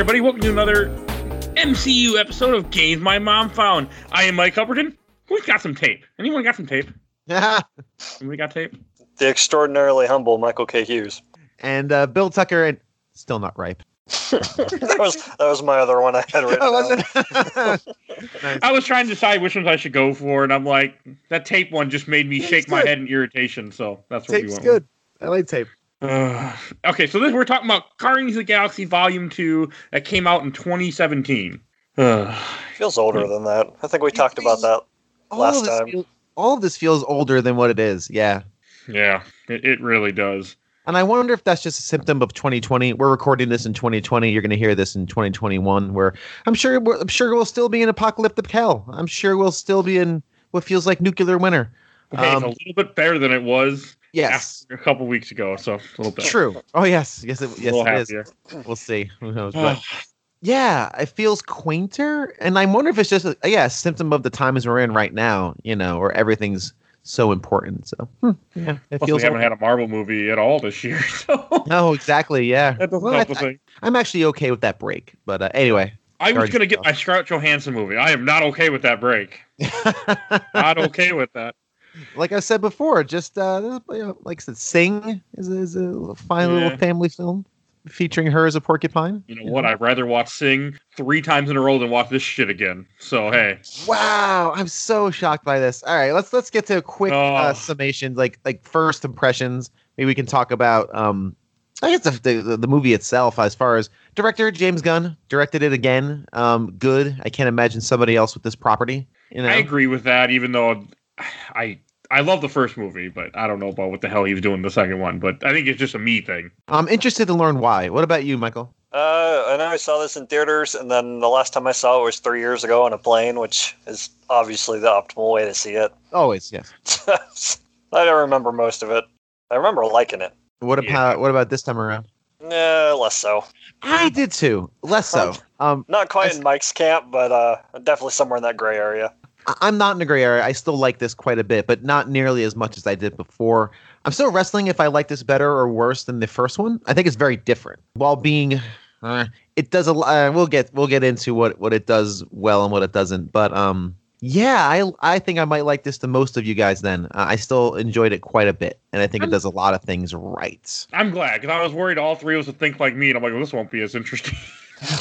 everybody. Welcome to another MCU episode of Games My Mom Found. I am Mike Hubbardton. Who's got some tape? Anyone got some tape? Yeah. Anybody got tape? The extraordinarily humble Michael K. Hughes. and uh, Bill Tucker, and still not ripe. that was that was my other one I had written. Oh, was it? nice. I was trying to decide which ones I should go for, and I'm like, that tape one just made me Tape's shake my head in irritation. So that's what we Tape's went good. I like tape. With. Uh, okay, so this we're talking about Guardians of the Galaxy Volume Two that came out in 2017. Uh, feels older than that. I think we talked about that. Last time. feel- all of this feels older than what it is. Yeah. yeah, it, it really does. And I wonder if that's just a symptom of 2020. We're recording this in 2020. You're going to hear this in 2021, where I'm sure we're, I'm sure we'll still be in apocalyptic hell. I'm sure we'll still be in what feels like nuclear winter. Hey, it's Um, a little bit better than it was Yes, a couple weeks ago. So a little bit. true. Oh yes, yes, it, yes, it is. We'll see. Who knows? But yeah, it feels quainter, and I wonder if it's just a, yeah, a symptom of the times we're in right now. You know, where everything's so important. So hmm, yeah, it Plus, feels. we haven't had a Marvel movie at all this year, so no, exactly. Yeah, that doesn't Well, help I- thing. I'm actually okay with that break. But uh, anyway, I was Guardians gonna get my Scarlett Johansson movie. I am not okay with that break. Not okay with that. Like I said before, just uh, like I said, Sing is, is a fine Yeah. little family film featuring her as a porcupine. You know what? I'd rather watch Sing three times in a row than watch this shit again. So hey, Wow, I'm so shocked by this. All right, let's let's get to a quick uh, Oh. summation, like like first impressions. Maybe we can talk about um, I guess the, the the movie itself, as far as director James Gunn directed it again. Um, good. I can't imagine somebody else with this property. You know, I agree with that. Even though I I love the first movie, but I don't know about what the hell he was doing the second one. But I think it's just a me thing. I'm interested to learn why. What about you, Michael? Uh, I know I saw this in theaters, and then the last time I saw it was three years ago on a plane, which is obviously the optimal way to see it. Always, yes. I don't remember most of it. I remember liking it. What Yeah. about what about this time around? Yeah, less so. I did too. Less so. Um, Not quite I- in Mike's camp, but uh, definitely somewhere in that gray area. I'm not in a gray area. I still like this quite a bit, but not nearly as much as I did before. I'm still wrestling if I like this better or worse than the first one. I think it's very different. While being, uh, it does a. Uh, we'll get we'll get into what what it does well and what it doesn't. But um, yeah, I I think I might like this the most of you guys. Then uh, I still enjoyed it quite a bit, and I think it I'm- does a lot of things right. I'm glad because I was worried all three of us would think like me, and I'm like, well, this won't be as interesting.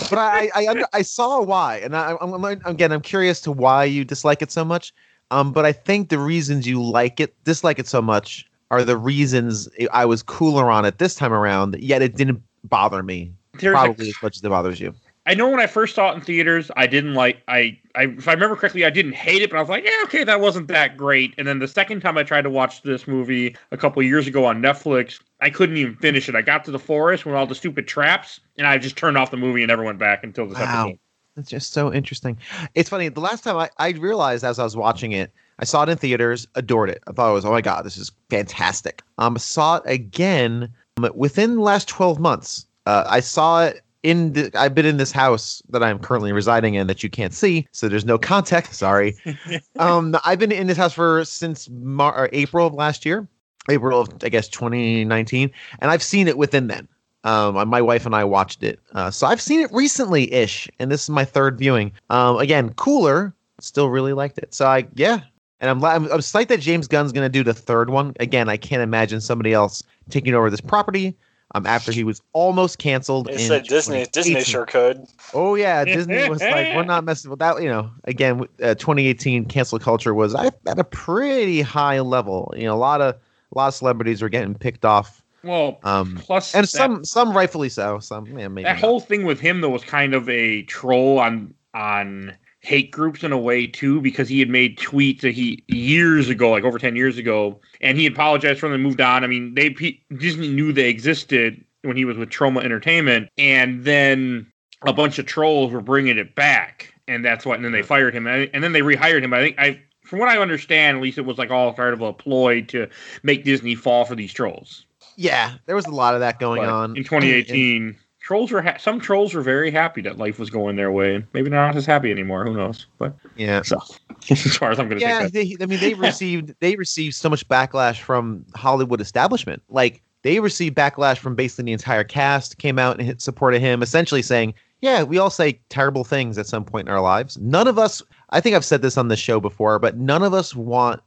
but I I, under, I saw why, and I, I'm, I'm again I'm curious to why you dislike it so much. Um, but I think the reasons you like it, dislike it so much, are the reasons I was cooler on it this time around. Yet it didn't bother me There's a- probably as much as it bothers you. I know when I first saw it in theaters, I didn't like. I, I, if I remember correctly, I didn't hate it, but I was like, yeah, okay, that wasn't that great. And then the second time I tried to watch this movie a couple years ago on Netflix, I couldn't even finish it. I got to the forest with all the stupid traps, and I just turned off the movie and never went back until this Wow. episode. It's just so interesting. It's funny. The last time I, I realized as I was watching it, I saw it in theaters, adored it. I thought it was, oh my God, this is fantastic. Um, saw it again um, within the last 12 months. Uh, I saw it in the, I've been in this house that I'm currently residing in that you can't see. So there's no context. Sorry. um, I've been in this house for since Mar- or April of last year, April of, I guess, 2019. And I've seen it within then. Um, my wife and I watched it, uh, so I've seen it recently ish, and this is my third viewing. Um, again, cooler, still really liked it. So I, yeah, and I'm I'm, I'm psyched that James Gunn's gonna do the third one. Again, I can't imagine somebody else taking over this property. Um, after he was almost canceled. They in said Disney. Disney sure could. Oh yeah, Disney was like, we're not messing with that. You know, again, uh, 2018 cancel culture was at at a pretty high level. You know, a lot of a lot of celebrities were getting picked off. Well, Um, plus and that- some some rightfully so. Some yeah, maybe that not. whole thing with him though was kind of a troll on on hate groups in a way too because he had made tweets that he years ago like over 10 years ago and he apologized for them and moved on. I mean they disney knew they existed when he was with Troma Entertainment and then a bunch of trolls were bringing it back and that's what and then they fired him and, and then they rehired him. I think i from what i understand at least it was like all part of a ploy to make disney fall for these trolls. Yeah, there was a lot of that going but on. in 2018. Trolls were ha- some trolls were very happy that life was going their way. and Maybe they're not as happy anymore. Who knows? But Yeah. so, as far as I'm going to Yeah, they, I mean, they received they received so much backlash from Hollywood establishment. Like they received backlash from basically the entire cast. Came out and hit, supported him, essentially saying, "Yeah, we all say terrible things at some point in our lives. None of us. I think I've said this on the show before, but none of us want."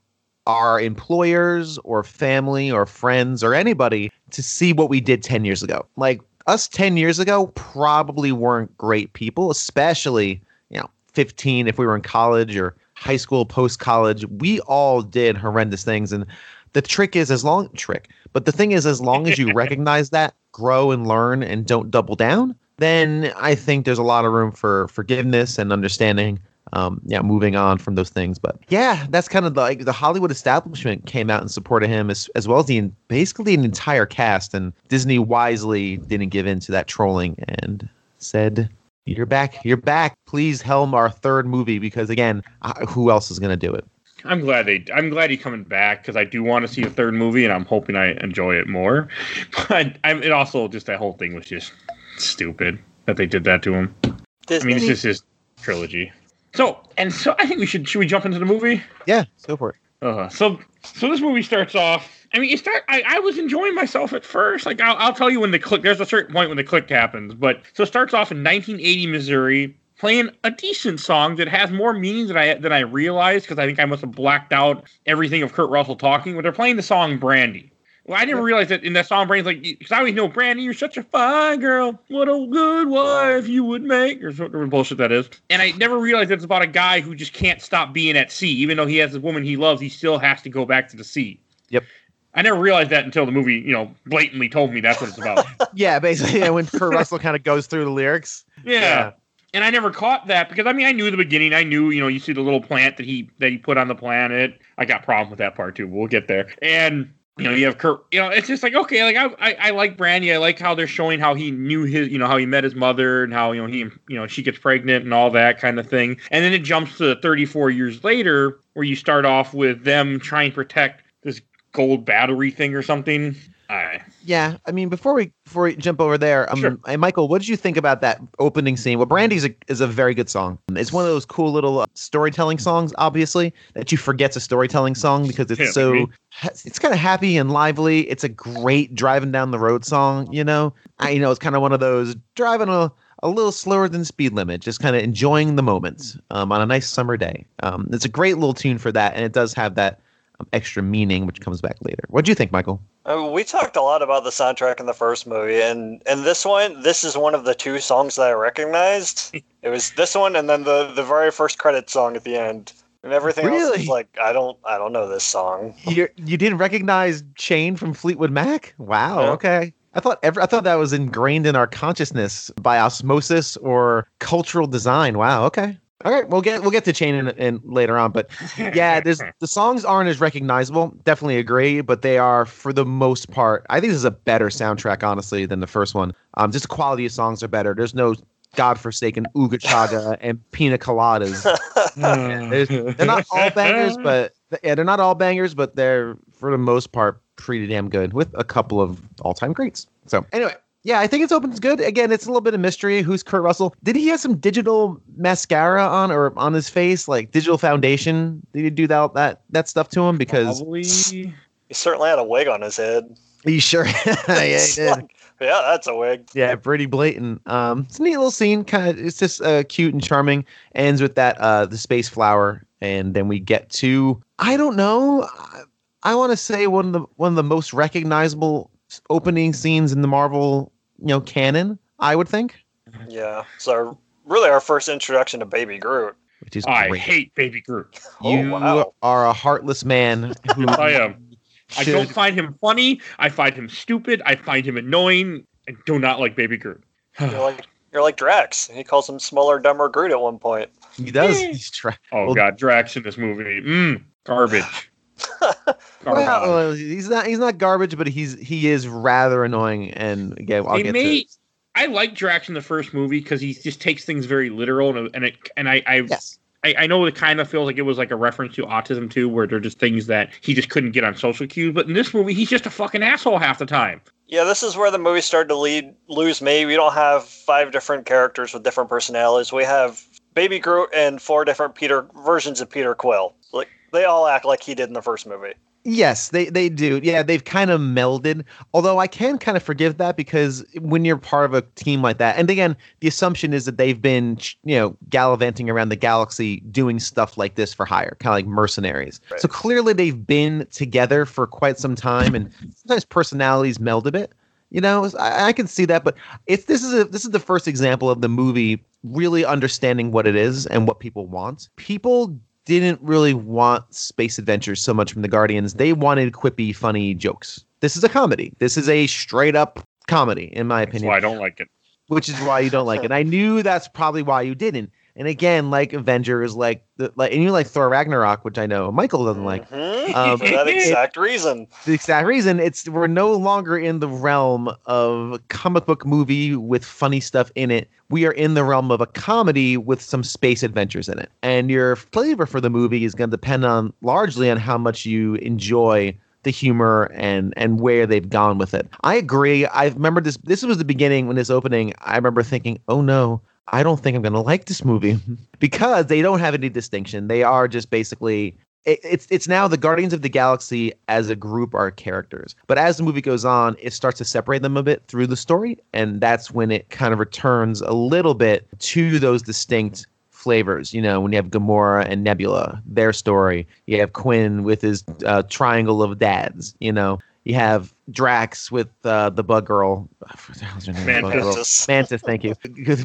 Our employers or family or friends or anybody to see what we did 10 years ago. Like us 10 years ago probably weren't great people, especially, you know, 15 if we were in college or high school, post college. We all did horrendous things. And the trick is as long trick, but the thing is, as long as you recognize that, grow and learn and don't double down, then I think there's a lot of room for forgiveness and understanding. Um, yeah, moving on from those things, but yeah, that's kind of like the Hollywood establishment came out in support of him, as as well as the basically an entire cast. And Disney wisely didn't give in to that trolling and said, "You're back, you're back. Please helm our third movie because again, uh, who else is going to do it?" I'm glad they. I'm glad he's coming back because I do want to see a third movie, and I'm hoping I enjoy it more. But I'm, it also just that whole thing was just stupid that they did that to him. I mean, it's just his trilogy. So and so, I think we should. Should we jump into the movie? Yeah, go for it. Uh, so so this movie starts off. I mean, you start. I, I was enjoying myself at first. Like I'll, I'll tell you when the click. There's a certain point when the click happens. But so it starts off in 1980 Missouri, playing a decent song that has more meaning than I than I realized because I think I must have blacked out everything of Kurt Russell talking. But they're playing the song Brandy. Well, I didn't realize that in that song, Brandy's like, because I always know Brandy, you're such a fine girl. What a good wife you would make, or whatever bullshit that is. And I never realized that it's about a guy who just can't stop being at sea, even though he has a woman he loves. He still has to go back to the sea. Yep. I never realized that until the movie, you know, blatantly told me that's what it's about. yeah, basically, yeah, when Kurt Russell kind of goes through the lyrics. Yeah. yeah. And I never caught that because I mean I knew the beginning. I knew, you know, you see the little plant that he that he put on the planet. I got problem with that part too. We'll get there. And you know, you have Kurt. You know, it's just like okay, like I, I, I like Brandy. I like how they're showing how he knew his, you know, how he met his mother and how you know he, you know, she gets pregnant and all that kind of thing. And then it jumps to 34 years later, where you start off with them trying to protect this gold battery thing or something. I, yeah, I mean, before we before we jump over there, um, Sure. hey, Michael, what did you think about that opening scene? Well, Brandy's a, is a very good song. It's one of those cool little uh, storytelling songs, obviously, that you forget's a storytelling song because it's Yeah, so me. it's kind of happy and lively. It's a great driving down the road song. You know, I you know it's kind of one of those driving a a little slower than speed limit, just kind of enjoying the moments um, on a nice summer day. Um, it's a great little tune for that, and it does have that extra meaning, which comes back later. What do you think, Michael? Uh, we talked a lot about the soundtrack in the first movie, and and this one, this is one of the two songs that I recognized. it was this one, and then the the very first credit song at the end, and everything else is like I don't I don't know this song. You you didn't recognize Chain from Fleetwood Mac? Wow. No. Okay. I thought every, I thought that was ingrained in our consciousness by osmosis or cultural design. Wow. Okay. All right. We'll get we'll get to Chain in, in later on, but yeah, there's the songs aren't as recognizable. Definitely agree, but they are for the most part. I think this is a better soundtrack, honestly, than the first one. Um, just the quality of songs are better. There's no godforsaken Ooga Chaka and Pina Coladas. There's- they're not all bangers, but yeah, they're not all bangers, but they're for the most part pretty damn good with a couple of all-time greats. So anyway, yeah, I think it's open. opens good. Again, it's a little bit of mystery. Who's Kurt Russell? Did he have some digital mascara on or on his face, like digital foundation? Did he do that that that stuff to him? Because Probably. He certainly had a wig on his head. he sure, yeah, he It's did. like, yeah, that's a wig. Yeah, pretty blatant. Um, it's a neat little scene. Kind of, it's just uh, cute and charming. Ends with that uh, the space flower, and then we get to I don't know. I, I want to say one of the one of the most recognizable opening scenes in the Marvel you know canon. I would think, Yeah. So really, our first introduction to Baby Groot. which is I great. hate Baby Groot. Oh, you wow. are a heartless man. Who I am. I don't find him funny. I find him stupid. I find him annoying. I do not like Baby Groot. You're like you're like Drax. He calls him smaller, dumber Groot at one point. He does. Eh. He's try- Oh Well- God, Drax in this movie. Mm, garbage. Garbage. well, he's not. He's not garbage, but he's he is rather annoying. And again, I'll They get made- to. I like Drax in the first movie because he just takes things very literal, and and it, and I I, Yes. I I know it kind of feels like it was like a reference to autism too, where they're just things that he just couldn't get on social cues. But in this movie, he's just a fucking asshole half the time. Yeah, this is where the movie started to lead lose me. We don't have five different characters with different personalities. We have Baby Groot and four different Peter versions of Peter Quill. They all act like he did in the first movie. Yes, they they do. Yeah, they've kind of melded. Although I can kind of forgive that because when you're part of a team like that, and again, the assumption is that they've been, you know, gallivanting around the galaxy doing stuff like this for hire, kind of like mercenaries. Right. So clearly they've been together for quite some time, and sometimes personalities meld a bit. You know, I, I can see that, but it's this is a this is the first example of the movie really understanding what it is and what people want. People didn't really want space adventures so much from the Guardians. They wanted quippy, funny jokes. This is a comedy. This is a straight up comedy, in my That's opinion, why I don't like it. which is why you don't like it. I knew that's probably why you didn't. And again, like Avengers, like the like, and you like Thor Ragnarok, which I know Michael doesn't like. Mhm. Um, For that exact reason. the exact reason it's we're no longer in the realm of a comic book movie with funny stuff in it we are in the realm of a comedy with some space adventures in it and your flavor for the movie is going to depend on largely on how much you enjoy the humor and and where they've gone with it i agree i remember this this was the beginning when this opening i remember thinking oh no i don't think i'm going to like this movie because they don't have any distinction they are just basically it, it's it's now the Guardians of the Galaxy as a group are characters. But as the movie goes on, it starts to separate them a bit through the story, and that's when it kind of returns a little bit to those distinct flavors. You know, when you have Gamora and Nebula, their story. You have Quill with his uh, triangle of dads. You know, you have Drax with uh, the Bug Girl. What the hell's her name? Bug Mantis. Girl. Mantis, thank you.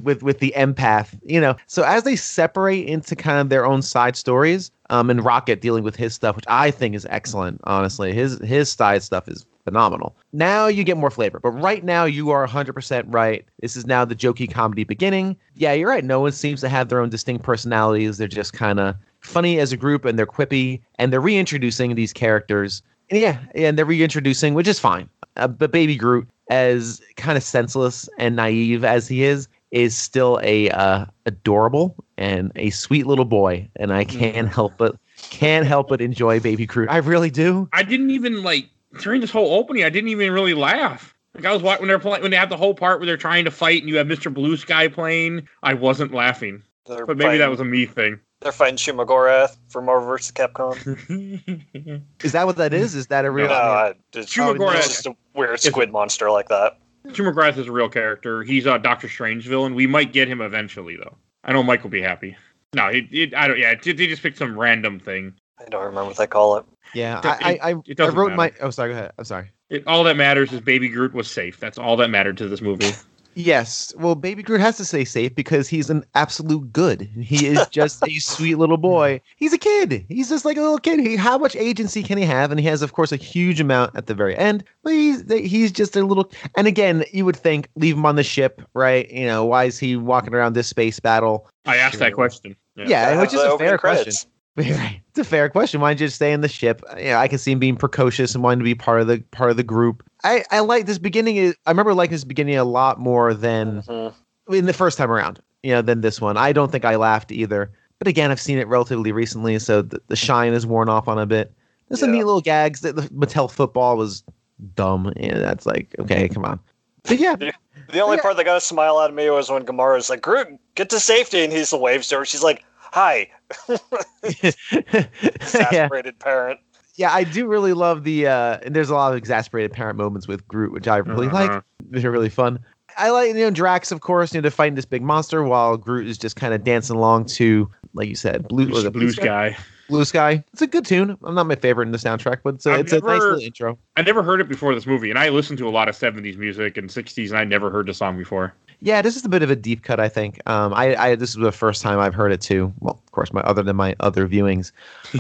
With with the empath, you know. So as they separate into kind of their own side stories, um, and Rocket dealing with his stuff, which I think is excellent. Honestly, his his side stuff is phenomenal. Now you get more flavor, but right now you are 100% right. This is now the jokey comedy beginning. Yeah, you're right. No one seems to have their own distinct personalities. They're just kind of funny as a group, and they're quippy, and they're reintroducing these characters. And yeah, and they're reintroducing, which is fine. Uh, but Baby Groot, as kind of senseless and naive as he is, is still a uh, adorable and a sweet little boy, and I can't help but can't help but enjoy Baby Groot. I really do. I didn't even like during this whole opening. I didn't even really laugh. Like I was watching when they're playing when they have the whole part where they're trying to fight and you have Mr. Blue Sky playing. I wasn't laughing, They're but maybe that was a me thing. They're fighting Shumagorath for Marvel vs. Capcom. Is that what that is? Is that a real? No, I- it's, Shumagorath- it's just a weird squid monster like that. Shumagorath is a real character. He's uh, Doctor Strange villain. We might get him eventually, though. I know Mike will be happy. No, it, it I don't. Yeah, it, they just picked some random thing. I don't remember what they call it. yeah, it- I I, I, it I doesn't wrote my. Oh, sorry. Go ahead. I'm sorry. It, all that matters is Baby Groot was safe. That's all that mattered to this movie. Yes. Well, Baby Groot has to stay safe because he's an absolute good. He is just a sweet little boy. He's a kid. He's just like a little kid. He, how much agency can he have? And he has, of course, a huge amount at the very end. But he's he's just a little. And again, you would think leave him on the ship, right? You know, why is he walking around this space battle? I asked Sure. that question. Yeah, Have which is a fair credits. question. Right. It's a fair question. Why don't you just stay in the ship? Yeah, I can see him being precocious and wanting to be part of the part of the group. I, I like this beginning. I remember liking this beginning a lot more than Mhm. in the first time around, you know, than this one. I don't think I laughed either. But again, I've seen it relatively recently, so the, the shine is worn off on a bit. There's some neat little gags. That the Mattel football was dumb, and that's like, okay, come on. But yeah, The only Yeah. part that got a smile out of me was when Gamora's like, Groot, get to safety. And he's waves to her. She's like, hi, yeah, exasperated parent. Yeah, I do really love the. uh And there's a lot of exasperated parent moments with Groot, which I really like. Uh-huh. They're really fun. I like you know Drax, of course, you know, to fighting this big monster while Groot is just kind of dancing along to, like you said, blue Blue, blue sky. Blue Sky. It's a good tune. I'm not my favorite in the soundtrack, but it's a, I've it's a nice little intro. I never heard it before this movie, and I listened to a lot of '70s music and '60s, and I never heard the song before. Yeah, this is a bit of a deep cut, I think. Um, I, I this is the first time I've heard it too. Well, of course, my other than my other viewings.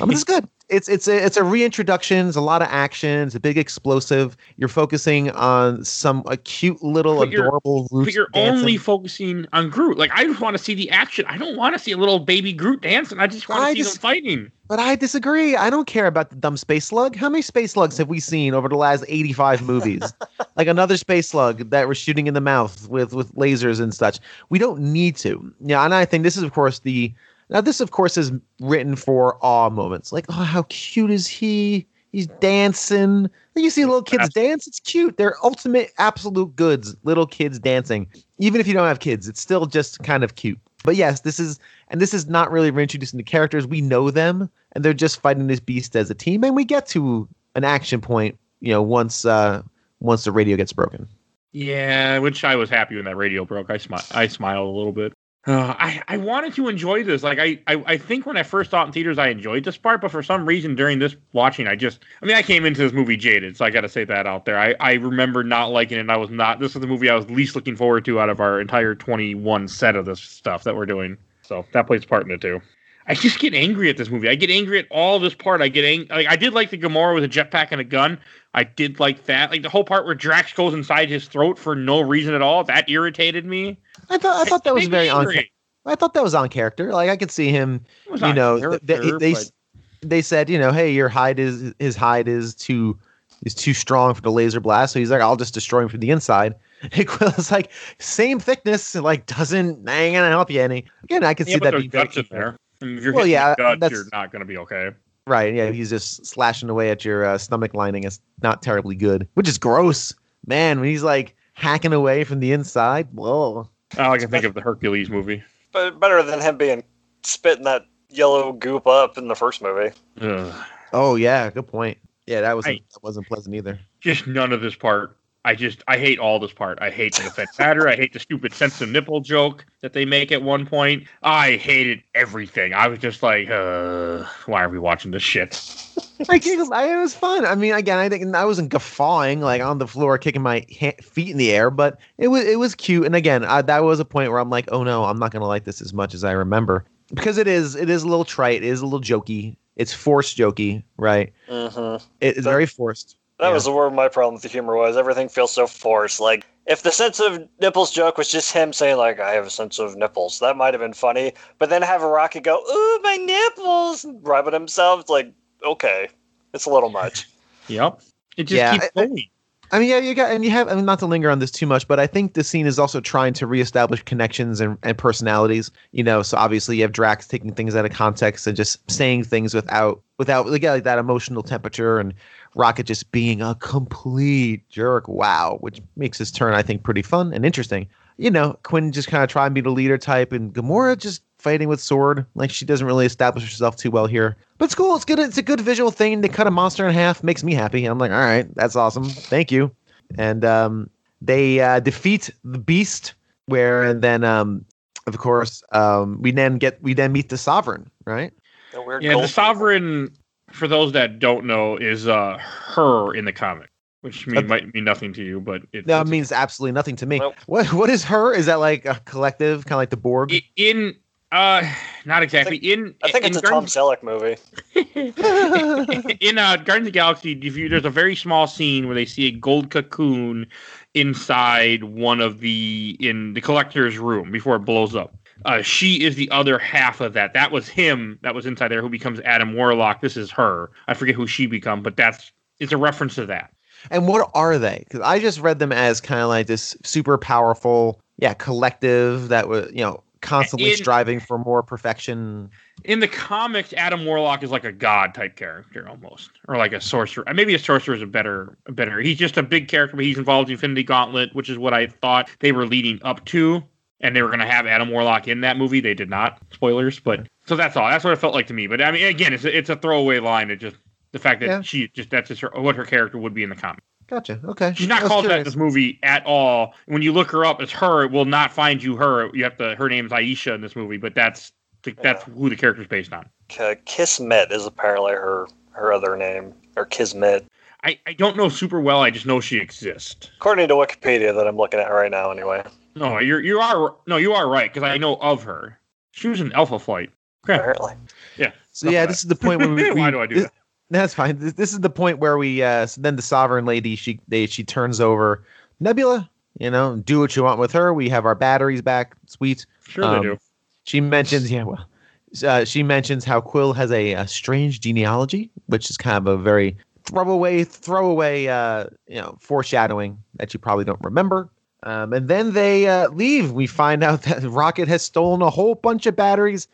Um, this is good. It's it's a it's a reintroduction. There's a lot of action. It's a big explosive. You're focusing on some a cute little But you're- adorable roots. But you're dancing. only focusing on Groot. Like I just want to see the action. I don't want to see a little baby Groot dancing. I just want to see just- them fighting. But I disagree. I don't care about the dumb space slug. How many space slugs have we seen over the last 85 movies? like another space slug that we're shooting in the mouth with with lasers and such. We don't need to. Yeah, and I think this is of course the now this of course is written for awe moments. Like, oh, how cute is he? He's dancing. You see little kids dance. It's cute. They're ultimate absolute goods. Little kids dancing. Even if you don't have kids, it's still just kind of cute. But yes, this is and this is not really reintroducing the characters. We know them, and they're just fighting this beast as a team. And we get to an action point. You know, once uh, once the radio gets broken. Yeah, which I was happy when that radio broke. I smi- I smiled a little bit. Uh, I I wanted to enjoy this. Like I, I I think when I first saw it in theaters, I enjoyed this part, but for some reason during this watching, I just I mean I came into this movie jaded, so I got to say that out there. I I remember not liking it. and I was not. This was the movie I was least looking forward to out of our entire twenty one set of this stuff that we're doing. So that plays part in it too. I just get angry at this movie. I get angry at all this part. I get angry. Like I did like the Gamora with a jetpack and a gun. I did like that. Like the whole part where Drax goes inside his throat for no reason at all. That irritated me. I thought I thought that was very on. I thought that was on character. Like I could see him. You know, character, they they, but- they said, you know, hey, your hide is his hide is too is too strong for the laser blast. So he's like, I'll just destroy him from the inside. And like, same thickness, like doesn't ain't gonna help you any. Again, I can yeah, see that being guts in there. If you're Well, yeah, guts, that's- you're not going to be okay. Right. Yeah. He's just slashing away at your uh, stomach lining. It's not terribly good, which is gross. Man, when he's like hacking away from the inside, whoa. All I can think of the Hercules movie. But better than him being spitting that yellow goop up in the first movie. Ugh. Oh, yeah. Good point. Yeah, that wasn't, I- that wasn't pleasant either. Just none of this part. I just I hate all this part. I hate the defense batter. I hate the stupid sense of nipple joke that they make at one point. I hated everything. I was just like, uh, why are we watching this shit? I giggled. I, it was fun. I mean, again, I think I wasn't guffawing like on the floor, kicking my ha- feet in the air, but it was it was cute. And again, I, that was a point where I'm like, oh no, I'm not gonna like this as much as I remember because it is it is a little trite, it is a little jokey, it's forced jokey, right? Mm-hmm. It, it's That- very forced. That Yeah. was where my problem with the humor was. Everything feels so forced. Like if the sense of nipples joke was just him saying like I have a sense of nipples, that might have been funny. But then have a Rocky go, "Ooh, my nipples," and rub it himself. It's like okay, it's a little much. Yep. It just Yeah, keeps going. I mean, yeah, you got, and you have, I mean, not to linger on this too much, but I think the scene is also trying to reestablish connections and, and personalities. You know, so obviously you have Drax taking things out of context and just saying things without, without like, like that emotional temperature, and Rocket just being a complete jerk. Wow, which makes his turn, I think, pretty fun and interesting. You know, Quill just kind of trying to be the leader type, and Gamora just fighting with sword. Like she doesn't really establish herself too well here. But it's cool. It's good. It's a good visual thing. They cut a monster in half. Makes me happy. I'm like, all right, that's awesome. Thank you. And um, they uh, defeat the beast. Where and then, um, of course, um, we then get we then meet the sovereign, right? The weird Yeah, the sovereign, for those that don't know, is uh her in the comic, which mean, Okay. might mean nothing to you, but it, That it's- means absolutely nothing to me. Nope. What what is her? Is that like a collective, kind of like the Borg? in uh not exactly in I think in it's a Tom Guardians- Selleck movie. in uh, Guardians of the Galaxy, if you, there's a very small scene where they see a gold cocoon inside one of the in the collector's room before it blows up. Uh, she is the other half of that. That was him that was inside there who becomes Adam Warlock. This is her. I forget who she become, but that's it's a reference to that. And what are they? Because I just read them as kind of like this super powerful, yeah, collective that was, you know, constantly In- striving for more perfection. In the comics, Adam Warlock is like a god type character almost, or like a sorcerer. Uh, Maybe a sorcerer is a better, a better. He's just a big character, but he's involved in Infinity Gauntlet, which is what I thought they were leading up to, and they were going to have Adam Warlock in that movie. They did not. Spoilers, but so that's all. That's what it felt like to me. But I mean, again, it's a, it's a throwaway line. It just the fact that Yeah. she just that's just her, what her character would be in the comic. Gotcha. Okay. She's not I was called that in this movie at all. When you look her up, it's her. It will not find you her. You have to. Her name's Ayesha in this movie, but that's that's who the character's based on. K- Kismet is apparently her her other name, or Kismet, I, I don't know super well. I just know she exists. according to Wikipedia that I'm looking at right now. Anyway, No, you're you are no, you are right because I know of her. She was in Alpha Flight. apparently. Yeah. So yeah, this is the point where we. Why do I do this- that? That's fine. This, this is the point where we. Uh, so then the sovereign lady, she they she turns over Nebula. You know, do what you want with her. We have our batteries back. Sweet. Sure Um, they do. She mentions, yeah, well, uh, she mentions how Quill has a, a strange genealogy, which is kind of a very throwaway, throwaway, uh, you know, foreshadowing that you probably don't remember. Um, and then they uh, leave. We find out that Rocket has stolen a whole bunch of batteries,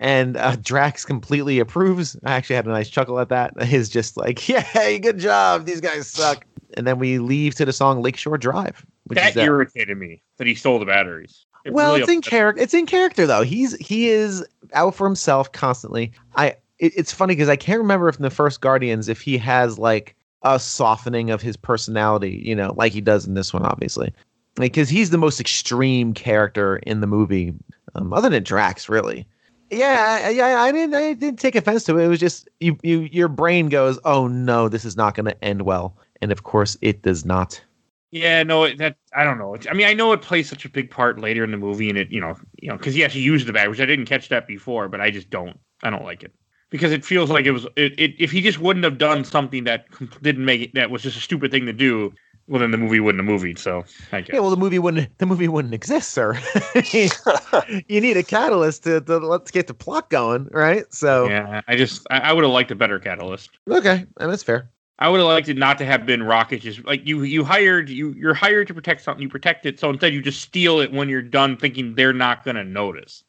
and uh, Drax completely approves. I actually had a nice chuckle at that. He's just like, "Yay, good job! These guys suck." And then we leave to the song Lakeshore Drive, which That is uh, irritated me that he stole the batteries. It well, really it's in character. It's in character though. He's he is out for himself constantly. I it, it's funny because I can't remember if in the first Guardians if he has like a softening of his personality, you know, like he does in this one, obviously, because he's the most extreme character in the movie, um, other than Drax, really. Yeah, yeah, I didn't, I didn't take offense to it. It was just you, you, your brain goes, "Oh no, this is not going to end well," and of course, it does not. Yeah, no, that I don't know. I mean, I know it plays such a big part later in the movie, and it, you know, you know, because he actually used the bag, which I didn't catch that before, but I just don't, I don't like it because it feels like it was, it, it if he just wouldn't have done something that didn't make it, that was just a stupid thing to do, well, then the movie wouldn't have moved. So I guess. Yeah, well, the movie wouldn't, the movie wouldn't exist, sir. you need a catalyst to, to let's get the plot going, right? So yeah, I just, I, I would have liked a better catalyst. Okay, and that's fair. I would have liked it not to have been Rocket. Just like you, you hired you, you're hired to protect something. You protect it. So instead, you just steal it when you're done, thinking they're not going to notice.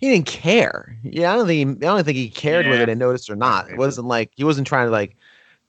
He didn't care. Yeah, I don't think. He, I don't think he cared Yeah. whether they noticed or not. It wasn't like he wasn't trying to like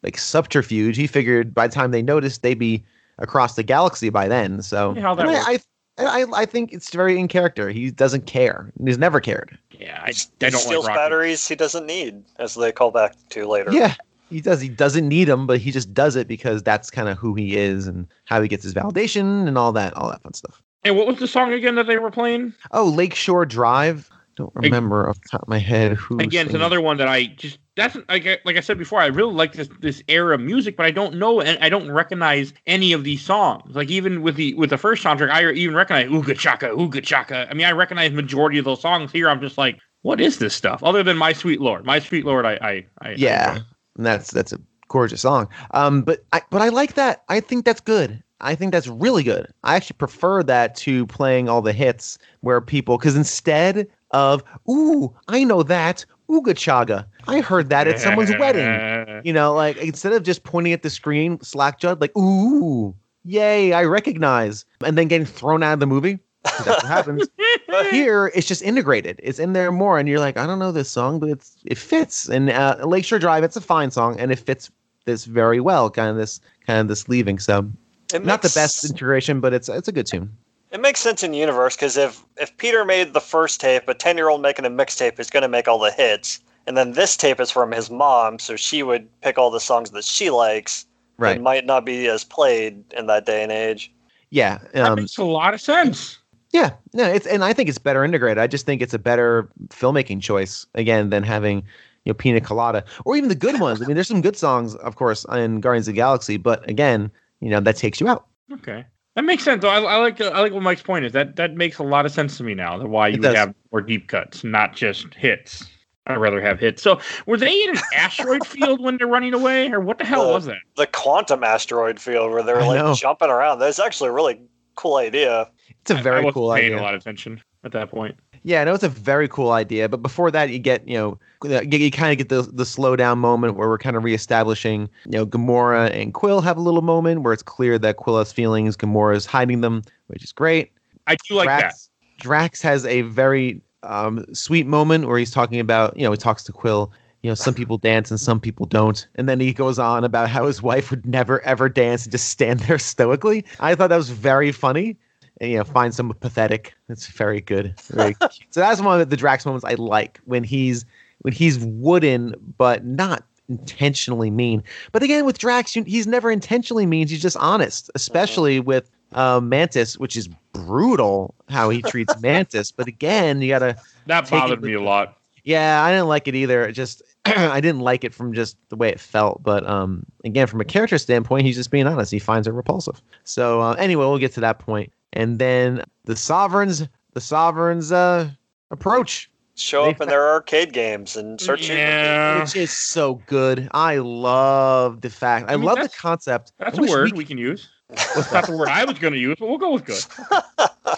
like subterfuge. He figured by the time they noticed, they'd be across the galaxy by then. So Yeah, how that works. I, I, I, I think it's very in character. He doesn't care. He's never cared. Yeah, I, I He don't like steals Rocket. batteries he doesn't need, as they call back to later. Yeah, he does. He doesn't need them, but he just does it because that's kind of who he is and how he gets his validation and all that, all that fun stuff. And what was the song again that they were playing? Oh, Lakeshore Drive. Don't remember off the top of my head who. Again, it's another one that I just that's like I- like I said before. I really like this this era of music, but I don't know and I don't recognize any of these songs. Like even with the with the first soundtrack, I even recognize Ooga Chaka, Ooga Chaka. I mean, I recognize majority of those songs. Here, I'm just like, what is this stuff? Other than My Sweet Lord, My Sweet Lord, I I, I Yeah, I- and that's that's a gorgeous song. Um, but I but I like that. I think that's good. I think that's really good. I actually prefer that to playing all the hits where people because instead of ooh, I know that ooga chaka. I heard that at someone's wedding. You know, like instead of just pointing at the screen, slack jud, like ooh, yay, I recognize, and then getting thrown out of the movie. That's what happens. Here, it's just integrated. It's in there more, and you're like, I don't know this song, but it's it fits. And uh, Lakeshore Drive, it's a fine song, and it fits this very well. Kind of this kind of this leaving. So It not the best integration, but it's it's a good tune. It makes sense in the universe because if if Peter made the first tape, a ten year old making a mixtape is going to make all the hits, and then this tape is from his mom, so she would pick all the songs that she likes. Right? It might not be as played in that day and age. Yeah. that Um, makes a lot of sense. Yeah, no, it's and I think it's better integrated. I just think it's a better filmmaking choice again than having you know Pina Colada or even the good ones. I mean, there's some good songs, of course, in Guardians of the Galaxy, but again, you know that takes you out. Okay. That makes sense. Though. I, I like I like what Mike's point is. That that makes a lot of sense to me now. That why you have more deep cuts, not just hits. I'd rather have hits. So were they in an asteroid field when they're running away, or what the hell Uh, was that? The quantum asteroid field where they're like know. jumping around. That's actually a really cool idea. It's a very wasn't cool paying idea. a lot of attention at that point. Yeah, no, it's a very cool idea. But before that, you get you know you, you kind of get the the slow down moment where we're kind of reestablishing. You know, Gamora and Quill have a little moment where it's clear that Quill has feelings, Gamora is hiding them, which is great. I do like that. Drax, Drax has a very um, sweet moment where he's talking about, you know, he talks to Quill. You know, some people dance and some people don't. And then he goes on about how his wife would never ever dance and just stand there stoically. I thought that was very funny. And, you know, find some pathetic. It's very good. Very cute. So that's one of the Drax moments I like when he's when he's wooden but not intentionally mean. But again, with Drax, you- he's never intentionally mean. He's just honest, especially with um, Mantis, which is brutal how he treats Mantis. But again, you gotta, That bothered me a lot. yeah, I didn't like it either. It just, I didn't like it from just the way it felt. But um, again, from a character standpoint, he's just being honest. He finds it repulsive. So uh, anyway, we'll get to that point. And then the sovereigns, the sovereigns uh, approach, Show They up in their arcade games and start shooting. Yeah, which is so good. I love the fact. I, I mean, love the concept. that's I a word we- we can use. That's not the word I was going to use, but we'll go with good.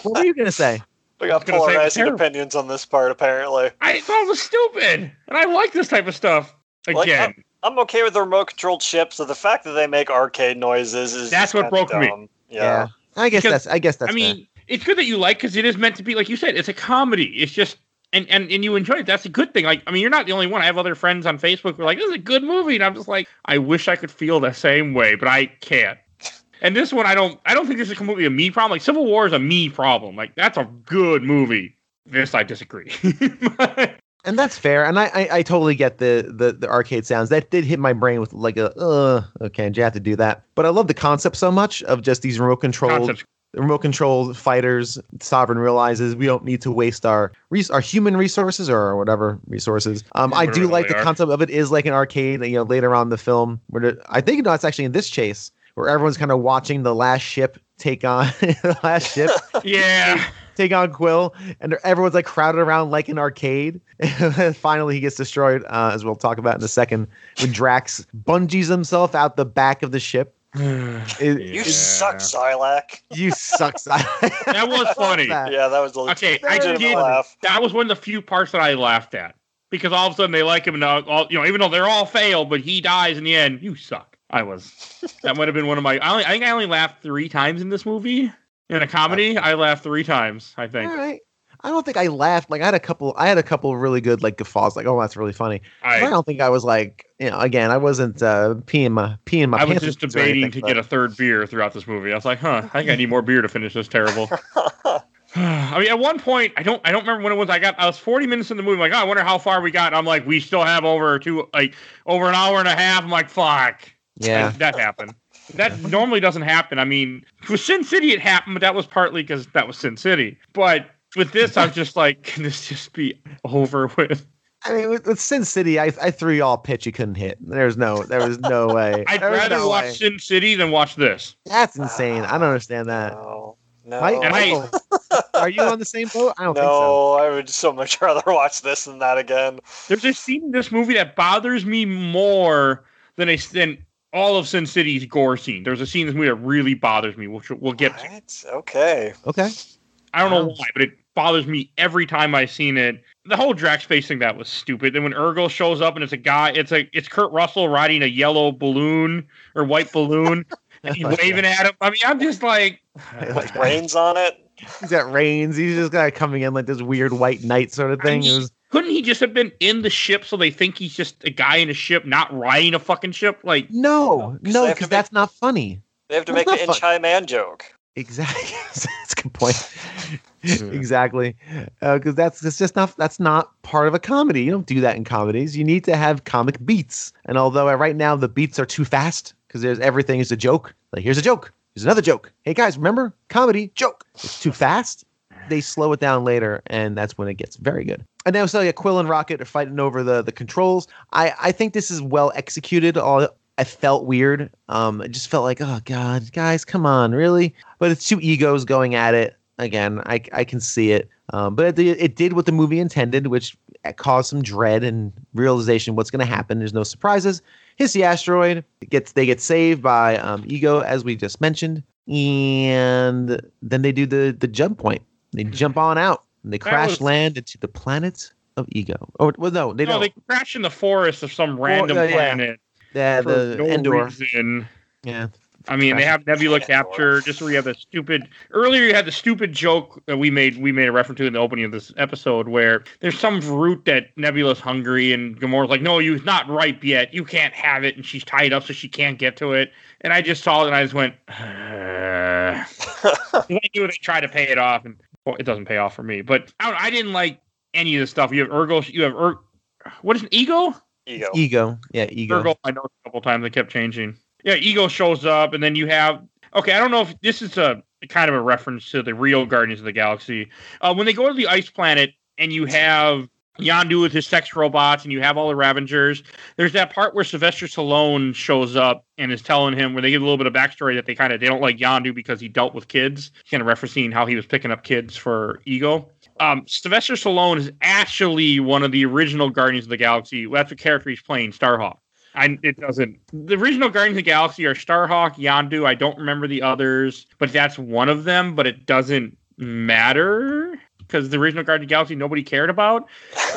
what were you gonna say? We got was gonna say it was polarizing opinions on this part, apparently. I thought it was stupid, and I like this type of stuff. Like, Again, I'm okay with the remote controlled ships, so the fact that they make arcade noises is That's just what kinda broke me. dumb. Yeah. I guess Because, that's. I guess that's. I mean, it's good that you like because it is meant to be, like you said, it's a comedy. It's just and, and and you enjoy it. That's a good thing. Like, I mean, you're not the only one. I have other friends on Facebook who are like, "This is a good movie," and I'm just like, I wish I could feel the same way, but I can't. And this one, I don't. I don't think this is completely a me problem. Like Civil War is a me problem. Like that's a good movie. This I disagree. and that's fair. And I, I, I totally get the, the the arcade sounds. That did hit my brain with like a uh okay, and you have to do that. But I love the concept so much of just these remote controlled remote control fighters. Sovereign realizes we don't need to waste our res- our human resources or whatever resources. Um, I do like the are. concept of it is like an arcade. You know, later on in the film, where I think no, it's actually in this chase where everyone's kind of watching the last ship take on the last ship Yeah. Take on Quill, and everyone's like crowded around like an arcade. And finally, he gets destroyed, uh, as we'll talk about in a second. When Drax bungees himself out the back of the ship. It- You Yeah. suck, Sarlacc. You suck. that That was funny. Yeah, that was a Okay, I did. laugh. That was one of the few parts that I laughed at because all of a sudden they like him and all, all you know, even though they're all failed, but he dies in the end. You suck. I was. That might have been one of my. I, only, I think I only laughed three times in this movie. In a comedy, I laughed three times. I think. right. I don't think I laughed. Like I had a couple. I had a couple really good like guffaws. Like, oh, that's really funny. I, I, don't think I was like, you know, again, I wasn't uh, peeing my peeing my. I was just debating anything, to get a third beer throughout this movie. I was like, huh, I think I need more beer to finish this terrible. I mean, at one point, I don't, I don't remember when it was. I got, I was 40 minutes in the movie. I'm like, oh, I wonder how far we got. And I'm like, we still have over two, like, over an hour and a half. I'm like, fuck. Yeah. And that happened. That normally doesn't happen. I mean, with Sin City, it happened, but that was partly because that was Sin City. But with this, I was just like, can this just be over with? I mean, with, with Sin City, I, I threw you all a pitch you couldn't hit. There's no, there was no way. I'd There rather no watch way. Sin City than watch this. That's insane. I don't understand that. No, no, Mike, Michael, are you on the same boat? I don't think so. I would so much rather watch this than that again. There's a scene in this movie that bothers me more than a than all of Sin City's gore scene. There's a scene in this movie that really bothers me, which we'll get to. Okay. Okay. I don't know um, why, but it bothers me every time I've seen it. The whole Drax face thing that was stupid. Then when Ergo shows up and it's a guy, it's a it's Kurt Russell riding a yellow balloon or white balloon, and he's waving at him. I mean, I'm just like, With brains on it. He's got reins. He's just got coming in like this weird white knight sort of thing. It was couldn't he just have been in the ship so they think he's just a guy in a ship, not riding a fucking ship? Like, no, 'cause they no, have to because make- that's not funny. They have to That's make the not inch high man joke. Exactly. that's a good point. exactly, because that's that's just not that's not part of a comedy. You don't do that in comedies. You need to have comic beats. And although uh, right now the beats are too fast because there's everything is a joke. Like here's a joke. Here's another joke. Hey guys, remember comedy joke? It's too fast. They slow it down later, and that's when it gets very good. And now, so yeah, Quill and Rocket are fighting over the the controls. I I think this is well executed. All I felt weird. Um, it just felt like, oh god, guys, come on, really? But it's two egos going at it again. I I can see it. Um, but it, it did what the movie intended, which caused some dread and realization what's going to happen. There's no surprises. Hits the asteroid. Gets they get saved by um, Ego, as we just mentioned, and then they do the the jump point. They jump on out. And they crash was- land into the planet of Ego. Oh well, no, they no, don't. they crash in the forest of some random uh, yeah. planet yeah, for the no Endor. reason. Yeah, I mean, they have Nebula capture just where you have the stupid. Earlier, you had the stupid joke that we made. We made a reference to in the opening of this episode, where there's some fruit that Nebula's hungry, and Gamora's like, "No, you're not ripe yet. You can't have it," and she's tied up, so she can't get to it. And I just saw it, and I just went. Uh, I knew they tried to pay it off, and well, it doesn't pay off for me. But I, I didn't like any of this stuff. You have Ergo. You have er, what is an ego? Ego. ego. Yeah, ego. Ergo, I know a couple times they kept changing. Yeah, Ego shows up, and then you have. Okay, I don't know if this is a kind of a reference to the real Guardians of the Galaxy. Uh, when they go to the ice planet, and you have Yondu with his sex robots, and you have all the Ravengers. There's that part where Sylvester Stallone shows up and is telling him, where they give a little bit of backstory that they kind of they don't like Yondu because he dealt with kids, kind of referencing how he was picking up kids for Ego. Um, Sylvester Stallone is actually one of the original Guardians of the Galaxy. That's the character he's playing, Starhawk. I, it doesn't. The original Guardians of the Galaxy are Starhawk, Yondu. I don't remember the others, but that's one of them. But it doesn't matter because the original Guardians of the Galaxy nobody cared about.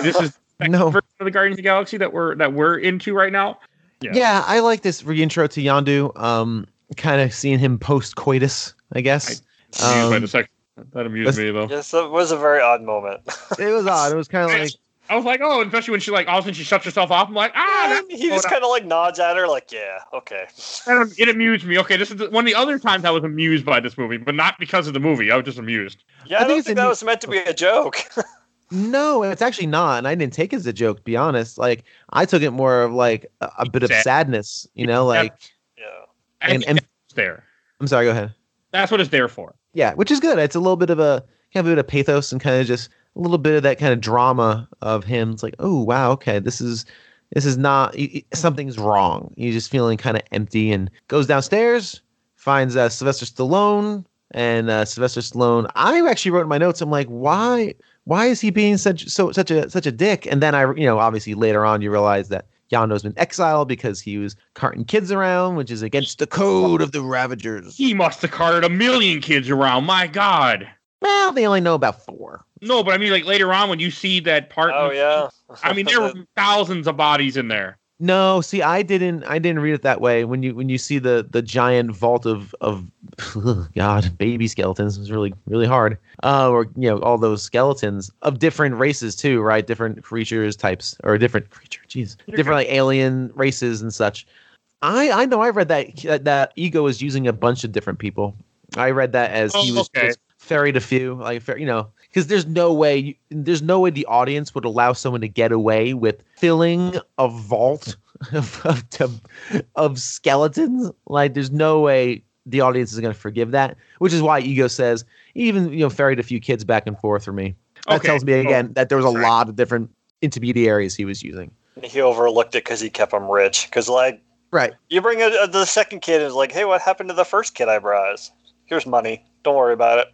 This is the No. version of the Guardians of the Galaxy that we're that we're into right now. Yeah. Yeah. I like this reintro to Yondu. Um, kind of seeing him post coitus, I guess. Amused by Um, the sex. That amused me though. Yes, it was a very odd moment. it was odd. It was kind of like, I was like, oh, especially when she like all of a sudden she shuts herself off. I'm like, ah, that's he just kind of like nods at her, like, "Yeah, okay." kind of- it amused me. Okay, this is the, one of the other times I was amused by this movie, but not because of the movie. I was just amused. Yeah, I I, think don't think that neat- was meant to be a joke. No, it's actually not, and I didn't take it as a joke. To be honest, like I took it more of like a, a bit of Sad. sadness. You know, like Yeah. I And- think and- there. I'm sorry. Go ahead. That's what it's there for. Yeah, which is good. It's a little bit of a kind of a bit of pathos and kind of just a little bit of that kind of drama of him. It's like, oh wow, okay, this is this is not something's wrong. You're just feeling kind of empty and goes downstairs, finds uh, Sylvester Stallone and uh, Sylvester Stallone. I actually wrote in my notes. I'm like, why why is he being such so such a such a dick? And then I you know obviously later on you realize that. Yondu's been exiled because he was carting kids around, which is against the code of the Ravagers. He must have carted a million kids around. My God. Well, they only know about four. No, but I mean, like later on when you see that part. Oh yeah. I mean, there were thousands of bodies in there. No, see, I didn't. I didn't read it that way. When you when you see the the giant vault of of God baby skeletons, it's really really hard. Uh, or you know all those skeletons of different races too, right? Different creatures types or different creature, jeez, different like alien races and such. I I know I read that that, that ego is using a bunch of different people. I read that as he Oh, was okay. just ferried a few, like fer- you know, because there's no way you- there's no way the audience would allow someone to get away with filling a vault of of, to- of skeletons. Like there's no way the audience is going to forgive that. Which is why ego says even you know ferried a few kids back and forth for me. That Okay. tells me again that there was a Sorry. lot of different intermediaries he was using. he overlooked it because he kept him rich. Because like Right. you bring a, a- the second kid and it's like, hey, what happened to the first kid I brought? Here's money. Don't worry about it.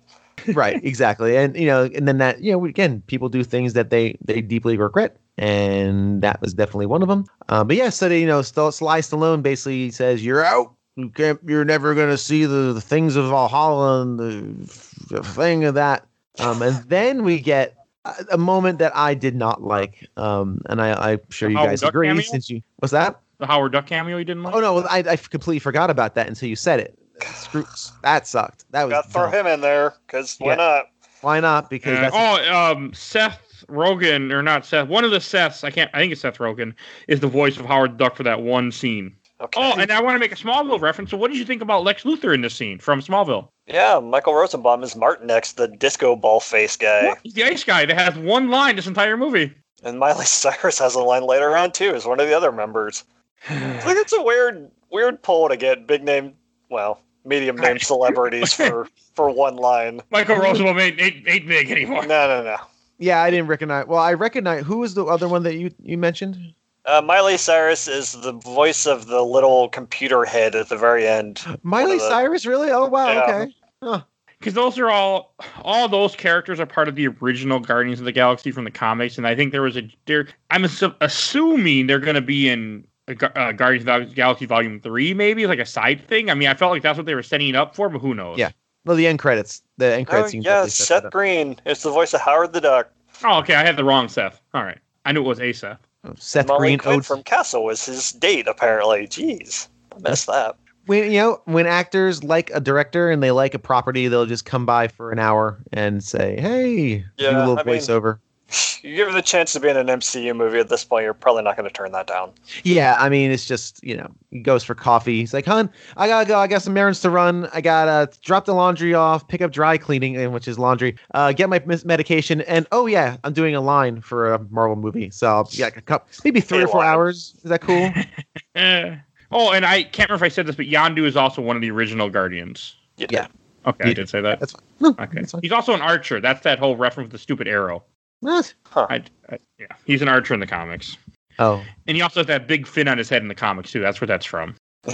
Right exactly and you know and then that you know again people do things that they they deeply regret and that was definitely one of them. Um, but yeah so they, you know St- Sly Stallone basically says you're out. You can't you're never gonna see the, the things of Valhalla and the, the thing of that. Um, and then we get a, a moment that I did not like um, and I, I'm sure you Howard guys Duck agree cameo? since you what's that? The Howard Duck cameo you didn't like? oh no well, I, I completely forgot about that until you said it Screw, that sucked that was Got to throw him in there because why Yeah. not? why not because Uh, that's oh, um, Seth Rogen or not Seth? One of the Seths. I can't. I think it's Seth Rogen is the voice of Howard Duck for that one scene. Okay. Oh, and I want to make a Smallville reference. So, what did you think about Lex Luthor in this scene from Smallville? yeah, Michael Rosenbaum is Martinex, the disco ball face guy. He's the ice guy that has one line this entire movie. And Miley Cyrus has a line later on too, as one of the other members. I think it's a weird, weird pull to get big name, well, medium name celebrities for for one line. Michael Rosenbaum ain't, ain't, ain't big anymore. No, no, no. Yeah, I didn't recognize. Well, I recognize. Who was the other one that you you mentioned? Uh, Miley Cyrus is the voice of the little computer head at the very end. Miley the- Cyrus, really? Oh wow, Yeah. okay. Huh. because those are all all those characters are part of the original Guardians of the Galaxy from the comics, and I think there was a there. I'm assuming they're going to be in uh, Gu- uh, Guardians of the Galaxy Volume Three, maybe like a side thing. I mean, I felt like that's what they were setting it up for, but who knows? Yeah. Well, the end credits. The end Oh, credits. seems yeah, like set Seth. Green. It's the voice of Howard the Duck. Oh, okay. I had the wrong Seth. All right. I knew it was a Seth. Oh, Seth Molly Green. Quinn Oh, from Castle was his date, apparently. Jeez, I missed that. when you know when actors like a director and they like a property, they'll just come by for an hour and say, "Hey, do Yeah, a little I mean- voiceover." You give her the chance to be in an MCU movie at this point, you're probably not going to turn that down. Yeah, I mean, it's just you know, he goes for coffee. He's like, "Hun, I gotta go. I got some errands to run. I gotta drop the laundry off, pick up dry cleaning, which is laundry. Uh, get my medication, and oh yeah, I'm doing a line for a Marvel movie. So yeah, a couple, maybe three A or four line. hours. Is that cool? Oh, and I can't remember if I said this, but Yondu is also one of the original Guardians. Yeah. Okay, He- I did say that. That's fine. No, Okay. that's fine. He's also an archer. That's that whole reference with the stupid arrow. What? I, I, yeah, he's an archer in the comics, Oh, and he also has that big fin on his head in the comics too. That's where that's from.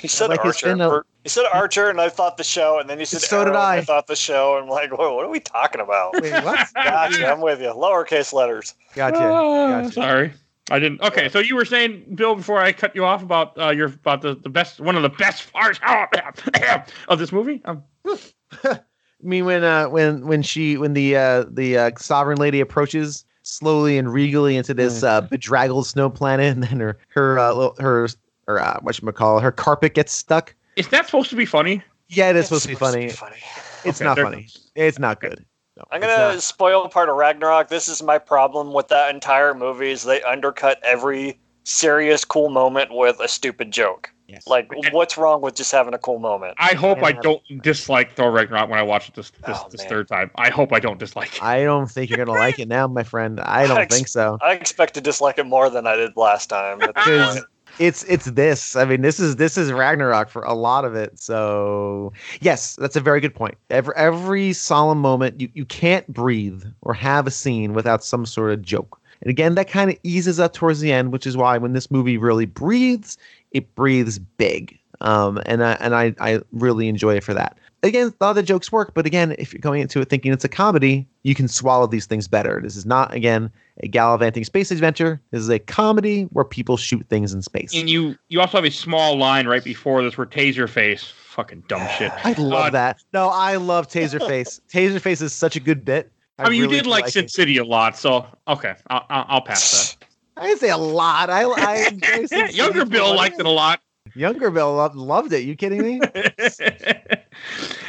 He said like Archer. fin, uh, He said Archer, and I thought the show, and then he said So did Arrow, and I. I thought the show, and I'm like, what are we talking about? wait, what? gotcha, I'm with you. Lowercase letters. Gotcha. Ah, Gotcha. Sorry, I didn't. Okay, so you were saying, Bill, before I cut you off about uh, your about the, the best one of the best parts of this movie. Um, I mean, when uh, when when she when the uh, the uh, sovereign lady approaches slowly and regally into this uh, bedraggled snow planet, and then her her uh, her her uh, what you call her carpet gets stuck. is that supposed to be funny? Yeah, it is supposed to be funny. funny. It's Okay, not there- funny. It's not good. No, I'm gonna not. spoil part of Ragnarok. This is my problem with that entire movie: is they undercut every serious, cool moment with a stupid joke. Yes. Like, what's wrong with just having a cool moment? I hope I Yeah. don't dislike Thor Ragnarok when I watch it this this, Oh, this third time. I hope I don't dislike it. I don't think you're gonna like it now, my friend. I don't Ex- think so. I expect to dislike it more than I did last time. at this Because point. it's it's this. I mean, this is this is Ragnarok for a lot of it. So yes, that's a very good point. Every every solemn moment, you, you can't breathe or have a scene without some sort of joke. And again, that kind of eases up towards the end, which is why when this movie really breathes, it breathes big. Um, and I and I I really enjoy it for that. Again, a lot of the jokes work, but again, if you're going into it thinking it's a comedy, you can swallow these things better. This is not again a gallivanting space adventure. This is a comedy where people shoot things in space. And you you also have a small line right before this where Taserface, fucking dumb shit. I love Uh, that. No, I love Taserface. Taserface is such a good bit. I, mean, really you did do like Sin. City a lot, so okay, I'll, I'll, pass I didn't say a lot. I, I enjoy Sin that. City Younger Bill liked it a lot. Younger Bill loved, loved it. You kidding me? oh,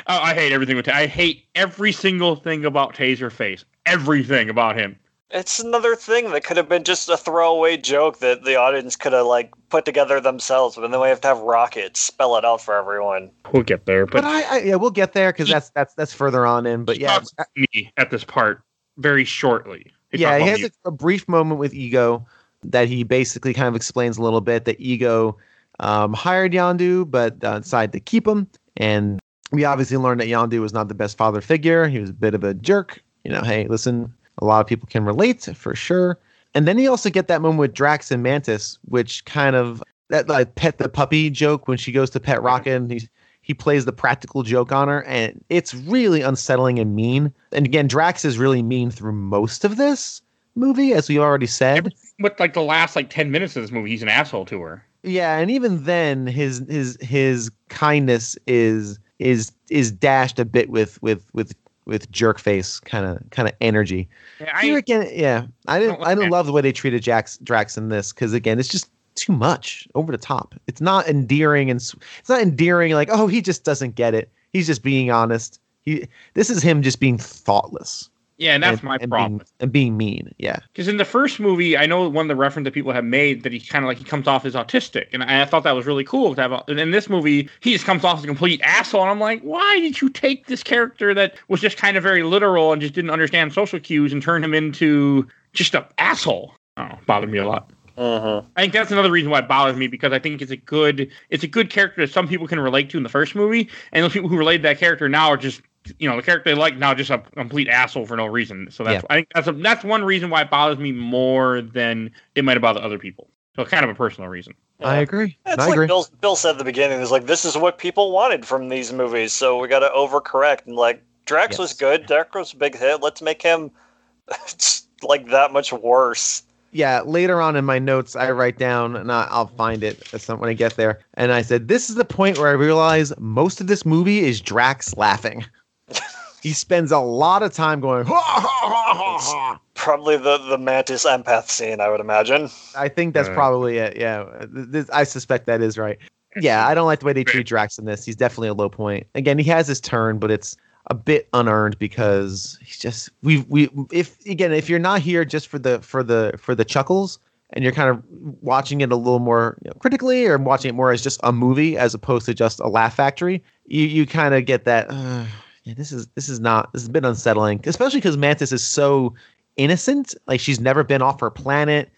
I hate everything with. Ta- I hate every single thing about Taserface. Everything about him. It's another thing that could have been just a throwaway joke that the audience could have like put together themselves, but then we have to have Rocket spell it out for everyone. We'll get there, but but, I, I yeah, we'll get there because that's that's that's further on in. But yeah, me at this part very shortly. They yeah, he has a, a brief moment with Ego that he basically kind of explains a little bit that Ego um, hired Yondu, but uh, decided to keep him. And we obviously learned that Yondu was not the best father figure. He was a bit of a jerk. You know, hey, listen, a lot of people can relate for sure. And then you also get that moment with Drax and Mantis, which kind of that like pet the puppy joke when she goes to pet Rocket and he's he plays the practical joke on her, and it's really unsettling and mean. And again, Drax is really mean through most of this movie, as we already said. But like the last like ten minutes of this movie, he's an asshole to her. Yeah, and even then, his his his kindness is is is dashed a bit with with with with jerk face kind of kind of energy. Yeah, Here I, again, yeah, I didn't don't I didn't love the way they treated Jax Drax in this because again, it's just too much over the top. It's not endearing and it's not endearing like oh he just doesn't get it. He's just being honest. He this is him just being thoughtless. Yeah, and that's and, my and problem. Being, and being mean. Yeah. Because in the first movie, I know one of the reference that people have made that he kind of like he comes off as autistic, and I, I thought that was really cool. To have, a- and in this movie, he just comes off as a complete asshole, and I'm like, why did you take this character that was just kind of very literal and just didn't understand social cues and turn him into just an asshole? Oh, bothered me a lot. Mm-hmm. I think that's another reason why it bothers me because I think it's a good it's a good character that some people can relate to in the first movie, and those people who relate to that character now are just you know the character they like now just a complete asshole for no reason. So that's Yeah. I think that's a, that's one reason why it bothers me more than it might bother other people. So kind of a personal reason. I agree. It's I like agree. Bill, Bill said at the beginning. It's like this is what people wanted from these movies, so we got to overcorrect. And like Drax was good, Drax was a big hit. Let's make him like that much worse. yeah, later on in my notes, I write down, and I, I'll find it at some, when I get there. And I said, "This is the point where I realize most of this movie is Drax laughing. He spends a lot of time going, ha, ha, ha, ha, ha. Probably the the mantis empath scene, I would imagine. I think that's Uh. probably it. Yeah, this, I suspect that is right. Yeah, I don't like the way they treat Drax in this. He's definitely a low point. Again, he has his turn, but it's a bit unearned because he's just we we if again if you're not here just for the for the for the chuckles and you're kind of watching it a little more you know, critically or watching it more as just a movie as opposed to just a laugh factory, you you kind of get that. Uh, this is this is not this has been unsettling, especially because Mantis is so innocent. Like she's never been off her planet.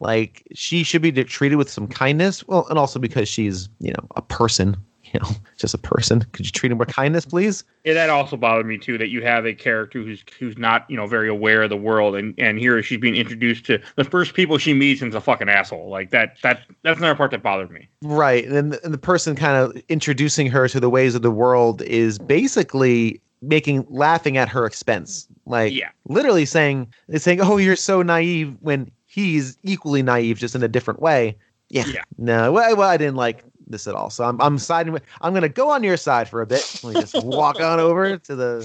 Like she should be treated with some kindness. Well, and also because she's you know a person. You know, just a person. Could you treat him with kindness, please? Yeah, that also bothered me too. That you have a character who's who's not you know very aware of the world, and and here she's being introduced to the first people she meets and's a fucking asshole. Like that that that's another part that bothered me. Right. And then the, and the person kind of introducing her to the ways of the world is basically making laughing at her expense. Like Yeah. literally saying saying, "Oh, you're so naive," when he's equally naive, just in a different way. Yeah. Yeah. No. Well, well, I didn't like this at all. So I'm I'm siding with. I'm gonna go on your side for a bit. Let me just walk on over to the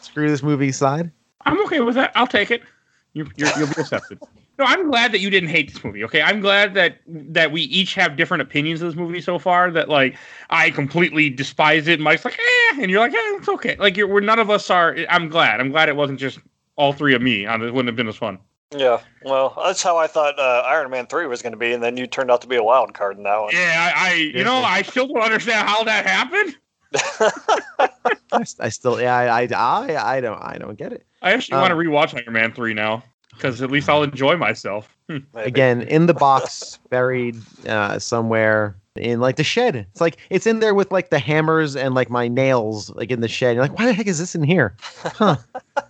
screw this movie side. I'm okay with that. I'll take it. You, you're, you'll be accepted. No, I'm glad that you didn't hate this movie. Okay, I'm glad that that we each have different opinions of this movie so far. That like I completely despise it. Mike's like, eh, and you're like, eh, it's okay. Like you're, we're none of us are. I'm glad. I'm glad it wasn't just all three of me. On it wouldn't have been as fun. Yeah, well, that's how I thought uh, Iron Man three was going to be, and then you turned out to be a wild card in that one. Yeah, I, I you know, I still don't understand how that happened. I, I still, yeah, I, I, I, I don't, I don't get it. I actually Um, want to rewatch Iron Man three now because at least I'll enjoy myself. Again, in the box, buried uh, somewhere in like the shed. It's like it's in there with like the hammers and like my nails, like in the shed. You're like, why the heck is this in here? Huh?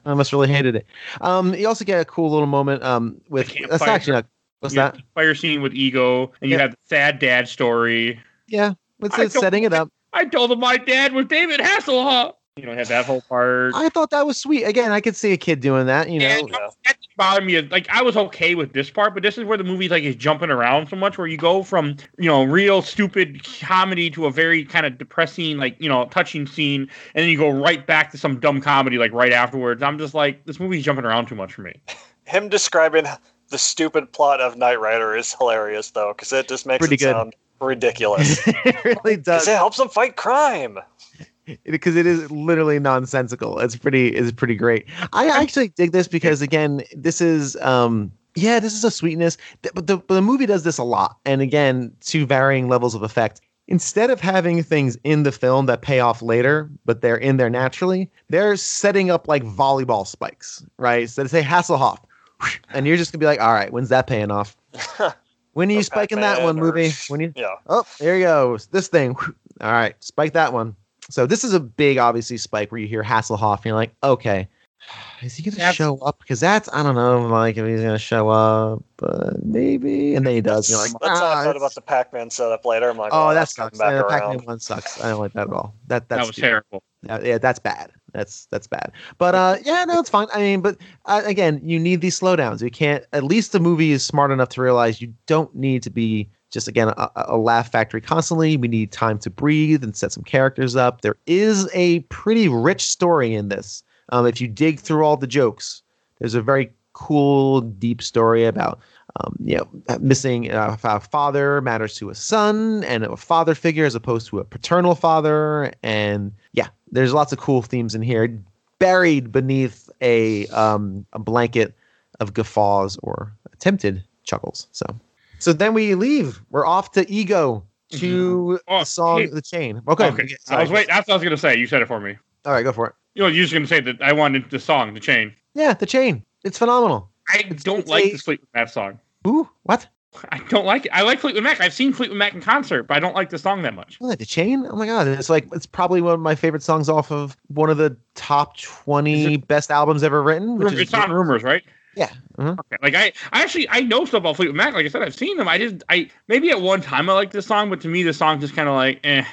I must really hated it. Um, you also get a cool little moment um with that's actually not. What's that? fire scene with Ego, and you Yeah. have the sad dad story. Yeah, it's, it's setting it up. I told him my dad was David Hasselhoff. You know, have that whole part. I thought that was sweet. Again, I could see a kid doing that. You know, And Yeah. that didn't me. Like I was okay with this part, but this is where the movie like is jumping around so much, where you go from you know real stupid comedy to a very kind of depressing, like you know, touching scene, and then you go right back to some dumb comedy like right afterwards. I'm just like, this movie's jumping around too much for me. Him describing the stupid plot of Knight Rider is hilarious, though, because it just makes Pretty it good. sound ridiculous. it really does. It helps them fight crime. Because it is literally nonsensical. It's pretty it's pretty great. I actually dig this because again, this is um yeah, this is a sweetness. But the, but the movie does this a lot, and again, to varying levels of effect. Instead of having things in the film that pay off later, but they're in there naturally, they're setting up like volleyball spikes, right? So they say Hasselhoff, and you're just gonna be like, all right, when's that paying off? When are you spiking that one, or- movie? When you Yeah. Oh, there you go. This thing. All right, spike that one. So this is a big, obviously, spike where you hear Hasselhoff and you're like, okay, is he gonna That's- show up? Because that's I don't know, like if he's gonna show up, uh, maybe, and then he does. and you're like, That's how ah, I thought about the Pac-Man setup later. I'm like, Oh, oh, that that's sucks. coming Yeah, the Pac-Man one sucks. I don't like that at all. That that's that was stupid. terrible. Yeah, yeah, that's bad. That's that's bad. But uh, yeah, no, it's fine. I mean, but uh, again, you need these slowdowns. You can't. At least the movie is smart enough to realize you don't need to be just again a, a laugh factory constantly. We need time to breathe and set some characters up. There is a pretty rich story in this. Um, if you dig through all the jokes, there's a very cool, deep story about um, you know, missing uh, a father matters to a son and a father figure as opposed to a paternal father. And yeah, there's lots of cool themes in here, buried beneath a um, a blanket of guffaws or attempted chuckles. So, so then we leave. We're off to Ego mm-hmm. to Oh, the song hey. "The Chain." Okay, Okay, I was wait. That's what I was gonna say. You said it for me. All right, go for it. You know, you're just gonna say that I wanted the song, the chain. Yeah, "The Chain." It's phenomenal. I It's- don't it's like a- the Fleetwood Mac song. Ooh, what? I don't like it. I like Fleetwood Mac. I've seen Fleetwood Mac in concert, but I don't like the song that much. Oh, the chain? Oh my god! It's like it's probably one of my favorite songs off of one of the top twenty best albums ever written. Which is It's on rumors, right? Yeah. mhm. Okay. Like I, I actually I know stuff about Fleetwood Mac. Like I said, I've seen them. I just I maybe at one time I liked this song, but to me the song just kind of like eh.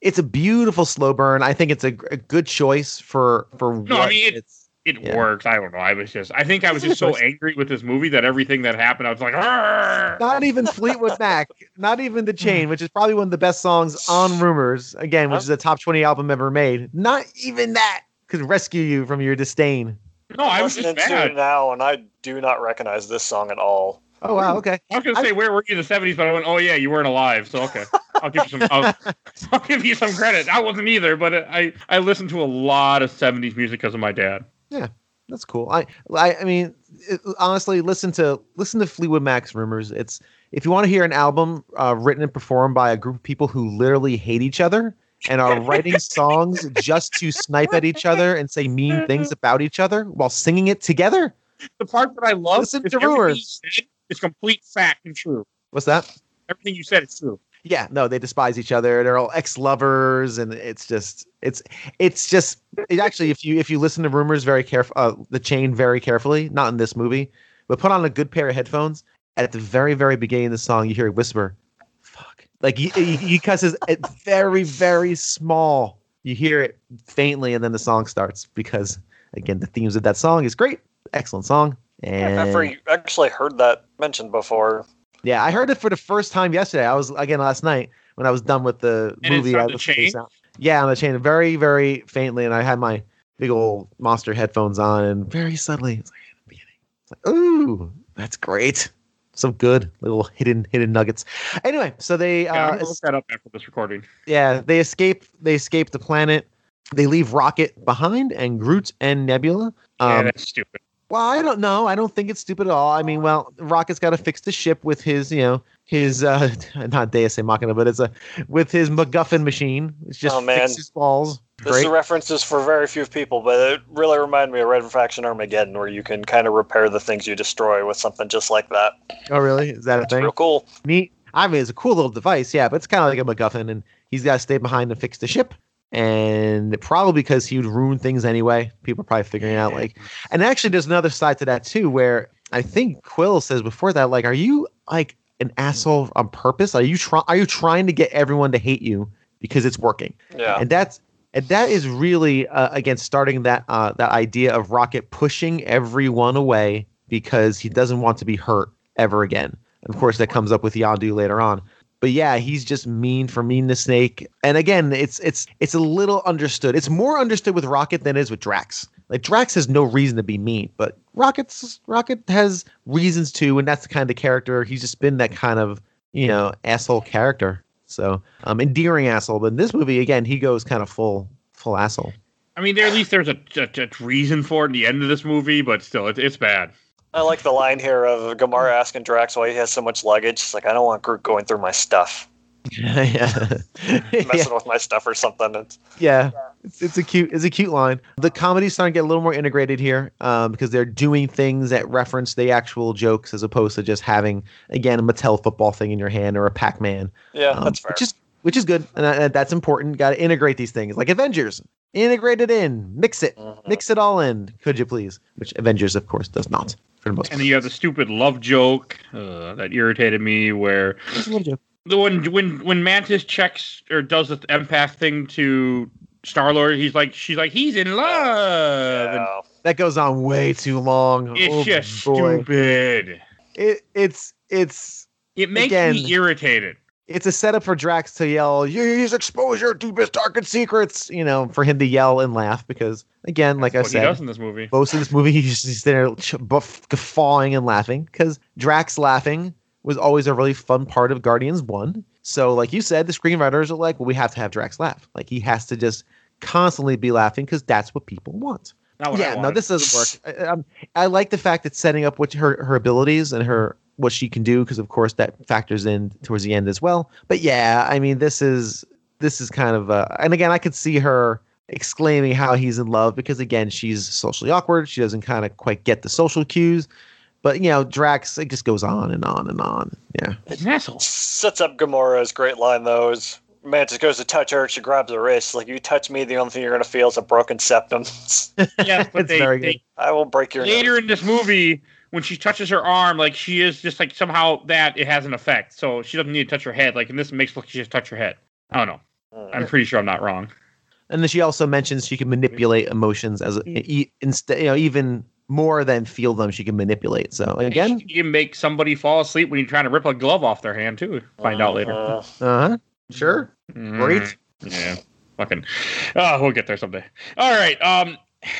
It's a beautiful slow burn. I think it's a, a good choice for for No, I mean, it- it's. It Yeah. works. I don't know. I was just I think I was just so angry with this movie that everything that happened I was like, "Argh!" Not even Fleetwood Mac, not even The Chain, which is probably one of the best songs on Rumors, again, which is a top 20 album ever made. Not even that could rescue you from your disdain. No, I was listening just to it mad. now, and I do not recognize this song at all. Oh, wow, okay. I was gonna say where were you in the seventies, but I went, oh yeah, you weren't alive. So okay, I'll give you some. I'll, I'll give you some credit. I wasn't either, but I I listened to a lot of seventies music because of my dad. Yeah, that's cool. I, I, I mean, it, honestly, listen to listen to Fleetwood Mac's Rumors. It's if you want to hear an album uh, written and performed by a group of people who literally hate each other and are writing songs just to snipe at each other and say mean things about each other while singing it together. The part that I love Listen is to everything Rumors. you said is complete fact and true. What's that? Everything you said is true. Yeah, no, they despise each other. They're all ex-lovers, and it's just, it's, it's just, it actually, if you if you listen to rumors very careful, uh, the chain very carefully, not in this movie, but put on a good pair of headphones. At the very very beginning of the song, you hear a whisper, like he, you, you cusses it eh, very very small. You hear it faintly, and then the song starts because again, the themes of that song is great, excellent song. And I've never actually heard that mentioned before. yeah, I heard it for the first time yesterday. I was again last night when I was done with the And it's movie. on I the listened chain? sound- Yeah, on the chain, very, very faintly, and I had my big old monster headphones on, and very subtly, it's like at the beginning, it's like, ooh, that's great, so good, little hidden hidden nuggets. Anyway, so they, Yeah, uh, look that up after this recording. yeah, they escape. They escape the planet. They leave Rocket behind, and Groot and Nebula. yeah, Um, that's stupid. Well, I don't know. I don't think it's stupid at all. I mean, well, Rocket's got to fix the ship with his, you know, his uh not Deus Ex Machina, but it's a with his MacGuffin machine. It's just Oh, man. fix his balls. This Great. is references for very few people, but it really reminded me of Red Faction Armageddon, where you can kind of repair the things you destroy with something just like that. oh, really? Is that a thing? Real cool. Neat. I mean, it's a cool little device, yeah, but it's kind of like a MacGuffin, and he's got to stay behind and fix the ship. And probably because he would ruin things anyway. People are probably figuring out like, and actually, there's another side to that too, where I think Quill says before that, like, are you like an asshole on purpose? Are you trying? Are you trying to get everyone to hate you because it's working? Yeah. and that's and that is really uh, starting that uh, that idea of Rocket pushing everyone away because he doesn't want to be hurt ever again. Of course, that comes up with Yondu later on. But yeah, he's just mean for mean to Snake. And again, it's it's it's a little understood. It's more understood with Rocket than it is with Drax. Like Drax has no reason to be mean, but Rocket's Rocket has reasons to, and that's the kind of character he's just been that kind of you know asshole character. So um, endearing asshole. But in this movie, again, he goes kind of full full asshole. I mean, there at least there's a, a, a reason for it in the end of this movie, but still, it, it's bad. I like the line here of Gamora asking Drax why he has so much luggage. It's like, I don't want Groot going through my stuff, yeah. messing with my stuff or something. It's, yeah. It's, it's a cute it's a cute line. The comedy's starting to get a little more integrated here um, because they're doing things that reference the actual jokes as opposed to just having again a mattel football thing in your hand or a pac-man. Yeah, um, that's fair. which is which is good. And uh, that's important. Got to integrate these things. Like avengers integrate it in mix it Mhm. mix it all in could you please? Which avengers of course does not for the most And then you have the stupid love joke uh, that irritated me, where part the when when when Mantis checks or does the empath thing to Star Lord, he's like, she's like, he's in love. Yeah. that goes on way too long it's Oh, just boy. stupid. it, it's it's It makes Again- me irritated. it's a setup for Drax to yell, "He's expose your deepest, darkest secrets." You know, for him to yell and laugh because, again, like That's I what he does said, in this movie. most of this movie he's just there buff- guffawing and laughing because Drax laughing was always a really fun part of Guardians One. So, like you said, the screenwriters are like, "Well, we have to have Drax laugh. Like he has to just constantly be laughing because that's what people want." What yeah, no, this doesn't work. I, um, I like the fact that setting up what her her abilities and her what she can do because of course that factors in towards the end as well. But yeah, I mean this is this is kind of uh, and again I could see her exclaiming how he's in love because again she's socially awkward. She doesn't kind of quite get the social cues. But you know, Drax it just goes on and on and on. Yeah. He's an asshole. Sets up Gamora's great line though. Is Mantis goes to touch her, she grabs her wrist. Like you touch me, the only thing you're gonna feel is a broken septum. yeah, but It's they, very they good. I will break your later nose. in this movie when she touches her arm, like she is just like somehow that it has an effect. So she doesn't need to touch her head. Like and this, makes look like she just touch her head. I don't know. Mm. I'm pretty sure I'm not wrong. And then she also mentions she can manipulate emotions as e- instead, you know, even more than feel them. She can manipulate. So again, you can make somebody fall asleep when you're trying to rip a glove off their hand too. Find out later. Uh, uh huh, sure, Mhm. great. Yeah. Fucking. Oh, we'll get there someday. All right. Um,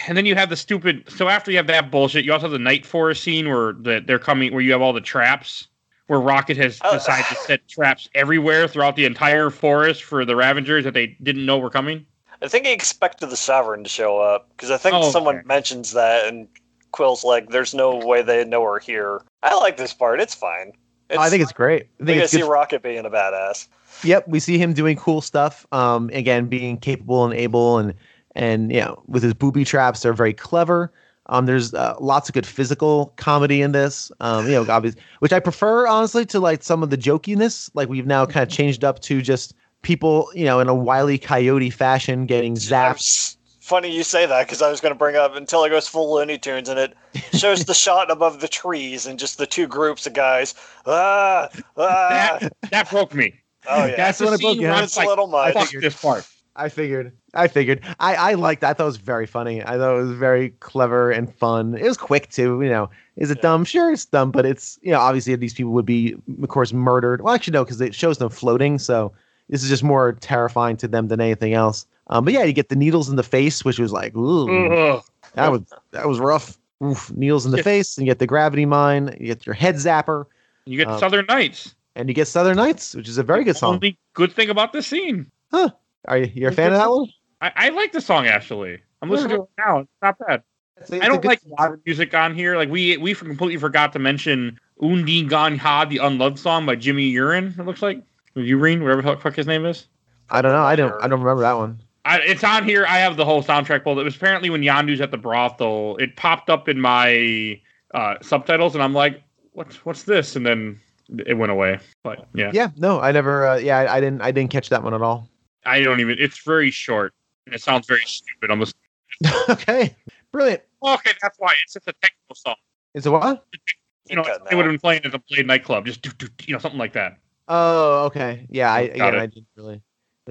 and then you have the stupid. So after you have that bullshit, you also have the night forest scene where the, they're coming, where you have all the traps, where Rocket has Oh. decided to set traps everywhere throughout the entire forest for the Ravagers that they didn't know were coming. I think he expected the Sovereign to show up because I think Oh, someone okay. mentions that, and Quill's like, "There's no way they know we're here." I like this part. It's fine. It's, I think it's great. I I think I it's see good. Rocket being a badass. Yep, we see him doing cool stuff. Um, again, being capable and able, and and you know, with his booby traps, they're very clever. Um, there's uh, lots of good physical comedy in this. Um, you know, obviously, which I prefer honestly to like some of the jokiness. Like we've now kind of changed up to just people, you know, in a wily coyote fashion getting zapped. It's funny you say that because I was going to bring up until it goes full Looney Tunes and it shows the shot above the trees and just the two groups of guys. Ah, ah. That that broke me. Oh yeah, That's the what I scene broke. where Yeah. I'm it's like, a little much. Fuck this part. I figured. I figured. I I liked that. I thought it was very funny. I thought it was very clever and fun. It was quick too. You know, is it Yeah. dumb? Sure, it's dumb, but it's you know obviously these people would be of course murdered. Well, actually no, because it shows them floating. So this is just more terrifying to them than anything else. Um, but yeah, you get the needles in the face, which was like, ooh, Ugh. that was that was rough. Oof, needles in the Yeah. face, and you get the gravity mine. You get your head zapper, You get Um, Southern Nights. and you get Southern Nights, which is a very good song. Only good thing about this scene. Huh? Are you you're a fan of that one? I, I like the song actually. I'm listening to it now. It's not bad. It's it's I don't like a lot of music on here. Like we we completely forgot to mention Undine Gan Ha, the unloved song by Jimmy Urine. It looks like Urine, whatever the fuck his name is. I don't know. I don't. I don't remember that one. I, it's on here. I have the whole soundtrack pulled. It was apparently when Yondu's at the brothel. It popped up in my uh, subtitles, and I'm like, "What's what's this?" And then it went away. But yeah, Yeah. No, I never. Uh, yeah, I, I didn't. I didn't catch that one at all. I don't even. It's very short, and it sounds very stupid. Almost. okay. Brilliant. Okay, that's why it's just a technical song. Is it what? You know, they would have been playing at a played nightclub, just do, do, you know something like that. Oh, okay. Yeah, I Got again, it. I didn't really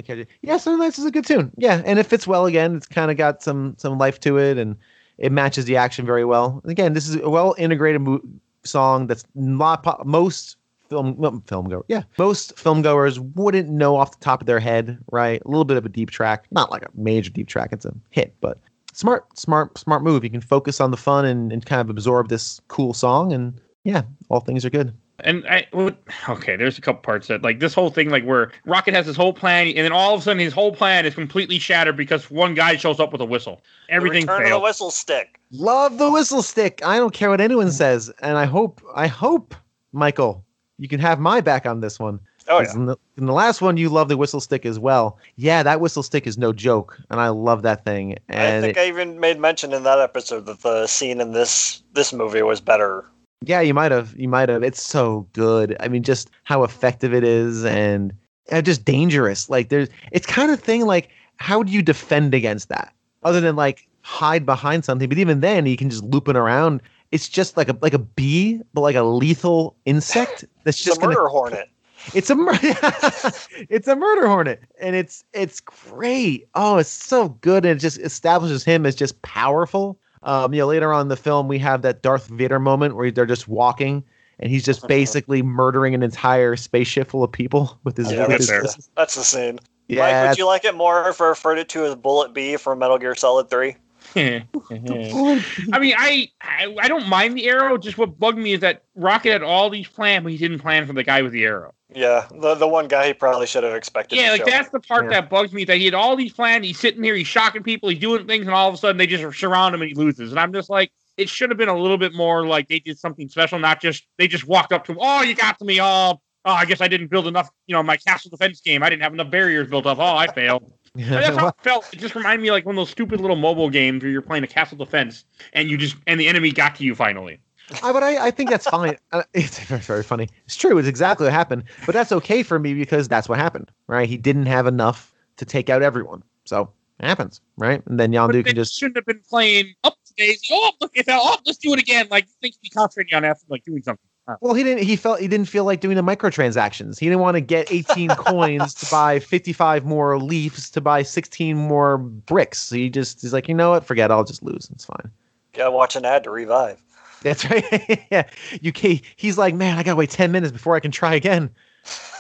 catch. Yeah, so this is a good tune. Yeah, and it fits well. Again, it's kind of got some some life to it, and it matches the action very well. And again, this is a well integrated mo- song that's not po- most film film goer. Yeah, most film goers wouldn't know off the top of their head. Right, a little bit of a deep track, not like a major deep track. It's a hit, but smart, smart, smart move. You can focus on the fun and, and kind of absorb this cool song, and yeah, all things are good. And I would okay. There's a couple parts that like this whole thing, like where Rocket has his whole plan, and then all of a sudden his whole plan is completely shattered because one guy shows up with a whistle. Everything Return of the whistle stick. Love the whistle stick. I don't care what anyone says, and I hope, I hope, Michael, you can have my back on this one. Oh 'Cause yeah. In the, in the last one, you love the whistle stick as well. Yeah, that whistle stick is no joke, and I love that thing. And I think it- I even made mention in that episode that the scene in this this movie was better. Yeah, you might have, you might have. It's so good. I mean, just how effective it is, and uh, just dangerous. Like there's, it's kind of thing like, how do you defend against that? Other than like hide behind something, but even then, you can just loop it around. It's just like a like a bee, but like a lethal insect that's just a gonna murder hornet. It's a mur- it's a murder hornet, and it's it's great. Oh, it's so good, and it just establishes him as just powerful. Um, you know, later on in the film, we have that Darth Vader moment where they're just walking, and he's just basically murdering an entire spaceship full of people with his. Yeah, with that's his. That's the scene. yeah, Mike, would you like it more if I referred it to as Bullet B from Metal Gear Solid 3? I mean, I, I I don't mind the arrow. Just what bugged me is that Rocket had all these plans, but he didn't plan for the guy with the arrow. Yeah, the the one guy he probably should have expected. Yeah, to like show that's the part Yeah. that bugs me. That he had all these plans. He's sitting here, he's shocking people, he's doing things, and all of a sudden they just surround him and he loses. And I'm just like, it should have been a little bit more like they did something special, not just they just walked up to him. Oh, you got to me. Oh, oh I guess I didn't build enough. You know, my castle defense game. I didn't have enough barriers built up. Oh, I failed. That's how it felt. It just reminded me like one of those stupid little mobile games where you're playing a castle defense and you just and the enemy got to you finally. I, but I, I think that's fine. Uh, it's very, very funny. It's true. It's exactly what happened. But that's okay for me because that's what happened, right? He didn't have enough to take out everyone. So it happens, right? And then Yondu can just. shouldn't have been playing up today. Oh, look at that. Oh, let's do it again. Like things be concentrating on after like doing something. Huh. Well, he didn't. He felt he didn't feel like doing the microtransactions. He didn't want to get 18 coins to buy 55 more leaves to buy 16 more bricks. So he just he's like, you know what? Forget. it. I'll just lose. It's fine. Gotta watch an ad to revive. That's right. yeah. You can, He's like, man, I gotta wait 10 minutes before I can try again.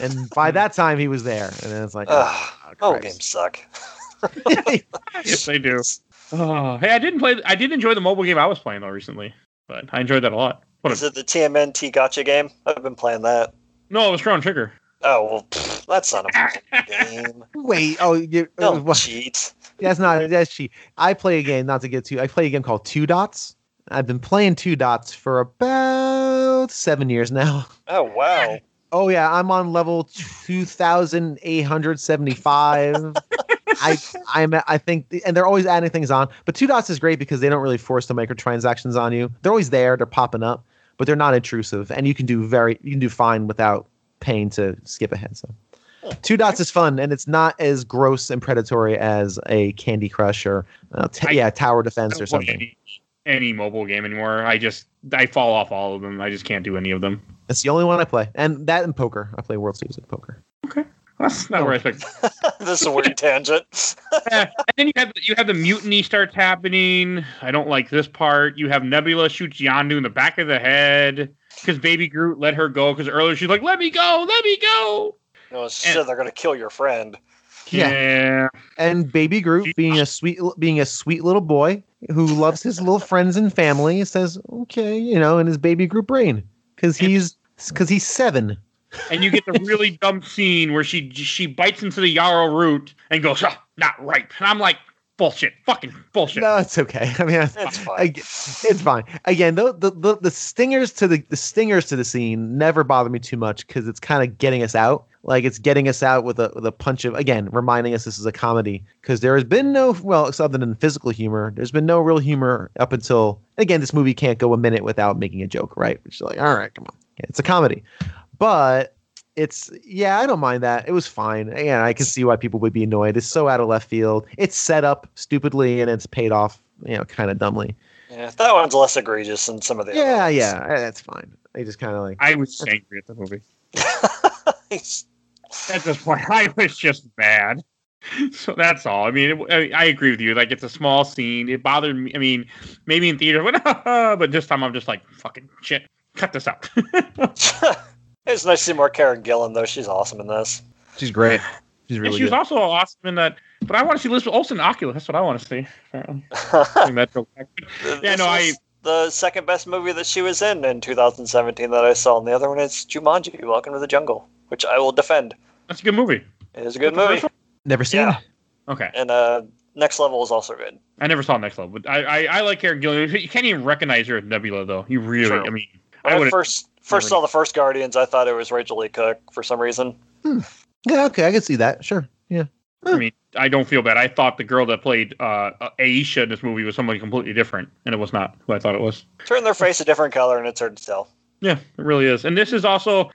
And by that time, he was there. And then it's like, Ugh, oh, Mobile games suck. yes, they do. Oh, hey, I didn't play. I did enjoy the mobile game I was playing though recently, but I enjoyed that a lot. What Is a, it the TMNT gacha game? I've been playing that. no, it was Chrono Trigger. Oh well, pfft, that's not a game. Wait. Oh, you, uh, Don't what- cheat. that's not that's cheat. I play a game. Not to get too. I play a game called Two Dots. I've been playing Two Dots for about seven years now. Oh wow. Oh yeah, I'm on level two thousand eight hundred seventy-five. I I'm I think and they're always adding things on. But two dots is great because they don't really force the microtransactions on you. They're always there, they're popping up, but they're not intrusive, and you can do very you can do fine without paying to skip ahead. So two dots is fun, and it's not as gross and predatory as a Candy Crush or uh, t- I- yeah Tower Defense or something. any, any mobile game anymore. I just I fall off all of them. I just can't do any of them. It's the only one I play, and that and poker. I play World Series of Poker. That's not where I expect. this is a weird tangent. and then you have you have the mutiny starts happening. I don't like this part. You have Nebula shoots Yondu in the back of the head because Baby Groot let her go. Because earlier she's like, "Let me go, let me go." No shit, they're gonna kill your friend. Yeah. Yeah, and baby Groot being a sweet being a sweet little boy who loves his little friends and family says okay you know in his baby Groot brain because he's because he's seven and you get the really dumb scene where she she bites into the yarrow root and goes, "Ah, "Not ripe," and I'm like, bullshit. Fucking bullshit. No, it's okay. I mean, It's I, fine. it's fine. Again, the, the the the stingers to the the stingers to the scene never bother me too much because it's kind of getting us out. Like it's getting us out with a with a punch of again reminding us this is a comedy because there has been no well other than physical humor. There's been no real humor up until again this movie can't go a minute without making a joke, right? Which is like all right, come on, it's a comedy, but it's yeah, I don't mind that. It was fine. Again, I can see why people would be annoyed. It's so out of left field. It's set up stupidly and it's paid off, you know, kind of dumbly. Yeah, that one's less egregious than some of the Yeah, other yeah, that's fine. They just kind of like I was angry at the movie. At this point, I was just mad. So that's all. I mean, it, I, I agree with you. Like, it's a small scene. It bothered me. I mean, maybe in theater, but this time I'm just like, fucking shit. Cut this out. it's nice to see more Karen Gillan though. She's awesome in this. she's great. She's and really she was good. also awesome in that. But I want to see Elizabeth Olsen in Oculus. That's what I want to see. Apparently. Bring that. Yeah, no, I- the second best movie that she was in in 2017 that I saw, and the other one is Jumanji: Welcome to the Jungle, which I will defend. That's a good movie. It is a good movie, Never seen. Yeah. it. Okay. and uh, Next Level is also good. I never saw Next Level, but I, I, I like Karen Gillan. You can't even recognize her as Nebula, though. You really, True. I mean, When I I, first first never- saw the first Guardians, I thought it was Rachael Leigh Cook for some reason. Yeah, okay, I can see that. Sure. Yeah. I mean, I don't feel bad. I thought the girl that played uh, Ayesha in this movie was somebody completely different, and it was not who I thought it was. Turn their face a different color, and it's hard to tell. Yeah, it really is. And this is also,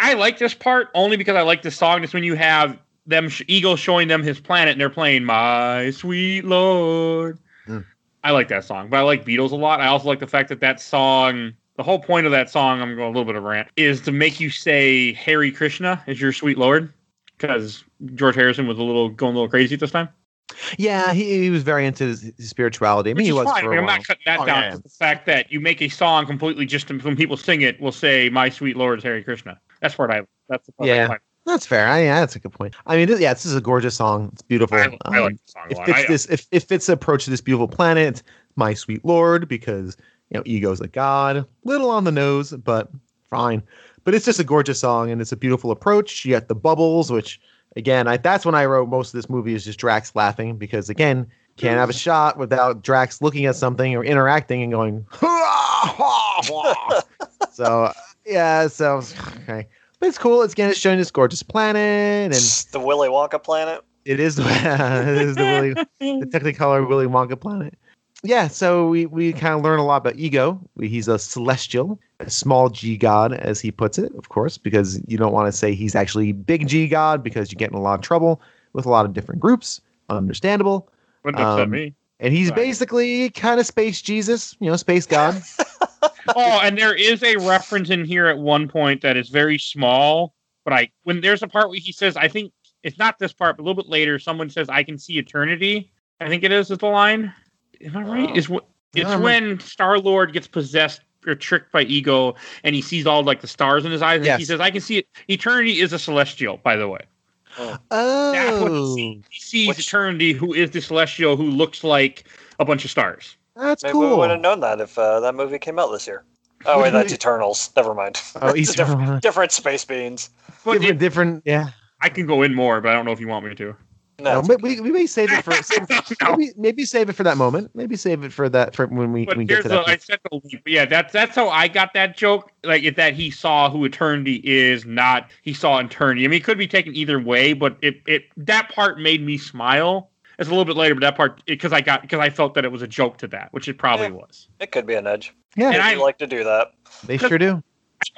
I like this part only because I like this song. It's when you have them, Ego showing them his planet, and they're playing "My Sweet Lord." Hmm. I like that song, but I like Beatles a lot. I also like the fact that that song. The whole point of that song, I'm going a little bit of a rant, is to make you say Hare Krishna is your sweet lord, because George Harrison was a little going a little crazy at this time. Yeah, he, he was very into his, his spirituality. I mean, Which he was fine. for I a mean, I'm not cutting that Oh, down. yeah, to The fact that you make a song completely just to, when people sing it will say "My Sweet Lord is Hare Krishna." That's what I. That's the part Yeah. like. That's fair. I, yeah, that's a good point. I mean, this, yeah, this is a gorgeous song. It's beautiful. I, I Um, like the song a it lot. fits I- this if it fits the approach to this beautiful planet. My sweet lord because you know ego's a god, little on the nose, but fine. But it's just a gorgeous song and it's a beautiful approach. You got the bubbles, which again, I that's when I wrote most of this movie is just Drax laughing because again, can't have a shot without Drax looking at something or interacting and going. so yeah, so okay. But it's cool. It's again, it's showing this gorgeous planet, and the Willy Wonka planet. it is it is the Willy the Technicolor Willy Wonka planet. Yeah, so we, we kind of learn a lot about Ego. He's a celestial, a small G god, as he puts it, of course, because you don't want to say he's actually big G god because you get in a lot of trouble with a lot of different groups. Understandable. Wouldn't upset um, me. And he's Right. basically kind of space Jesus, you know, space god. Oh, and there is a reference in here at one point that is very small, but I when there's a part where he says, I think it's not this part, but a little bit later, someone says, "I can see eternity." I think it is is the line. Am I right? Oh. Is what it's I don't when Star Lord gets possessed or tricked by ego, and he sees all like the stars in his eyes. And he says, "I can see it." Eternity is a celestial, by the way. That's what he Oh, sees. He sees Which- eternity, who is the celestial, who looks like a bunch of stars. that's cool. Maybe we cool. would have known that if uh, that movie came out this year. Oh wait, that's Eternals. Never mind. Oh, It's East different, different space beings. But different, it- different, yeah. I can go in more, but I don't know if you want me to. No, No, we, we, we may save it for save, No. maybe, maybe save it for that moment. Maybe save it for that for when we, But we get to the, that. I said the leap. Yeah, that's that's how I got that joke. Like if that he saw who eternity is, not he saw eternity. I mean, it could be taken either way, but it it that part made me smile. It's a little bit later, but that part because I got because I felt that it was a joke to that, which it probably Yeah. was. it could be an edge. yeah, and If I- you like to do that. they sure do.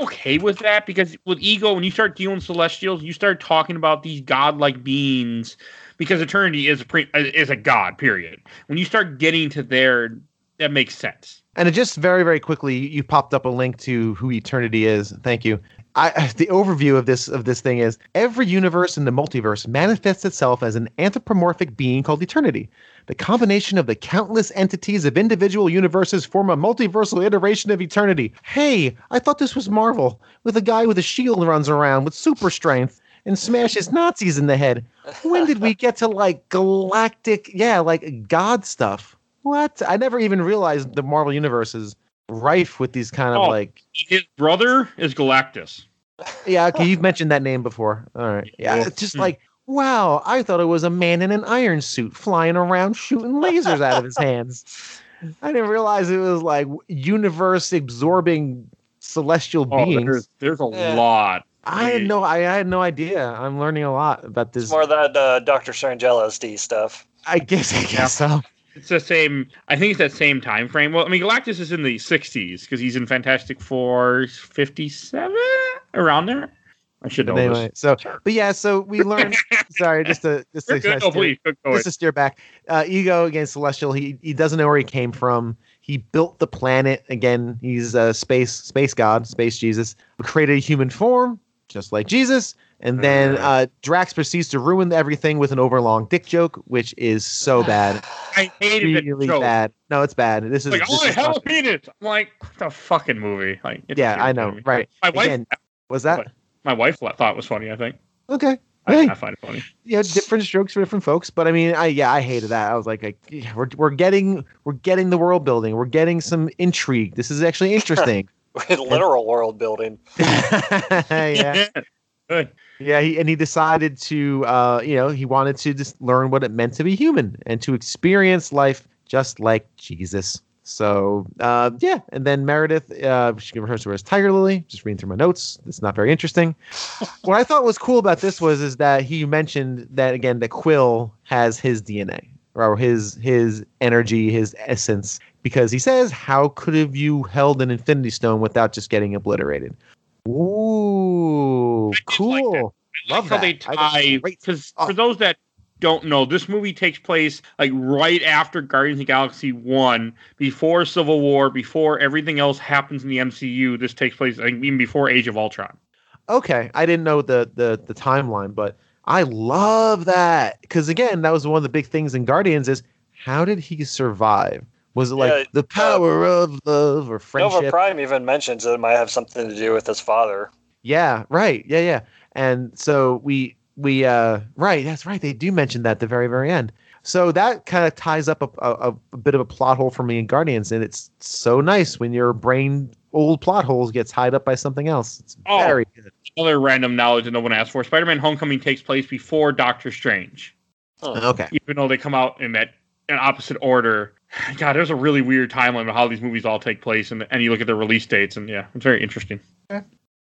I'm okay with that because with ego, when you start dealing with celestials, you start talking about these godlike beings because eternity is a pre, is a god. Period. When you start getting to there, that makes sense. And it just very, very quickly, you popped up a link to who Eternity is. Thank you. I, the overview of this of this thing is every universe in the multiverse manifests itself as an anthropomorphic being called Eternity. The combination of the countless entities of individual universes form a multiversal iteration of Eternity. Hey, I thought this was Marvel, with a guy with a shield runs around with super strength and smashes Nazis in the head. When did we get to like galactic, yeah, like God stuff? What? I never even realized the Marvel universe is rife with these kind of Oh. like. His brother is Galactus. Yeah, okay, you've mentioned that name before. All right. Yeah, Yeah. it's just Hmm. like wow, I thought it was a man in an iron suit flying around shooting lasers out of his hands. I didn't realize it was like universe absorbing celestial Oh, beings. there's there's a Yeah. lot. I had no, I, I had no idea. I'm learning a lot about this. It's more that uh, Doctor Strange LSD stuff. I guess, I guess so. It's the same. I think it's that same time frame. Well, I mean, Galactus is in the '60s because he's in Fantastic Four '57 around there. I should know But anyway, this. so but yeah, so we learned. sorry, just to just to, good. kinda No, steer- please, go go just to steer back. Uh, Ego against Celestial. He he doesn't know where he came from. He built the planet again. He's a space space god, space Jesus. Created a human form, just like Jesus. And then uh, Drax proceeds to ruin everything with an overlong dick joke, which is so bad, I hated it. really that bad. No, it's bad. This is Like, this oh, is hell of penis. I'm like, what the fucking movie? Like, it's yeah, I know, funny. right? My wife, Again, was that my wife thought it was funny. I think. okay? I. I find it funny. Yeah, different strokes for different folks. But I mean, I yeah, I hated that. I was like, like yeah, we're we're getting we're getting the world building. We're getting some intrigue. This is actually interesting. Literal world building. yeah, Good. yeah. He, and he decided to, uh, you know, he wanted to just learn what it meant to be human and to experience life just like Jesus. So uh, yeah, and then Meredith, uh, she can refers to her as Tiger Lily. Just reading through my notes. It's not very interesting. what I thought was cool about this was is that he mentioned that again that Quill has his DNA or his his energy, his essence, because he says, "How could have you held an Infinity Stone without just getting obliterated?" Ooh, like cool. I Love how they tie because Oh. for those that don't know, this movie takes place like right after Guardians of the Galaxy One, before Civil War, before everything else happens in the MCU. This takes place think, even before Age of Ultron. Okay, I didn't know the the the timeline, but I love that because again, that was one of the big things in Guardians is how did he survive? Was it like Yeah, the power of love or friendship? Nova friendship? Prime even mentions that it might have something to do with his father. Yeah, right. Yeah, yeah. And so we we uh right, that's right. They do mention that at the very very end. So that kind of ties up a, a, a bit of a plot hole for me in Guardians, and it's so nice when your brain old plot holes gets tied up by something else. It's Oh. very good. Other random knowledge that no one asked for: Spider-Man: Homecoming takes place before Doctor Strange, Okay. even though they come out in that in opposite order. God, there's a really weird timeline of how these movies all take place, and and you look at the release dates, and yeah, it's very interesting.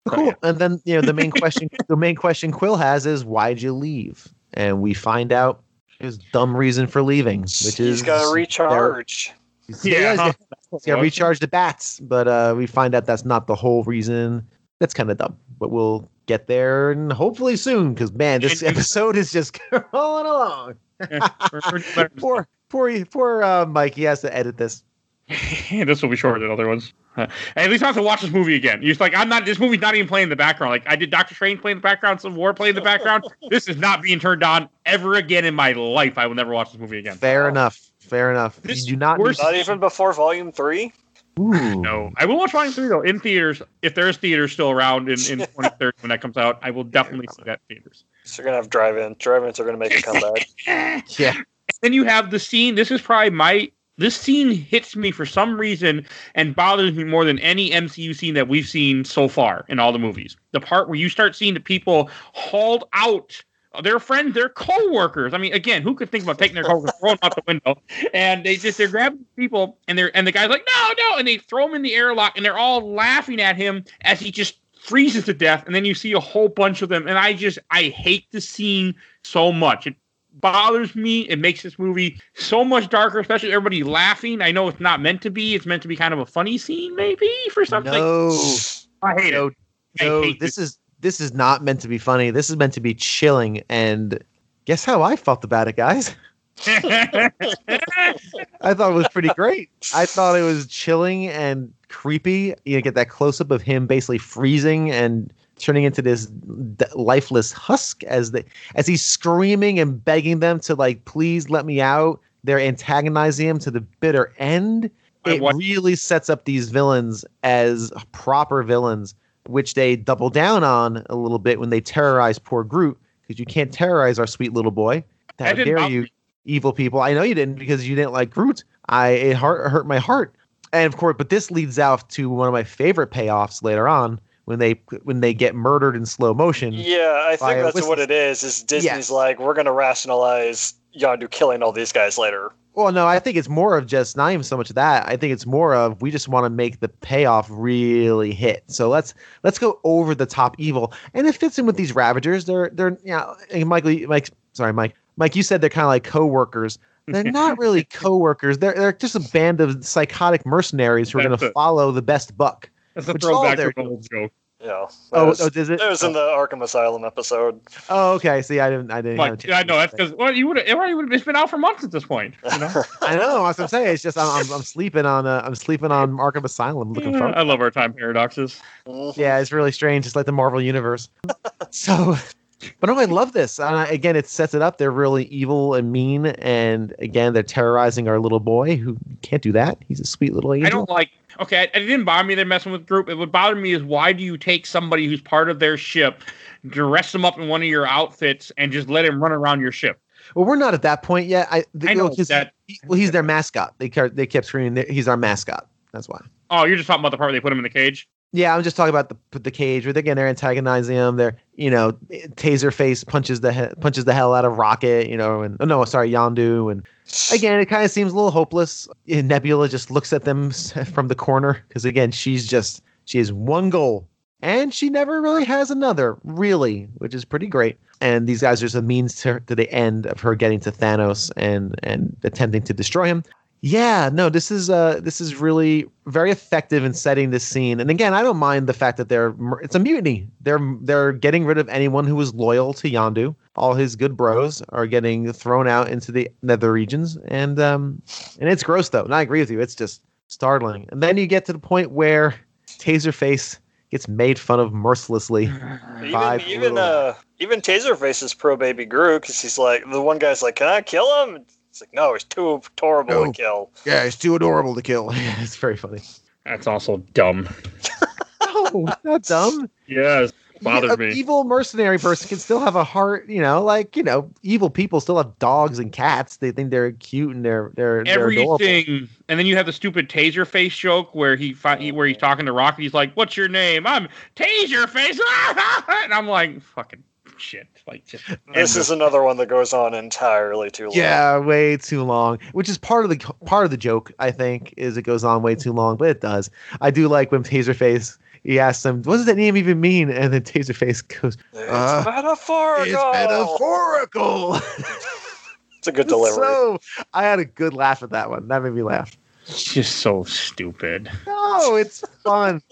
Cool. And then you know the main question the main question Quill has is why'd you leave? And we find out his dumb reason for leaving, which is He's got to recharge. he's- Yeah. he's got- he's got to recharge the bats, but uh, we find out that's not the whole reason. That's kind of dumb, but we'll get there and hopefully soon because man, this And- and- episode is just rolling along. Yeah, we're- we're doing better. Poor, poor, poor uh, Mike. He has to edit this. this will be shorter than other ones. Uh, at least I have to watch this movie again. You're just like, I'm not. This movie's not even playing in the background. Like I did Doctor Strange play in the background, Civil War play in the background. this is not being turned on ever again in my life. I will never watch this movie again. Fair Wow. enough. Fair enough. This you do not. worst- Not even before Volume Three. Ooh. No, I will watch Volume Three though in theaters. If there's theaters still around in, in 2030 when that comes out, I will definitely see that in theaters. So you're gonna have drive-in. Drive-ins are gonna make a comeback. Yeah. Then you have the scene. This is probably my. This scene hits me for some reason and bothers me more than any MCU scene that we've seen so far in all the movies. The part where you start seeing the people hauled out, their friends, their co-workers. I mean, again, who could think about taking their co-workers, throwing out the window, and they just they're grabbing people, and they're and the guy's like, no, no, and they throw him in the airlock, and they're all laughing at him as he just freezes to death, and then you see a whole bunch of them, and I just I hate the scene so much. It bothers me. It makes this movie so much darker, especially everybody laughing. I know it's not meant to be. It's meant to be kind of a funny scene, maybe for something. No. I hate no, it. I no, hate this is this is not meant to be funny. This is meant to be chilling. And guess how I felt about it, guys? I thought it was pretty great. I thought it was chilling and creepy. You know, get that close up of him basically freezing and turning into this d- lifeless husk as the as he's screaming and begging them to like please let me out. They're antagonizing him to the bitter end. It really sets up these villains as proper villains, which they double down on a little bit when they terrorize poor Groot because you can't terrorize our sweet little boy. How That dare you, evil people? I know you didn't because you didn't like Groot. I it hurt, hurt my heart. And of course, but this leads out to one of my favorite payoffs later on when they when they get murdered in slow motion. Yeah, I think that's what it is. Is Disney's like we're gonna rationalize Yondu killing all these guys later. Well, no, I think it's more of just not even so much that. I think it's more of we just want to make the payoff really hit. So let's let's go over the top evil, and it fits in with these Ravagers. They're they're you know, Mike, sorry, Mike, Mike, you said they're kind of like co-workers. They're not really co-workers. They're they're just a band of psychotic mercenaries who are going to follow the best buck. That's a Which is all throwback to an old joke. Yeah. Oh, That was, oh, does it? that was in the Arkham Asylum episode. Oh, okay. See, I didn't. I didn't. have Like, chance I know that's because well, you would have. It's been out for months at this point. You know? I know. That's what I'm saying. It's just I'm, I'm, I'm sleeping on uh, I'm sleeping on Arkham Asylum. Looking forward. I love our time paradoxes. Mhm. Yeah, it's really strange. It's like the Marvel universe. so, but no, I love this. Uh, again, it sets it up. They're really evil and mean, and again, they're terrorizing our little boy who can't do that. He's a sweet little angel. I don't like. Okay, it didn't bother me they're messing with Groot. It would bother me is why do you take somebody who's part of their ship, dress them up in one of your outfits, and just let him run around your ship? Well, we're not at that point yet. I, the, I know 'cause that. he- well, he's their mascot. They kept they kept screaming. He's our mascot. That's why. Oh, you're just talking about the part where they put him in the cage. Yeah, I'm just talking about the the cage where again they're antagonizing him. They're you know Taserface punches the he- punches the hell out of Rocket. You know, and oh no, sorry, Yondu. And again, it kind of seems a little hopeless. And Nebula just looks at them from the corner because again, she's just she has one goal, and she never really has another, really, which is pretty great. And these guys are just a means to, to the end of her getting to Thanos and and attempting to destroy him. Yeah, no, this is uh this is really very effective in setting this scene. And again, I don't mind the fact that they're it's a mutiny. They're they're getting rid of anyone who was loyal to Yondu. All his good bros are getting thrown out into the nether regions and um and it's gross though. And I agree with you. It's just startling. And then you get to the point where Taserface gets made fun of mercilessly. Even Five even little- uh even Taserface is pro baby Groot because he's like the one guy's like, "Can I kill him?" It's like, "No, it's too horrible No. to kill." Yeah, it's too adorable to kill. it's very funny. That's also dumb. No, not dumb. Yes, bothered a me. evil mercenary person can still have a heart, you know, like you know, evil people still have dogs and cats. They think they're cute and they're they're they're. Everything, and then you have the stupid Taserface joke where he, fi- he where he's talking to Rocket. He's like, "What's your name?" I'm Taserface, and I'm like, "Fucking shit!" Like, just This is another one that goes on entirely too long. Yeah, way too long. Which is part of the part of the joke. I think is it goes on way too long, but it does. I do like when Taserface. He asks him, "What does that name even mean?" And then Taserface goes, It's Uh, metaphorical. "It's metaphorical." It's a good delivery. so I had a good laugh at that one. That made me laugh. It's just so stupid. No, it's fun.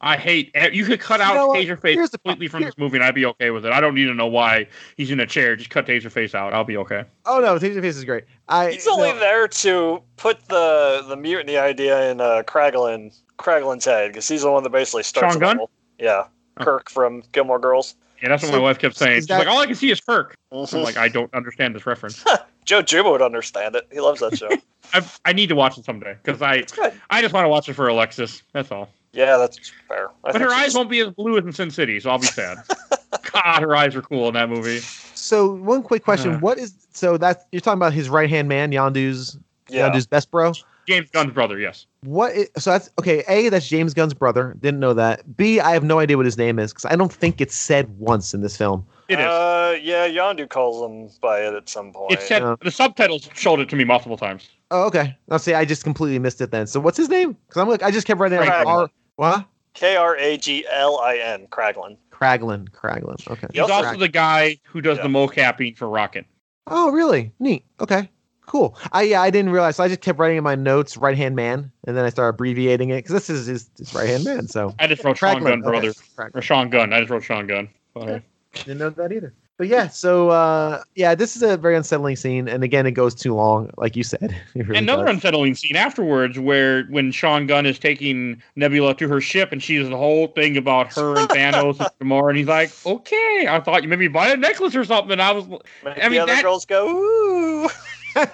I hate. You could cut You out know what? Taserface Here's the- completely from here- this movie, and I'd be okay with it. I don't need to know why he's in a chair. Just cut Taserface out. I'll be okay. Oh no, Taserface is great. I He's only no, there to put the the mutiny idea in uh, Kraglin Kraglin's head because he's the one that basically starts Sean Gunn? all. Yeah, Oh. Kirk from Gilmore Girls. Yeah, that's what So, my wife kept saying. She's that- like, all I can see is Kirk. I'm like, I don't understand this reference. Joe Juba would understand it. He loves that show. I, I need to watch it someday because I. I just want to watch it for Alexis. That's all. Yeah, that's fair. I But her eyes won't be as blue as in Sin City, so I'll be sad. God, her eyes were cool in that movie. So one quick question: Uh. What is so that you're talking about his right hand man, Yondu's Yeah. Yondu's best bro? James Gunn's brother, yes. What? Is, so that's okay. A, that's James Gunn's brother. Didn't know that. B, I have no idea what his name is because I don't think it's said once in this film. It is. Uh, yeah, Yondu calls him by it at some point. it said uh, the subtitles showed it to me multiple times. Oh, okay. I'll say I just completely missed it then. So what's his name? Because I'm like I just kept writing like R. What? K R A G L I N, Kraglin. Kraglin. Kraglin. Okay. He's also- also the guy who does Yeah. the mocapping for Rocket. Oh, really? Neat. Okay. Cool. I yeah, I didn't realize. So I just kept writing in my notes right hand man, and then I started abbreviating it because this is his, his right hand man. So I just wrote Sean Kraglin, Gunn okay. brother Kraglin. or Sean Gunn. I just wrote Sean Gunn. Sorry. Didn't know that either. But yeah, so uh yeah, this is a very unsettling scene, and again, it goes too long, like you said. Really Another does. unsettling scene afterwards, where when Sean Gunn is taking Nebula to her ship, and she does the whole thing about her and Thanos and Gamora, and he's like, "Okay, I thought you maybe buy a necklace or something." And I was, Make I mean, the other that- girls go, ooh.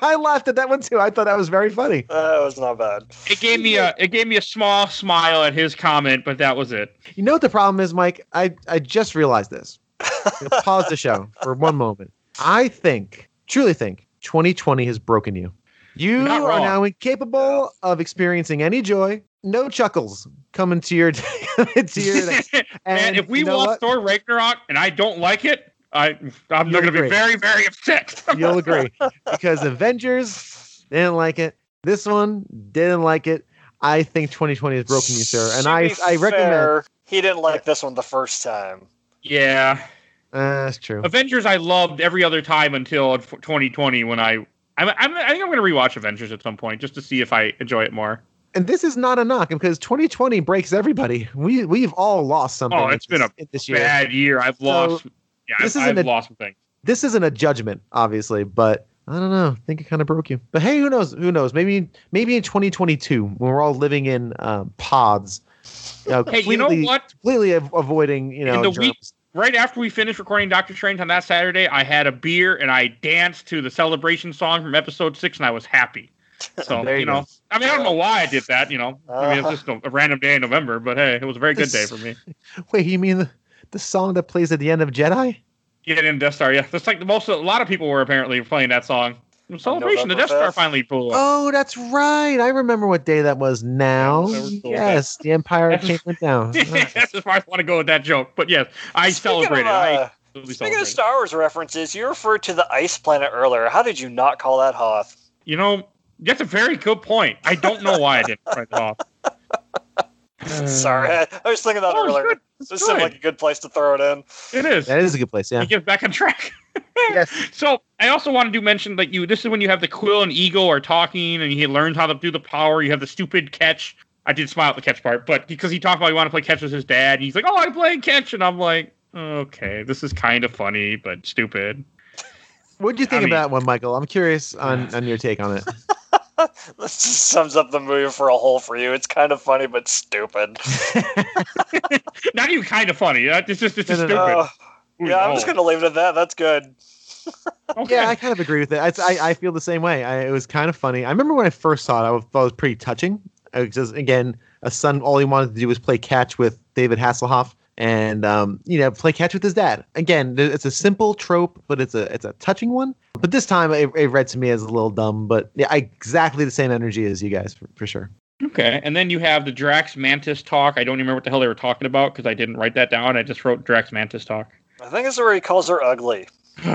I laughed at that one too. I thought that was very funny. That was not bad. it gave me a, it gave me a small smile at his comment, but that was it. You know what the problem is, Mike? I I just realized this. I'm gonna Pause the show for one moment. I think, truly think, 2020 has broken you. You are now incapable of experiencing any joy, no chuckles coming to your coming to your. and And if we you know watch what? Thor Ragnarok and I don't like it, I I'm You'll going to be very very upset. You'll agree because Avengers didn't like it. This one didn't like it. I think 2020 has broken you, sir, and I I recommend. fair, he didn't like this one the first time. Yeah, Uh, that's true. Avengers I loved every other time until 2020 when I I'm, I'm I think I'm going to rewatch Avengers at some point just to see if I enjoy it more. And this is not a knock because 2020 breaks everybody. We we've all lost something. Oh, it's been this- in this year. Bad year. I've So, lost. Yeah, this I've, isn't I've a- lost some things. This isn't a judgment, obviously, but I don't know. I think it kind of broke you. But hey, who knows? Who knows? Maybe maybe in 2022 when we're all living in um, pods. You know, Hey, you know what? Completely av- avoiding you know In the week- Right after we finished recording Doctor Strange on that Saturday, I had a beer and I danced to the celebration song from episode six, and I was happy. So you know. I mean, I don't know why I did that. You know, I mean, it's just a, a random day in November, but hey, it was a very good day for me. Wait, you mean the, the song that plays at the end of Jedi? Yeah, in Death Star. Yeah, that's like the most. A lot of people were apparently playing that song. It celebration. The Death Star finally blew up. Oh, that's right. I remember what day that was. Now, Yeah, that was cool. yes, the Empire came went down. That's as far as I want to go with that joke. But yes, I Speaking of, celebrated. I uh, absolutely Speaking of celebrated. Star Wars references, you referred to the ice planet earlier. How did you not call that Hoth? You know, that's a very good point. I don't know why I didn't write it off. Uh, Sorry, I, I was thinking that Oh, it's earlier. good. It's This seemed like a good place to throw it in. It is. that is a good place. Yeah. He gets back on track. Yes. So I also wanted to mention that you. This is when you have the Quill and Ego are talking, and he learns how to do the power. You have the stupid catch. I did smile at the catch part, but because he talked about he wanted to play catch with his dad, and he's like, "Oh, I play catch," and I'm like, "Okay, this is kind of funny, but stupid." What do you think I of mean- that one, Michael? I'm curious on, on your take on it. This just sums up the movie for a whole for you. It's kind of funny but stupid. Not even kind of funny. It's just it's just No, no, stupid. Uh, yeah, I'm just gonna leave it at that. That's good. Okay. Yeah, I kind of agree with it. I, I, I feel the same way. I, it was kind of funny. I remember when I first saw it, I was- thought it was pretty touching. It was just again, a son, all he wanted to do was play catch with David Hasselhoff and um, you know play catch with his dad. Again, it's a simple trope, but it's a it's a touching one. But this time, it, it read to me as a little dumb. But yeah, I, exactly the same energy as you guys for, for sure. Okay, and then you have the Drax Mantis talk. I don't even remember what the hell they were talking about because I didn't write that down. I just wrote Drax Mantis talk. I think this is where he calls her ugly.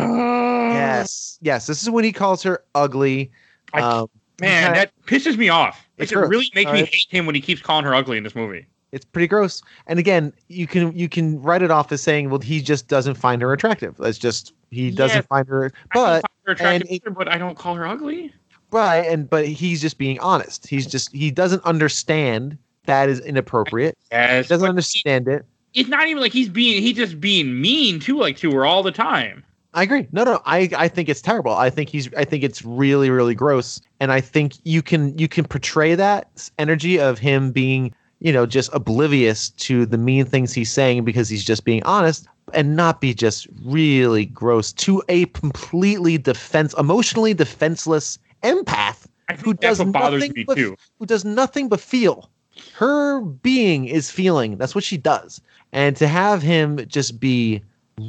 Yes, yes. This is when he calls her ugly. I- Um, man, Okay. that pisses me off. Like, It's it really makes me Alright. hate him when he keeps calling her ugly in this movie. It's pretty gross. And again, you can you can write it off as saying, well, he just doesn't find her attractive. That's just he doesn't Yeah. find her. But can find her attractive, and it- but I don't call her ugly. Right, and but he's just being honest. He's just he doesn't understand that is inappropriate. Yes, He doesn't but understand it. It's not even like he's being he's just being mean to like to her all the time. I agree. No, no, I I think it's terrible. I think he's I think it's really really gross, and I think you can you can portray that energy of him being you know just oblivious to the mean things he's saying because he's just being honest and not be just really gross to a completely defense emotionally defenseless empath Who does nothing me but- too. who does nothing but feel. Her being is feeling. That's what she does. And to have him just be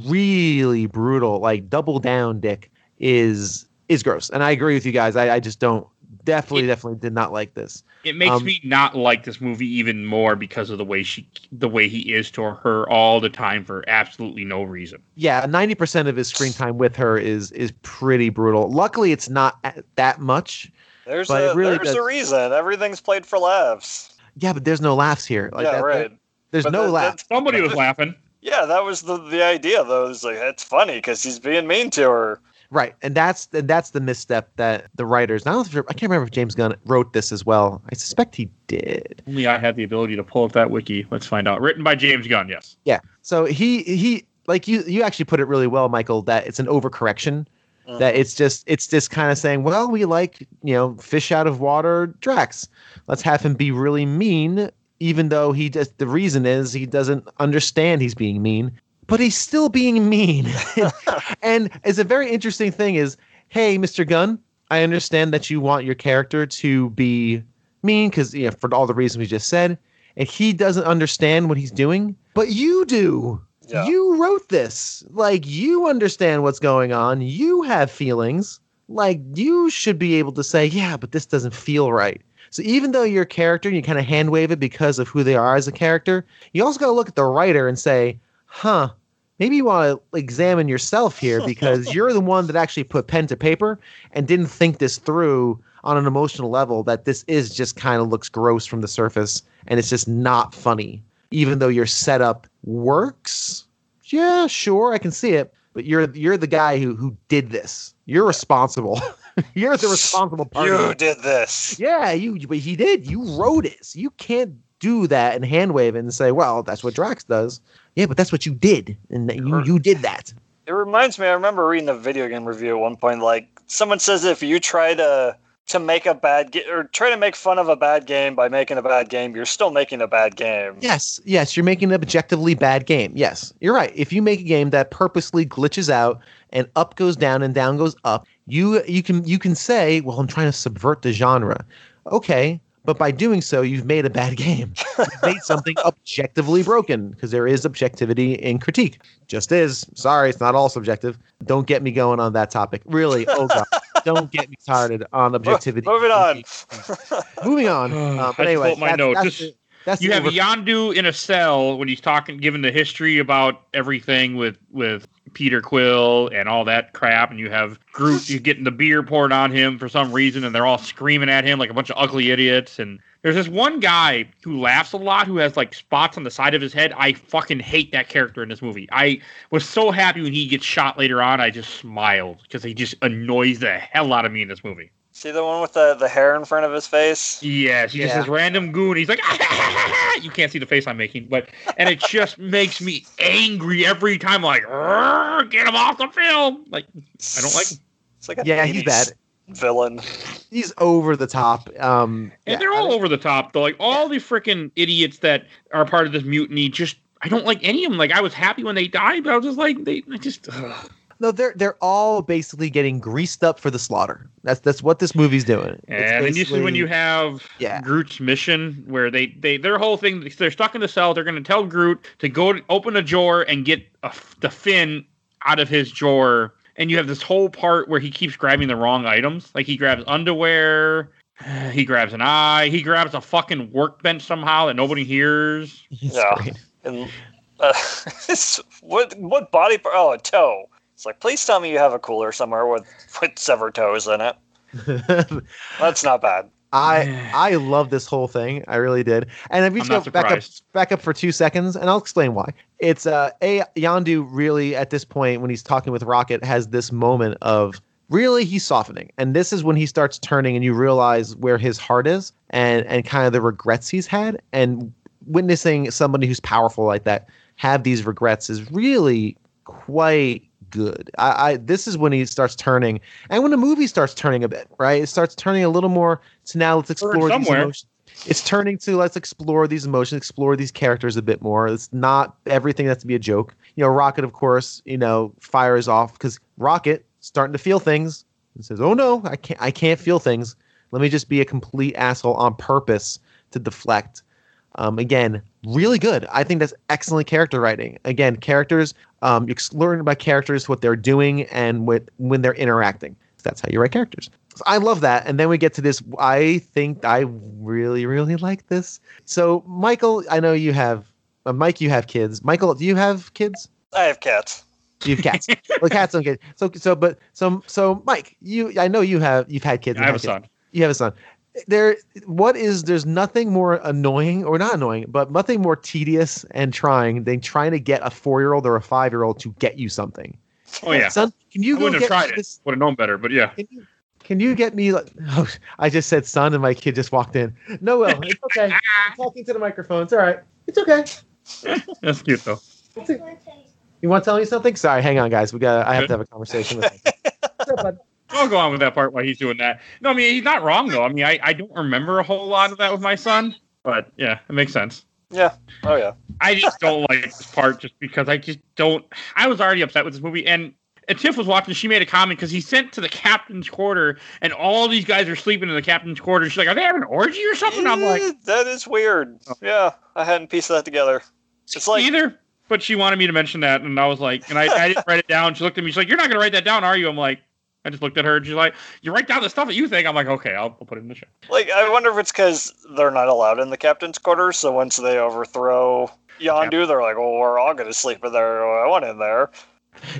really brutal, like double down dick, is is gross. And I agree with you guys. I, I just don't definitely, It- definitely did not like this. It makes Um, me not like this movie even more because of the way she the way he is to her all the time for absolutely no reason. Yeah, ninety percent of his screen time with her is is pretty brutal. Luckily, it's not that much. There's But a really there's does- a reason. Everything's played for laughs. Yeah, but there's no laughs here. Like yeah, that- right. There's But no that- laughs. Somebody was laughing. Yeah, that was the the idea though. It's like it's funny because he's being mean to her. Right, and that's and that's the misstep that the writers. I don't know if, I can't remember if James Gunn wrote this as well. I suspect he did. Only I had the ability to pull up that wiki. Let's find out. Written by James Gunn, yes. Yeah. So he he like you you actually put it really well, Michael. That it's an overcorrection. Uh. That it's just it's just kind of saying, well, we like you know fish out of water Drax. Let's have him be really mean, even though he just the reason is he doesn't understand he's being mean, but he's still being mean. and it's a very interesting thing is, hey, Mr. Gunn, I understand that you want your character to be mean because you know for all the reasons we just said, and he doesn't understand what he's doing, but you do. Yeah. You wrote this. Like you understand what's going on. You have feelings. Like you should be able to say, yeah, but this doesn't feel right. So even though you're a character and you kind of hand wave it because of who they are as a character, you also got to look at the writer and say, huh, maybe you want to examine yourself here because you're the one that actually put pen to paper and didn't think this through on an emotional level that this is just kind of looks gross from the surface and it's just not funny. Even though your setup works. Yeah sure i can see it but you're you're the guy who who did this. You're responsible. You're the responsible party You did this. yeah you but he did. You wrote it so you can't do that and hand wave it and say well that's what drax does yeah but that's what you did and you you did that It reminds me. I remember reading a video game review at one point. Like someone says, if you try to to make a bad game or try to make fun of a bad game by making a bad game, you're still making a bad game. Yes, yes, you're making an objectively bad game. Yes, you're right. If you make a game that purposely glitches out and up goes down and down goes up, you you can you can say, "Well, I'm trying to subvert the genre." Okay, but by doing so, you've made a bad game. You've made something objectively broken because there is objectivity in critique. Just is. Sorry, it's not all subjective. Don't get me going on that topic. Really, oh god, don't get me started on objectivity. Moving on. Moving on. I Uh, but anyway, pulled my that's, note. that's Just- that's you have over- Yondu in a cell when he's talking, giving the history about everything with with Peter Quill and all that crap, and you have Groot you getting the beer poured on him for some reason, and they're all screaming at him like a bunch of ugly idiots. And there's this one guy who laughs a lot, who has like spots on the side of his head. I fucking hate that character in this movie. I was so happy when he gets shot later on. I just smiled because he just annoys the hell out of me in this movie. See the one with the, the hair in front of his face? Yes, he just Yeah. this random goon. He's like, you can't see the face I'm making, but and it just makes me angry every time. Like, get him off the film. Like, I don't like him. It's like a Yeah, he's bad. villain. he's over the top. Um, And yeah, they're all over the top. Though, like all the freaking idiots that are part of this mutiny. Just, I don't like any of them. Like, I was happy when they died, but I was just like, they, I just. ugh. No, they're they're all basically getting greased up for the slaughter. That's that's what this movie's doing. It's And then you when you have Yeah. Groot's mission, where they, they their whole thing, they're stuck in the cell. They're going to tell Groot to go to open a drawer and get a, the fin out of his drawer. And you have this whole part where he keeps grabbing the wrong items. Like he grabs underwear, he grabs an eye, he grabs a fucking workbench somehow that nobody hears. Yeah. And uh, what what body part? Oh, a toe. It's like, please tell me you have a cooler somewhere with with severed toes in it. That's not bad. I I love this whole thing. I really did. And if we I'm just not go back up back up for two seconds, and I'll explain why. It's uh a Yondu really at this point when he's talking with Rocket has this moment of really he's softening, and this is when he starts turning, and you realize where his heart is, and and kind of the regrets he's had, and witnessing somebody who's powerful like that have these regrets is really quite good. I, I this is when he starts turning, and when the movie starts turning a bit, right? It starts turning a little more to now let's explore these emotions. It's turning to let's explore these emotions, explore these characters a bit more. It's not everything has to be a joke. You know, Rocket, of course, you know, fires off because Rocket starting to feel things and says, "Oh no, I can't. I can't feel things. Let me just be a complete asshole on purpose to deflect." Um, again, really good. I think that's excellent character writing. Again, characters, um, you learn about characters, what they're doing, and what when they're interacting. That's how you write characters. So I love that. And then we get to this. I think I really, really like this. So, Michael, I know you have, uh, Mike, you have kids. Michael, do you have kids? I have cats. You have cats. well, cats don't get so so. But so so, Mike, you, I know you have you've had kids. I have a kids. son. You have a son. There, what is? There's nothing more annoying, or not annoying, but nothing more tedious and trying than trying to get a four year old or a five year old to get you something. Oh yeah, Son, can you I go wouldn't get have tried it. this? Would have known better, but yeah. Can you, can you get me? Like, oh, I just said son, and my kid just walked in. No, Will, it's okay. I'm talking to the microphone. It's all right. It's okay. That's cute though. You want to tell me something? Sorry, hang on, guys. We got. I have to have a conversation with. Him. What's up, bud? I'll go on with that part while he's doing that. No, I mean he's not wrong though. I mean I, I don't remember a whole lot of that with my son, but yeah, it makes sense. Yeah. Oh yeah. I just don't like this part just because I just don't. I was already upset with this movie, and, and Tiff was watching. She made a comment because he sent to the captain's quarter, and all these guys are sleeping in the captain's quarter. She's like, "Are they having an orgy or something?" I'm like, Eh, that is weird. Yeah, I hadn't pieced that together. It's like either. But she wanted me to mention that, and I was like, and I, I didn't write it down. She looked at me. She's like, "You're not going to write that down, are you?" I'm like, I just looked at her and she's like, "You write down the stuff that you think." I'm like, "Okay, I'll, I'll put it in the show." Like, I wonder if it's because they're not allowed in the captain's quarters, so once they overthrow Yondu, they're like, "Well, we're all gonna sleep in there. I want in there."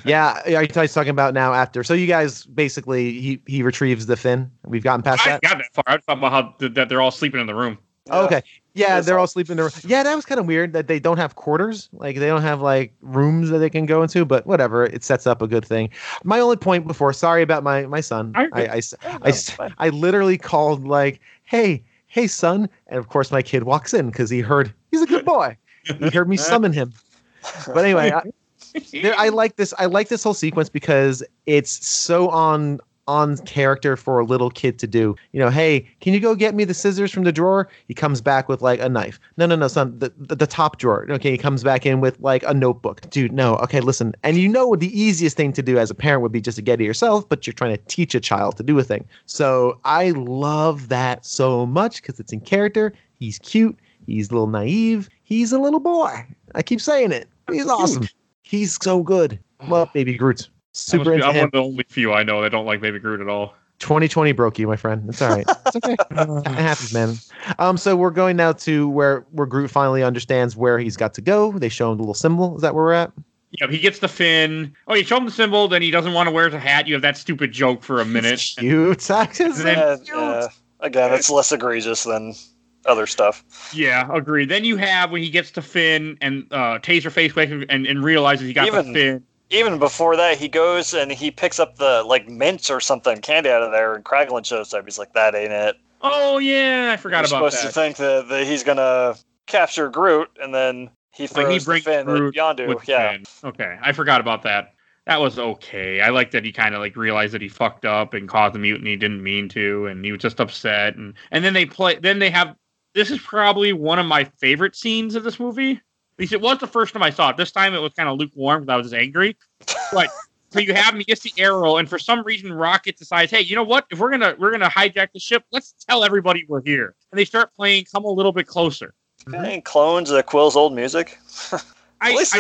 Yeah, are you guys talking about now after? So you guys basically he he retrieves the fin. We've gotten past I that. got that far. I was talking about how th- that they're all sleeping in the room. Oh, okay. Yeah, That's they're all. all sleeping in the Yeah, that was kind of weird that they don't have quarters. Like they don't have like rooms that they can go into, but whatever. It sets up a good thing. My only point before, sorry about my my son. I Yeah, I it's fine. I literally called like, "Hey, hey son." And of course my kid walks in cuz he heard he's a good boy. He heard me summon him. But anyway, I, there, I like this. I like this whole sequence because it's so on on character for a little kid to do. You know, hey, can you go get me the scissors from the drawer? He comes back with like a knife. No, no, no, son, the, the, the top drawer. Okay, he comes back in with like a notebook. Dude, no. Okay, listen. And you know what the easiest thing to do as a parent would be just to get it yourself, but you're trying to teach a child to do a thing. So I love that so much because it's in character. He's cute. He's a little naive. He's a little boy. I keep saying it. He's awesome. He's so good. Love Baby Groot. Super I'm into one of the only few I know that don't like Baby Groot at all. 2020 broke you, my friend. It's all right. It's okay. it happens, man. Um, so we're going now to where where Groot finally understands where he's got to go. They show him the little symbol. Is that where we're at? Yeah, he gets the fin. Oh, you show him the symbol, then he doesn't want to wear the hat. You have that stupid joke for a minute. It's cute. It's then- Yeah, cute. yeah. Again, it's less egregious than other stuff. Yeah, agreed. Then you have when he gets to fin and uh, Taserface and, and, and realizes he got Even- the fin. Even before that, he goes and he picks up the like mints or something candy out of there, and Kraglin shows up. He's like, "That ain't it." Oh yeah, I forgot You're about supposed that. to think that, that he's gonna capture Groot, and then he Like, throws he the brings fin Groot Yondu. Yeah, fin. Okay, I forgot about that. That was okay. I like that he kind of like realized that he fucked up and caused the mutiny. Didn't mean to, and he was just upset. And and then they play. Then they have. This is probably one of my favorite scenes of this movie. At least it was the first time I saw it. This time it was kind of lukewarm because I was just angry. But so you have him, he gets the arrow, and for some reason Rocket decides, hey, you know what? If we're gonna we're gonna hijack the ship, let's tell everybody we're here. And they start playing "Come a Little Bit Closer." Any clones of Quill's old music. I, At least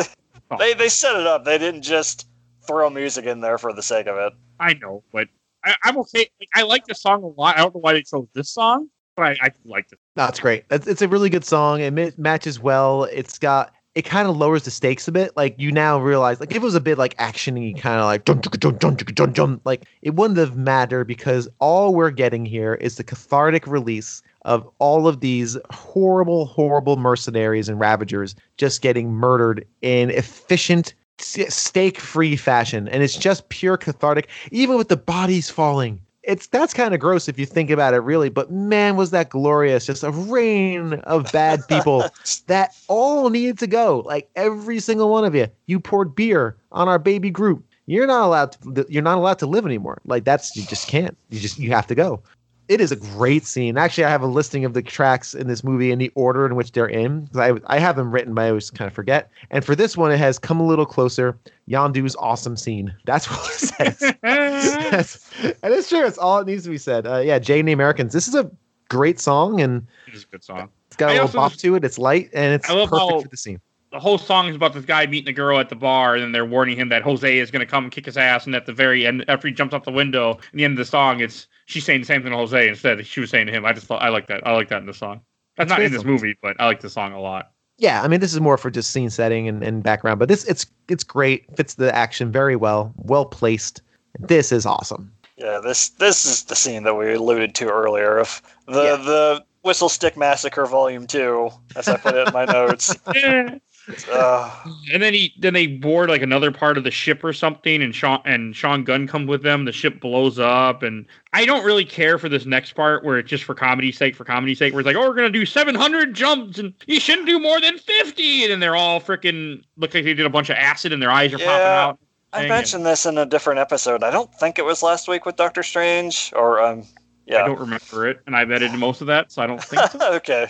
I, they they set it up. They didn't just throw music in there for the sake of it. I know, but I, I'm okay. Like, I like the song a lot. I don't know why they chose this song, but I, I like it. That's great. It's, it's a really good song. It ma- matches well. It's got it kind of lowers the stakes a bit. Like you now realize, like if it was a bit like actiony, kind of like dun, dun, dun, dun, dun, like it wouldn't have mattered because all we're getting here is the cathartic release of all of these horrible, horrible mercenaries and ravagers just getting murdered in efficient, stake-free fashion, and it's just pure cathartic. Even with the bodies falling, it's that's kind of gross if you think about it really but man was that glorious. Just a rain of bad people that all needed to go like every single one of you. You poured beer on our baby Groot. You're not allowed to you're not allowed to live anymore. Like that's you just can't. You just you have to go it is a great scene actually i have a listing of the tracks in this movie in the order in which they're in 'cause I, I have them written but i always kind of forget and for this one it has come a little closer yondu's awesome scene that's what it says Yes. and it's true. It's all it needs to be said. Uh, yeah, Jay and the Americans. This is a great song, and It's a good song. it's got a I little bop to it. It's light, and it's I love perfect how- for the scene. The whole song is about this guy meeting a girl at the bar, and then they're warning him that Jose is going to come and kick his ass. And at the very end, after he jumps off the window, in the end of the song, it's she's saying the same thing to Jose instead. She was saying to him. I just thought I like that. I like that in the song. That's It's not in this movie, but I like the song a lot. Yeah, I mean, this is more for just scene setting and, and background, but this it's it's great. Fits the action very well. Well placed. This is awesome. Yeah, this this is the scene that we alluded to earlier of the Yeah. the Whistle Stick Massacre Volume Two, as I put it in my notes. Uh, and then he then they board like another part of the ship or something, and Sean and Sean Gunn come with them. The ship blows up, and I don't really care for this next part where it's just for comedy's sake, for comedy's sake, where it's like, oh, we're gonna do seven hundred jumps, and you shouldn't do more than fifty, and then they're all freaking look like they did a bunch of acid, and their eyes are popping Yeah. out. I Dang mentioned this in a different episode. I don't think it was last week with Doctor Strange, or um, yeah, I don't remember it, and I've edited most of that, so I don't think so. okay.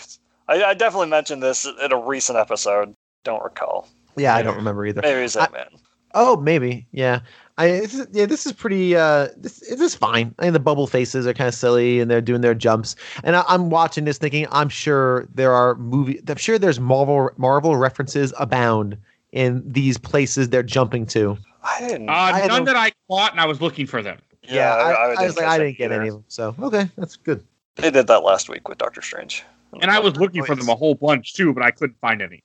I, I definitely mentioned this in a recent episode. Don't recall. Yeah, I don't remember either. Maybe it's that man. Oh, maybe. Yeah. I this is, yeah, this is pretty. Uh, this this is fine. I mean, the bubble faces are kind of silly, and they're doing their jumps. And I, I'm watching this, thinking, I'm sure there are movie. I'm sure there's Marvel Marvel references abound in these places they're jumping to. I didn't. Uh, I none don't- that I caught, and I was looking for them. Yeah, I, would I was like, I didn't get any of them. So okay, that's good. They did that last week with Doctor Strange. And I was looking for them a whole bunch too, but I couldn't find any.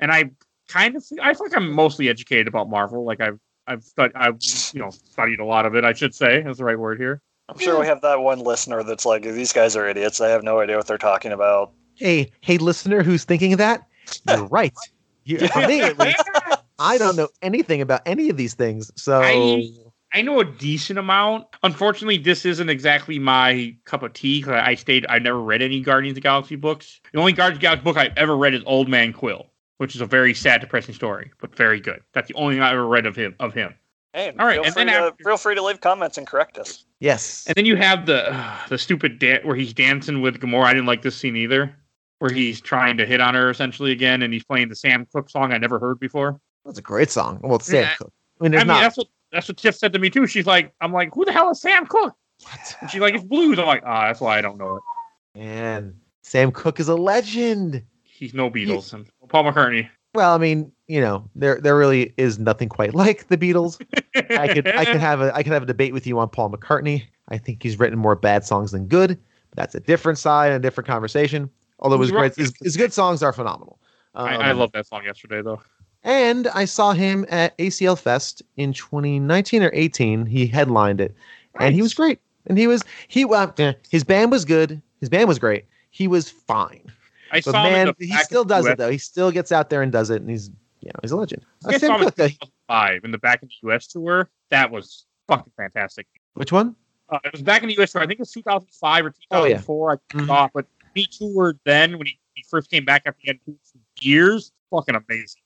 Yeah. And I kind of I feel like I'm mostly educated about Marvel. Like I've I've stud I've you know studied a lot of it. I should say is the right word here. I'm sure we have that one listener that's like, these guys are idiots. They have no idea what they're talking about. Hey, hey, listener, who's thinking of that? You're right. You, for me, at least, I don't know anything about any of these things. So I- I know a decent amount. Unfortunately, this isn't exactly my cup of tea because I stayed. I never read any Guardians of the Galaxy books. The only Guardians of the Galaxy book I've ever read is Old Man Quill, which is a very sad, depressing story, but very good. That's the only thing I ever read of him. Of him. Hey, All right, feel, and free then to, after- feel free to leave comments and correct us. yes, And then you have the the stupid da- where he's dancing with Gamora. I didn't like this scene either, where he's trying to hit on her essentially again, and he's playing the Sam Cooke song I never heard before. that's a great song. Well, it's Sam Yeah. Cooke. I mean, I mean, not. that's what that's what Tiff said to me too. She's like, I'm like, who the hell is Sam Cooke? And she's like, it's blues. I'm like, ah, that's why I don't know it. Man, Sam Cooke is a legend. He's no Beatles and Paul McCartney. Well, I mean, you know, there there really is nothing quite like the Beatles. I could I could have a I could have a debate with you on Paul McCartney. I think he's written more bad songs than good. But that's a different side and a different conversation. Although his great his, his good songs are phenomenal. I, I Um, love that song yesterday though. And I saw him at ACL Fest in 2019 or 18. He headlined it, and he was great. And he was he well, his band was good. His band was great. He was fine. I But saw him man, he still does it though. He still gets out there and does it, and he's you know he's a legend. Uh, I Sam saw him in uh, 2005 in the back of the US tour. That was fucking fantastic. which one? Uh, it was back in the US tour. I think it was 2005 or Oh, yeah. 2004. I Mhm. saw, but he toured then when he, he first came back after he had for years. Fucking amazing.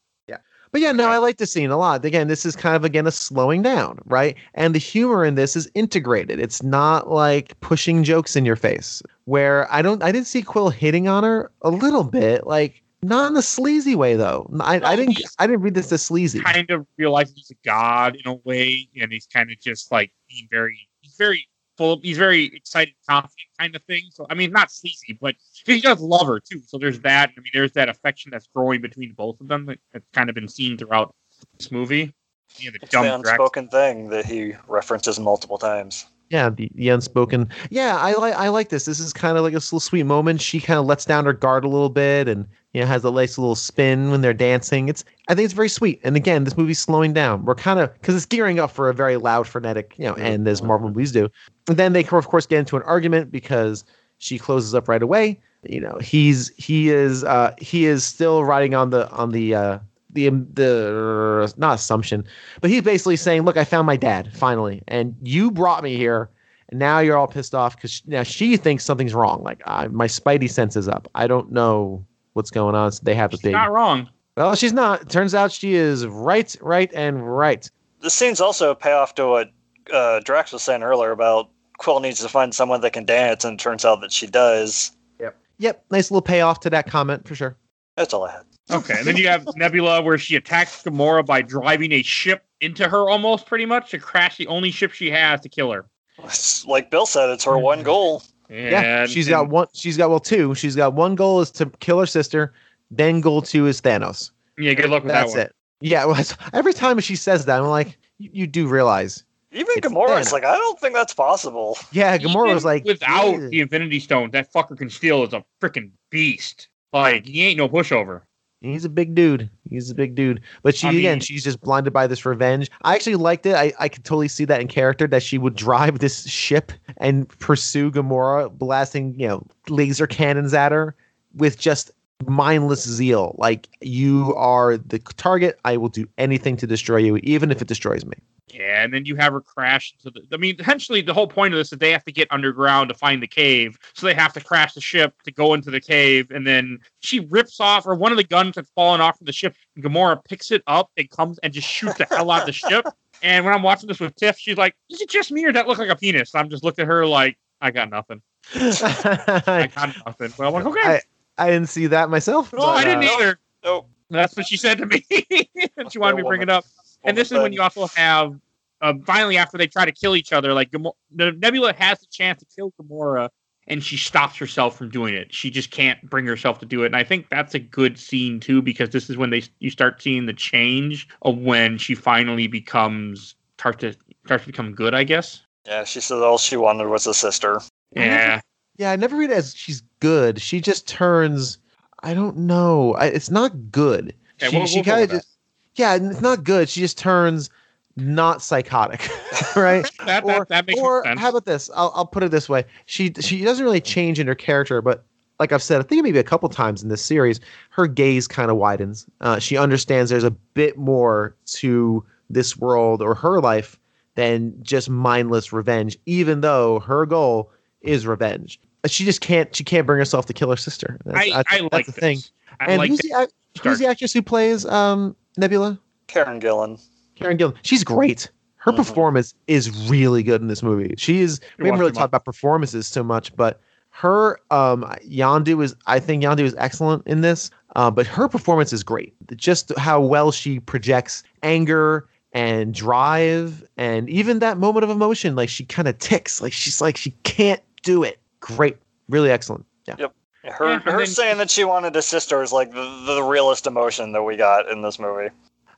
But yeah, no, I like the scene a lot. Again, this is kind of again a slowing down, right? And the humor in this is integrated. It's not like pushing jokes in your face. Where I don't, I didn't see Quill hitting on her a little bit, like not in a sleazy way though. I, I didn't, I didn't read this as sleazy. Kind of realizing he's a god in a way, and he's kind of just like being very, very full. He's very excited, confident kind of thing. So I mean, not sleazy, but he does love her too. So there's that. I mean, there's that affection that's growing between both of them. that- That's kind of been seen throughout this movie. Yeah, the It's dumb the Drax- unspoken thing that he references multiple times. Yeah, the, the unspoken. Yeah, I like I like this. This is kind of like a little sweet moment. She kind of lets down her guard a little bit, and you know has a nice little spin when they're dancing. It's I think it's very sweet. And again, this movie's slowing down. We're kind of because it's gearing up for a very loud, frenetic, you know, end as Marvel movies do. And then they of course get into an argument because she closes up right away. You know, he's he is uh he is still riding on the on the uh the the not assumption, but he's basically saying, "Look, I found my dad finally, and you brought me here, and now you're all pissed off because now she thinks something's wrong. Like my spidey sense is up. I don't know what's going on. So they have a She's big. not wrong. Well, she's not. Turns out she is right, right, and right. The scene's also a payoff to what uh, Drax was saying earlier about Quill needs to find someone that can dance, and it turns out that she does. Yep. Yep, nice little payoff to that comment for sure. That's all I had. Okay, and then you have Nebula, where she attacks Gamora by driving a ship into her, almost pretty much to crash the only ship she has to kill her. It's like Bill said, it's her one goal. Yeah, And- she's got one. She's got well two. She's got one goal is to kill her sister. Then goal two is Thanos. Yeah, good luck with That's that one. That's it. Yeah, well, it's- every time she says that, I'm like, you, you do realize. Even It's Gamora's Thanos. like, I don't think that's possible. Yeah, Gamora Even was like, without "Yeah." the Infinity Stone, that fucker can steal as a freaking beast. Like he ain't no pushover. He's a big dude. He's a big dude. But she I again, she's just blinded by this revenge. I actually liked it. I, I could totally see that in character that she would drive this ship and pursue Gamora, blasting, you know, laser cannons at her with just mindless zeal. Like you are the target. I will do anything to destroy you, even if it destroys me. Yeah, and then you have her crash into the. I mean, essentially, the whole point of this is they have to get underground to find the cave, so they have to crash the ship to go into the cave, and then she rips off, or one of the guns that's fallen off from the ship. Gamora picks it up and comes and just shoots the hell out of the ship. And when I'm watching this with Tiff, she's like, "Is it just me, or that look like a penis?" I'm just looking at her like, "I got nothing. I I, got nothing." But I'm like, "Okay." I didn't see that myself. no, I didn't uh, either. Nope. That's what she said to me. she wanted me to bring it up. And this is when you also have uh, finally after they try to kill each other, like Gamora, the Nebula has the chance to kill Gamora, and she stops herself from doing it. She just can't bring herself to do it. And I think that's a good scene too, because this is when they you start seeing the change of when she finally becomes starts to starts to become good. I guess Yeah, she said all she wanted was a sister. Yeah. Yeah, I never read it as she's good. She just turns. I don't know. I, it's not good. Yeah, she we'll- she we'll kind of just. Yeah, it's not good. She just turns not psychotic, right? That, or that, that or how about this? I'll, I'll put it this way: she she doesn't really change in her character, but like I've said, I think maybe a couple times in this series, her gaze kind of widens. Uh, she understands there's a bit more to this world or her life than just mindless revenge, even though her goal is revenge. She just can't. She can't bring herself to kill her sister. That's, I, that's, I that's like the this. thing. I and like who's the, who's the actress who plays um, Nebula? Karen Gillan. Karen Gillan. She's great. Her Mhm. performance is really good in this movie. She is. You We haven't really them talked about performances so much, but her um Yondu is. I think Yondu is excellent in this. Uh, but her performance is great. Just how well she projects anger and drive, and even that moment of emotion. Like she kind of ticks. Like she's like she can't do it. Great. Really excellent. Yeah. Yep. Her Yeah, her then- saying that she wanted a sister is like the, the realest emotion that we got in this movie.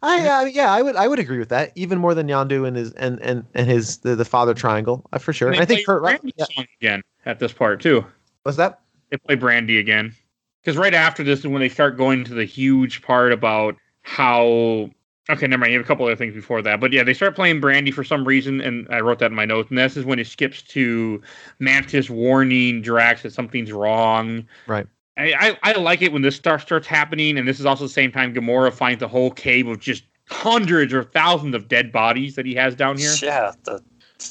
I, I yeah, I would I would agree with that even more than Yondu and his and and and his the, the father triangle uh, for sure. And And I think play Kurt Russell. Brandy Yeah, song again at this part too. what's that? They play Brandy again because right after this is when they start going to the huge part about how. Okay, never mind. You have a couple other things before that, but yeah, they start playing Brandy for some reason, and I wrote that in my notes. And this is when it skips to Mantis warning Drax that something's wrong. Right. I, I, I like it when this stuff starts happening, and this is also the same time Gamora finds the whole cave of just hundreds or thousands of dead bodies that he has down here. Yeah, the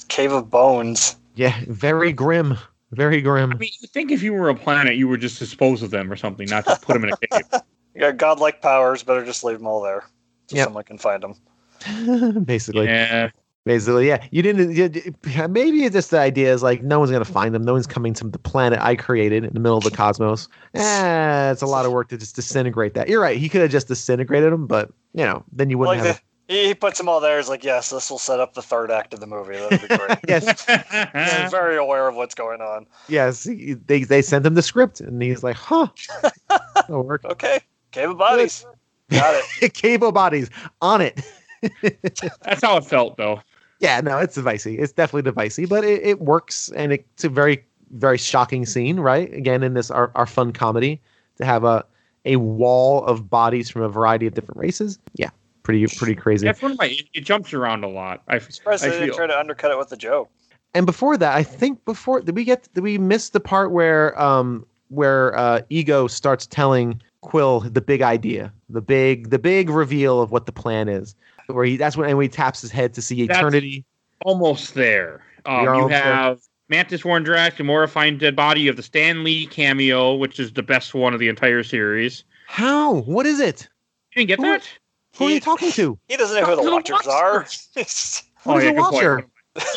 cave of bones. Yeah, very grim. Very grim. I mean, you think if you were a planet, you would just dispose of them or something, not just put them in a cave. You got godlike powers, better just leave them all there. So Yep. someone can find them. basically, yeah. basically, yeah. You didn't. You, maybe it's just the idea is like no one's gonna find them. No one's coming to the planet I created in the middle of the cosmos. Eh, it's a lot of work to just disintegrate that. You're right. He could have just disintegrated them, but you know, then you wouldn't Like have. the, he, he puts them all there. He's like, yes, this will set up the third act of the movie. That'd be great. yes, He's very aware of what's going on. yes. he- They they sent him the script, and he's like, huh, that'll work. Okay, cave of bodies. Got it. Cable bodies on it. That's how it felt, though. Yeah, no, it's divicey. It's definitely divicey, but it, it works, and it's a very, very shocking scene, right? Again, in this our, our fun comedy, to have a a wall of bodies from a variety of different races. Yeah, pretty pretty crazy. That's one of my. It, it jumps around a lot. I, Surprised I they didn't try to undercut it with a joke. And before that, I think before did we get did we miss the part where um where uh Ego starts telling Quill the big idea, the big the big reveal of what the plan is, where he that's when and he taps his head to see That's- eternity. almost there. Um, You're you there. have Mantis Warren Drax, Gamora find dead body. You have the Stan Lee cameo, which is the best one of the entire series. How? What is it? You didn't get Who- that? Who are you talking to? He doesn't know who the The Watchers are. Watchers. What is a good point.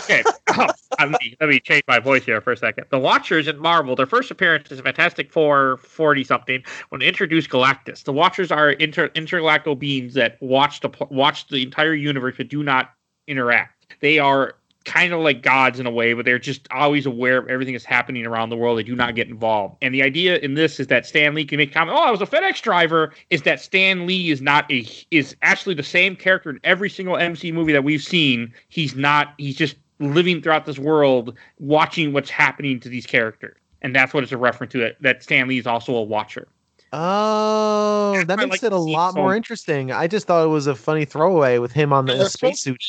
Okay, oh, let, me, let me change my voice here for a second. The Watchers in Marvel, their first appearance is Fantastic Four 40 something when they introduced Galactus. The Watchers are inter, intergalactic beings that watch the watch the entire universe but do not interact. They are kind of like gods in a way, but they're just always aware of everything that's happening around the world. They do not get involved. And the idea in this is that Stan Lee can make comment, "Oh, I was a FedEx driver." Is that Stan Lee is not a is actually the same character in every single MC movie that we've seen. He's not. He's just living throughout this world, watching what's happening to these characters. And that's what it's a reference to. That that Stan Lee is also a watcher. Oh, That's that makes like it a lot more interesting. I just thought it was a funny throwaway with him on the spacesuit.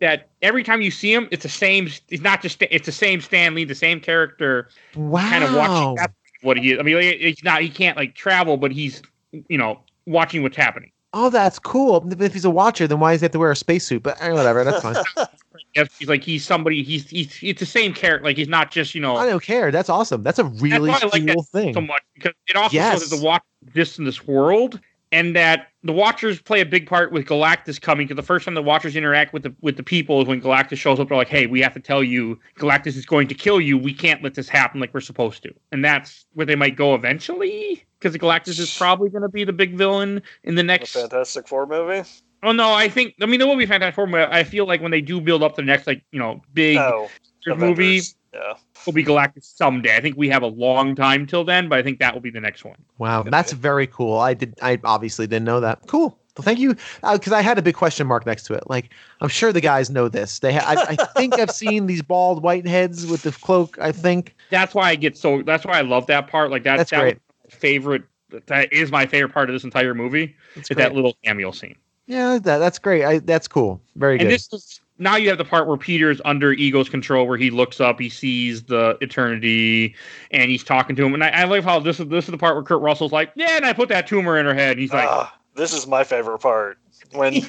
That every time you see him, it's the same. It's not just. It's the same Stan Lee, the same character, Wow. kind of watching. What he is. I mean, he's not. He can't like travel, but he's you know watching what's happening. Oh, that's cool. If he's a watcher, then why does he have to wear a spacesuit? But eh, whatever, that's fine. Yes, He's like he's somebody. He's he's it's the same character. Like he's not just you know. I don't care. That's awesome. That's a really why I like cool thing. so much because it also Yes. shows that the watch exists in this world and that the watchers play a big part with galactus coming because the first time the watchers interact with the with the people is when galactus shows up they're like hey we have to tell you galactus is going to kill you we can't let this happen like we're supposed to and that's where they might go eventually because galactus is probably going to be the big villain in the The next Fantastic Four movie. Oh no i think i mean there will be fantastic four but i feel like when they do build up the next like you know big oh, No, movie Avengers. Yeah. will be galactus someday i think we have a long time till then but i think that will be the next one Wow, that's be. very cool. I did. I obviously didn't know that. Cool. Well, thank you, uh, because I had a big question mark next to it. Like, I'm sure the guys know this. They, ha- I, I think I've seen these bald white heads with the cloak. I think That's why I get so. That's why I love that part. Like that, That's that great. was my favorite. That is my favorite part of this entire movie. It's Is great. that little cameo scene. Yeah, that, that's great. I, that's cool. Very And good. this is now you have the part where Peter's under Ego's control, where he looks up, he sees the eternity, and he's talking to him. And I, I love how this is this is the part where Kurt Russell's like, "Yeah," and I put that tumor in her head. And he's like, Ah, this is my favorite part. When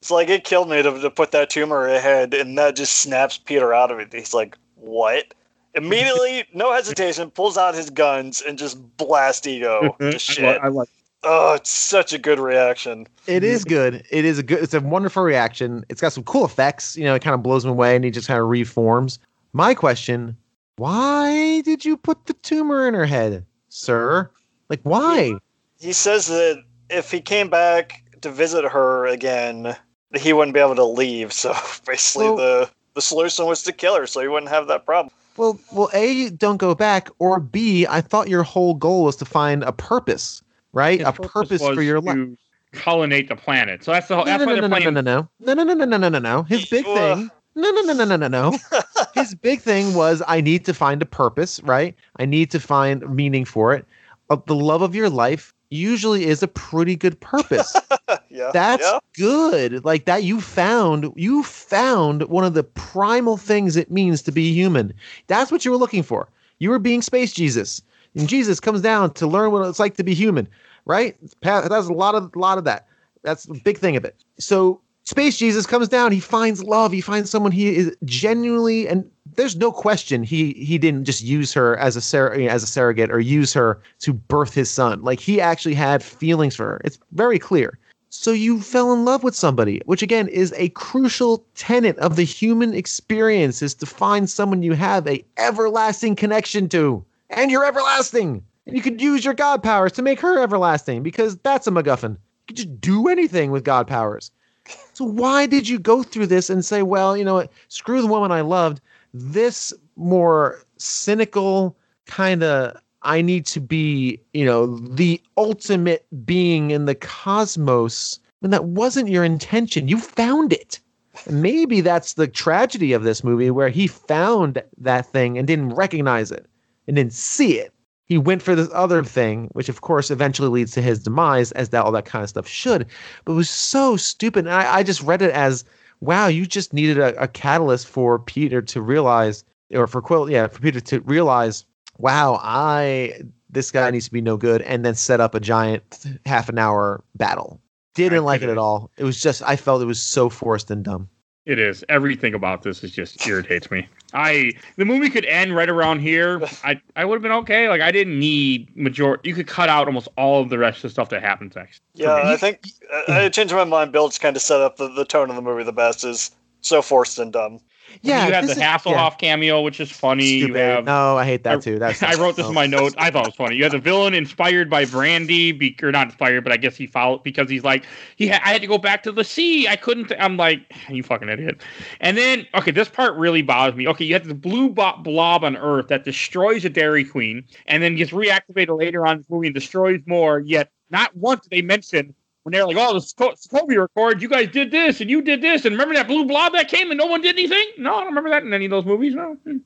it's like it killed me to, to put that tumor ahead, and that just snaps Peter out of it. He's like, "What?" Immediately, no hesitation, pulls out his guns and just blast Ego to shit. lo- I like. Oh, it's such a good reaction. It is mm-hmm. good. It is a good. It's a wonderful reaction. It's got some cool effects. You know, it kind of blows him away, and he just kind of reforms. My question: Why did you put the tumor in her head, sir? Like, why? He says that if he came back to visit her again, he wouldn't be able to leave. So basically, Well- the the solution was to kill her, so he wouldn't have that problem. Well, well, a don't go back, or b I thought your whole goal was to find a purpose, right? His a purpose was for your life. to Colonate the planet. So that's the whole. No, That's no, why no, no, no, no, no, no, no, no, no, no, no, no. His big thing. No, no, no, no, no, no, no. His big thing was I need to find a purpose, right? I need to find meaning for it. Uh, the love of your life usually is a pretty good purpose. yeah, That's yeah. good. Like that you found you found one of the primal things it means to be human. That's what you were looking for. You were being space Jesus. And Jesus comes down to learn what it's like to be human, right? That's a lot of lot of that. That's the big thing of it. So Space Jesus comes down. He finds love. He finds someone he is genuinely, and there's no question he he didn't just use her as a as a surrogate or use her to birth his son. Like he actually had feelings for her. It's very clear. So you fell in love with somebody, which again is a crucial tenet of the human experience is to find someone you have a everlasting connection to. And you're everlasting. And you could use your God powers to make her everlasting because that's a MacGuffin. You could just do anything with God powers. So why did you go through this and say, well, you know what, screw the woman I loved. This more cynical kind of I need to be, you know, the ultimate being in the cosmos when that wasn't your intention. You found it. Maybe that's the tragedy of this movie where he found that thing and didn't recognize it and didn't see it. He went for this other thing, which of course eventually leads to his demise, as that all that kind of stuff should. But it was so stupid. And I, I just read it as, wow, you just needed a, a catalyst for Peter to realize, or for Quill, yeah, for Peter to realize, wow, I this guy needs to be no good, and then set up a giant half an hour battle. Didn't I like it at all. It was just I felt it was so forced and dumb. It is. Everything about this is just irritates me. I the movie could end right around here. I I would have been okay. Like I didn't need major. You could cut out almost all of the rest of the stuff that happens next. Yeah. I think I, I changed my mind. Bill just kind of set up the, the tone of the movie the best is so forced and dumb. Yeah, you have the is- Hasselhoff cameo, which is funny. You have no, I hate that I- too. That's I wrote this in my notes. I thought it was funny. You have the villain inspired by Brandy, be, or not inspired, but I guess he followed because he's like, he. Ha- I had to go back to the sea. I couldn't. I'm like, you fucking idiot. And then, okay, this part really bothers me. Okay, you have the blue bo- blob on Earth that destroys a Dairy Queen, and then gets reactivated later on in the movie and destroys more. Yet, not once they mention when they're like, "Oh, the Sco- Sokovia Accord, you guys did this and you did this, and remember that blue blob that came and no one did anything." No, I don't remember that in any of those movies. No, Hmm.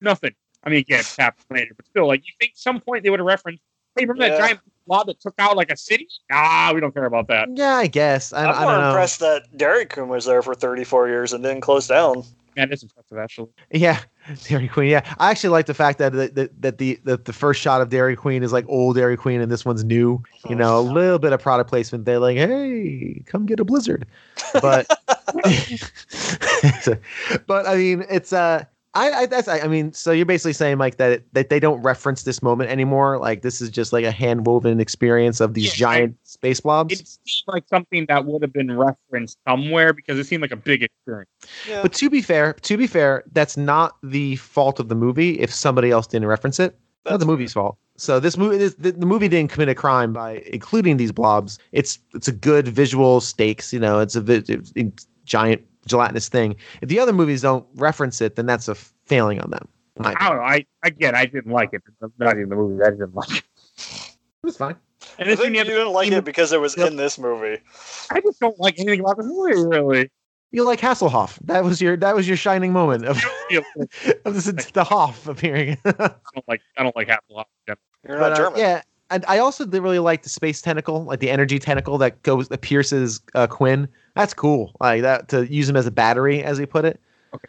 nothing. I mean, again, it happened later, but still, like you think some point they would have referenced, "Hey, remember Yeah. that giant blob that took out like a city?" Ah, we don't care about that. Yeah, I guess. I, I'm I more don't know. impressed that Dairy Queen was there for 34 years and didn't close down. Man, that's impressive, actually. Yeah, Dairy Queen. Yeah, I actually like the fact that the, that, that the that the first shot of Dairy Queen is like old Dairy Queen, and this one's new. You know, a little bit of product placement. They're like, hey, come get a Blizzard, but but I mean, it's uh. I, I that's I I mean so you're basically saying like that that they don't reference this moment anymore like this is just like a hand woven experience of these Yeah, giant space blobs It seemed like something that would have been referenced somewhere because it seemed like a big experience. Yeah. But to be fair, to be fair, that's not the fault of the movie if somebody else didn't reference it. not That's the movie's fault. So this movie, this, the, the movie didn't commit a crime by including these blobs. It's it's a good visual stakes. You know, it's a, vi- it's a giant gelatinous thing. If the other movies don't reference it, then that's a failing on them. I don't know. I again, I didn't like it. Not even the movie. I didn't like it. It was fine. And I this think you you didn't like it because it was in this movie. I just don't like anything about the movie really. You like Hasselhoff. That was your that was your shining moment of, of this, the Hoff appearing. I don't like I don't like Hasselhoff. You're But, not uh, German. yeah, and I also really like the space tentacle, like the energy tentacle that goes that pierces uh, Quill. That's cool. Like that to use him as a battery, as he put it. Okay.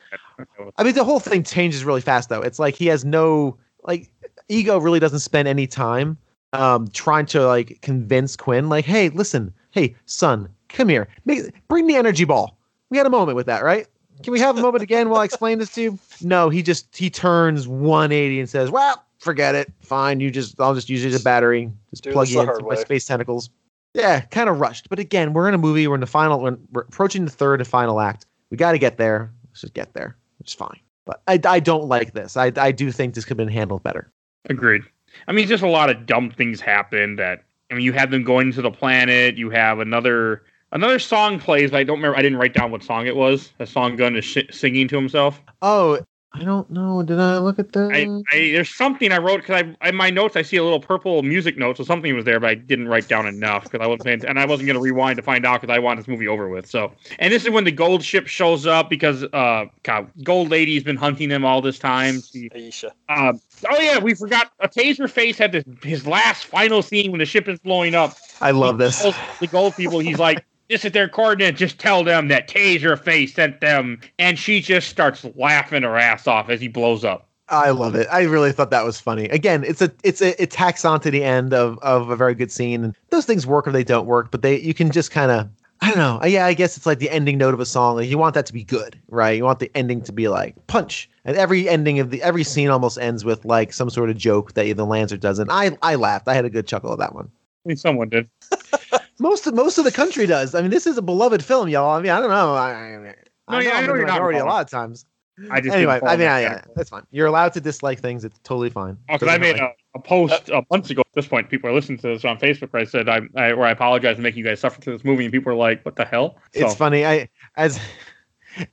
I mean, the whole thing changes really fast, though. It's like he has no like ego. Really doesn't spend any time um trying to like convince Quill. Like, hey, listen, hey, son, come here, Make, bring the energy ball. We had a moment with that, right? Can we have a moment again while I explain this to you? No, he just he turns 180 and says, "Well, forget it. Fine, you just I'll just use it as a battery. Just Do plug it you into my space tentacles." Yeah, kind of rushed. But again, we're in a movie. We're in the final. We're, we're approaching the third and final act. We got to get there. Let's just get there. It's fine. But I, I don't like this. I, I do think this could have been handled better. Agreed. I mean, just a lot of dumb things happen. That I mean, you have them going to the planet. You have another another song plays. But I don't remember. I didn't write down what song it was. A song Gunn is sh- singing to himself. Oh, I don't know. Did I look at that? I, I there's something I wrote because I in my notes I see a little purple music note, so something was there, but I didn't write down enough because I wasn't paying, and I wasn't going to rewind to find out because I want this movie over with. So, and this is when the gold ship shows up because uh, God, Gold Lady's been hunting them all this time. She, Ayesha. uh, oh yeah, we forgot. A Taserface had this his last final scene when the ship is blowing up. I love He this. The gold people, he's like. This is their coordinate. Just tell them that Taserface sent them, and she just starts laughing her ass off as he blows up. I love it. I really thought that was funny. Again, it's a it's a it tacks on to the end of of a very good scene, and those things work or they don't work. But they you can just kind of I don't know. Yeah, I guess it's like the ending note of a song. Like you want that to be good, right? You want the ending to be like punch. And every ending of the every scene almost ends with like some sort of joke that either lands or doesn't. I I laughed. I had a good chuckle at that one. I mean, someone did. Most of most of the country does. I mean, this is a beloved film, y'all. I mean, I don't know. I, I, No, I yeah, know I know you're not minority a lot of times. I just Anyway, I mean, I, yeah, that's fine. You're allowed to dislike things. It's totally fine. Oh, because I made a, a post uh, months ago. At this point, people are listening to this on Facebook. Where I said I, I where I apologize for making you guys suffer through this movie, and people are like, "What the hell?" it's funny. I as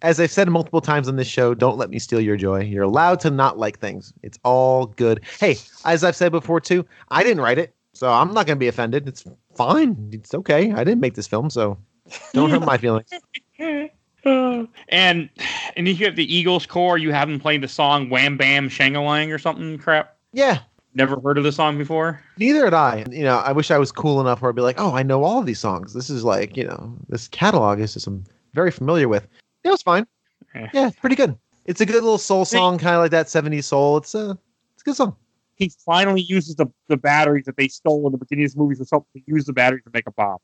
as I've said multiple times on this show, don't let me steal your joy. You're allowed to not like things. It's all good. Hey, as I've said before too, I didn't write it, so I'm not going to be offended. It's fine. It's okay. I didn't make this film, so don't hurt my feelings. and and if you have the Ego's core, you haven't played the song "Wham Bam Shangalang" or something crap. Yeah, Never heard of the song before. neither had I. You know, I wish I was cool enough where I'd be like, oh, I know all of these songs. This is like, you know, this catalog is just I'm very familiar with. It was fine. Eh. Yeah, it's pretty good. It's a good little soul song, kind of like that 70s soul. It's a, it's a good song. He finally uses the, the batteries that they stole in the beginning of this movie for something to use the batteries to make a bomb.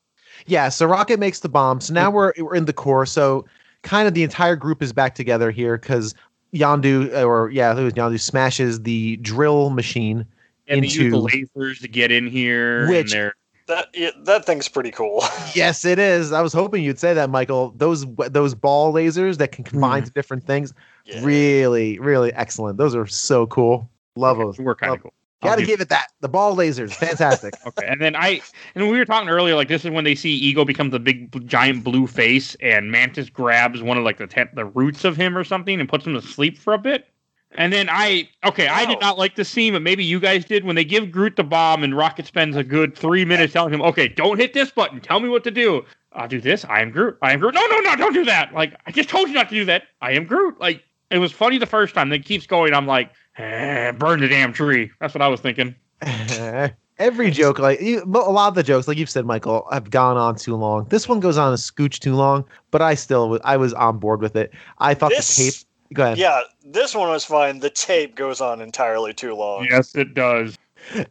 Yeah, so Rocket makes the bomb. So now we're we're in the core. So kind of the entire group is back together here because Yondu, or yeah, it was Yondu, smashes the drill machine. And they use the Into- lasers to get in here. Which- and That yeah, that thing's pretty cool. Yes, it is. I was hoping you'd say that, Michael. Those those ball lasers that can combine Mhm. to different things, Yeah. really, really excellent. Those are so cool. Love those. we're kind of cool. Got to give it that. The ball lasers, fantastic. Okay, and then I and we were talking earlier, like this is when they see Ego becomes a big giant blue face, and Mantis grabs one of like the te- the roots of him or something and puts him to sleep for a bit. And then I okay, I did not like the scene, but maybe you guys did when they give Groot the bomb and Rocket spends a good three minutes telling him, okay, don't hit this button, tell me what to do. I'll do this. I am Groot. I am Groot. No, no, no, don't do that. Like I just told you not to do that. I am Groot. Like it was funny the first time. Then keeps going. I'm like, eh, burn the damn tree. That's what I was thinking. Every joke, like you, a lot of the jokes, like you've said, Michael, have gone on too long. This one goes on a scooch too long, but I still, was- I was on board with it. I thought This- the tape. Go ahead. Yeah, this one was fine. The tape goes on entirely too long. Yes, it does.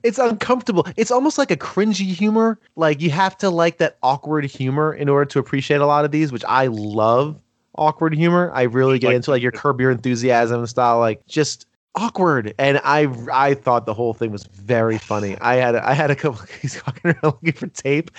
It's uncomfortable. It's almost like a cringy humor. Like you have to like that awkward humor in order to appreciate a lot of these, which I love. Awkward humor. I really get Like- into like your curb your enthusiasm style, like just awkward. And I I thought the whole thing was very funny. I had a, I had a couple. He's walking around looking for tape.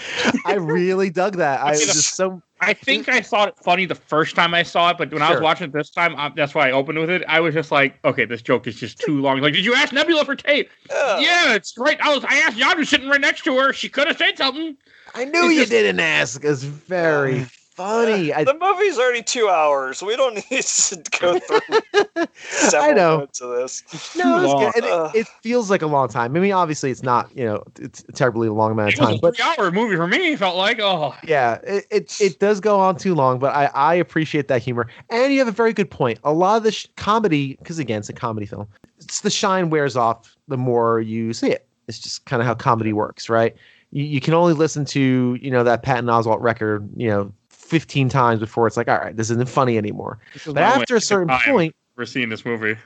I really dug that. I was just so. I think I thought it funny the first time I saw it, but when I was watching it this time, I, that's why I opened with it. I was just like, okay, this joke is just too long. Like, did you ask Nebula for tape? Yeah. Yeah, it's right. I was. I asked Yondu sitting right next to her. She could have said something. I knew It's you just- didn't ask. It's very funny. I, the movie's already two hours. We don't need to go through several I know. minutes of this. No, it's long. good. And Ugh. it, it feels like a long time. I mean, obviously, it's not. You know, it's a terribly long amount of It was time. a But three-hour movie for me. Felt like oh, yeah, it, it it does go on too long. But I I appreciate that humor. And you have a very good point. A lot of the sh- comedy, because again, it's a comedy film. It's the shine wears off the more you see it. It's just kind of how comedy works, right? You, you can only listen to you know that Patton Oswalt record, you know. 15 times before it's like all right this isn't funny anymore. Is but after a certain point we're seeing this movie.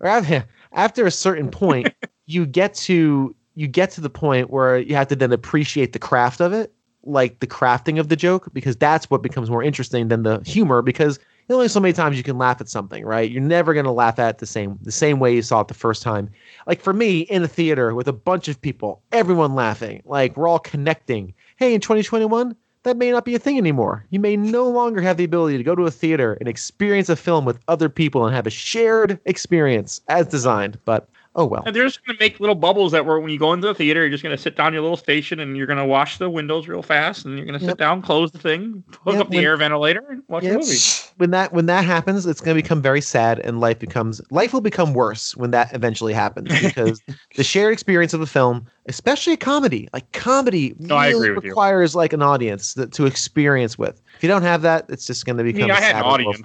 right. After, a certain point you get to you get to the point where you have to then appreciate the craft of it like the crafting of the joke because that's what becomes more interesting than the humor because there's only so many times you can laugh at something right? You're never going to laugh at it the same the same way you saw it the first time. Like for me in a theater with a bunch of people everyone laughing like we're all connecting. Hey in 2021 that may not be a thing anymore. You may no longer have the ability to go to a theater and experience a film with other people and have a shared experience as designed. But oh well. And they're just gonna make little bubbles that were when you go into the theater, you're just gonna sit down your little station and you're gonna wash the windows real fast and you're gonna sit Yep. down, close the thing, hook Yep, up the when- air ventilator, and watch Yep. the movie. When that when that happens, it's going to become very sad, and life becomes life will become worse when that eventually happens because the shared experience of the film, especially a comedy, like comedy, No, I really with you. requires like an audience that, to experience with. If you don't have that, it's just going to become. I a had an audience.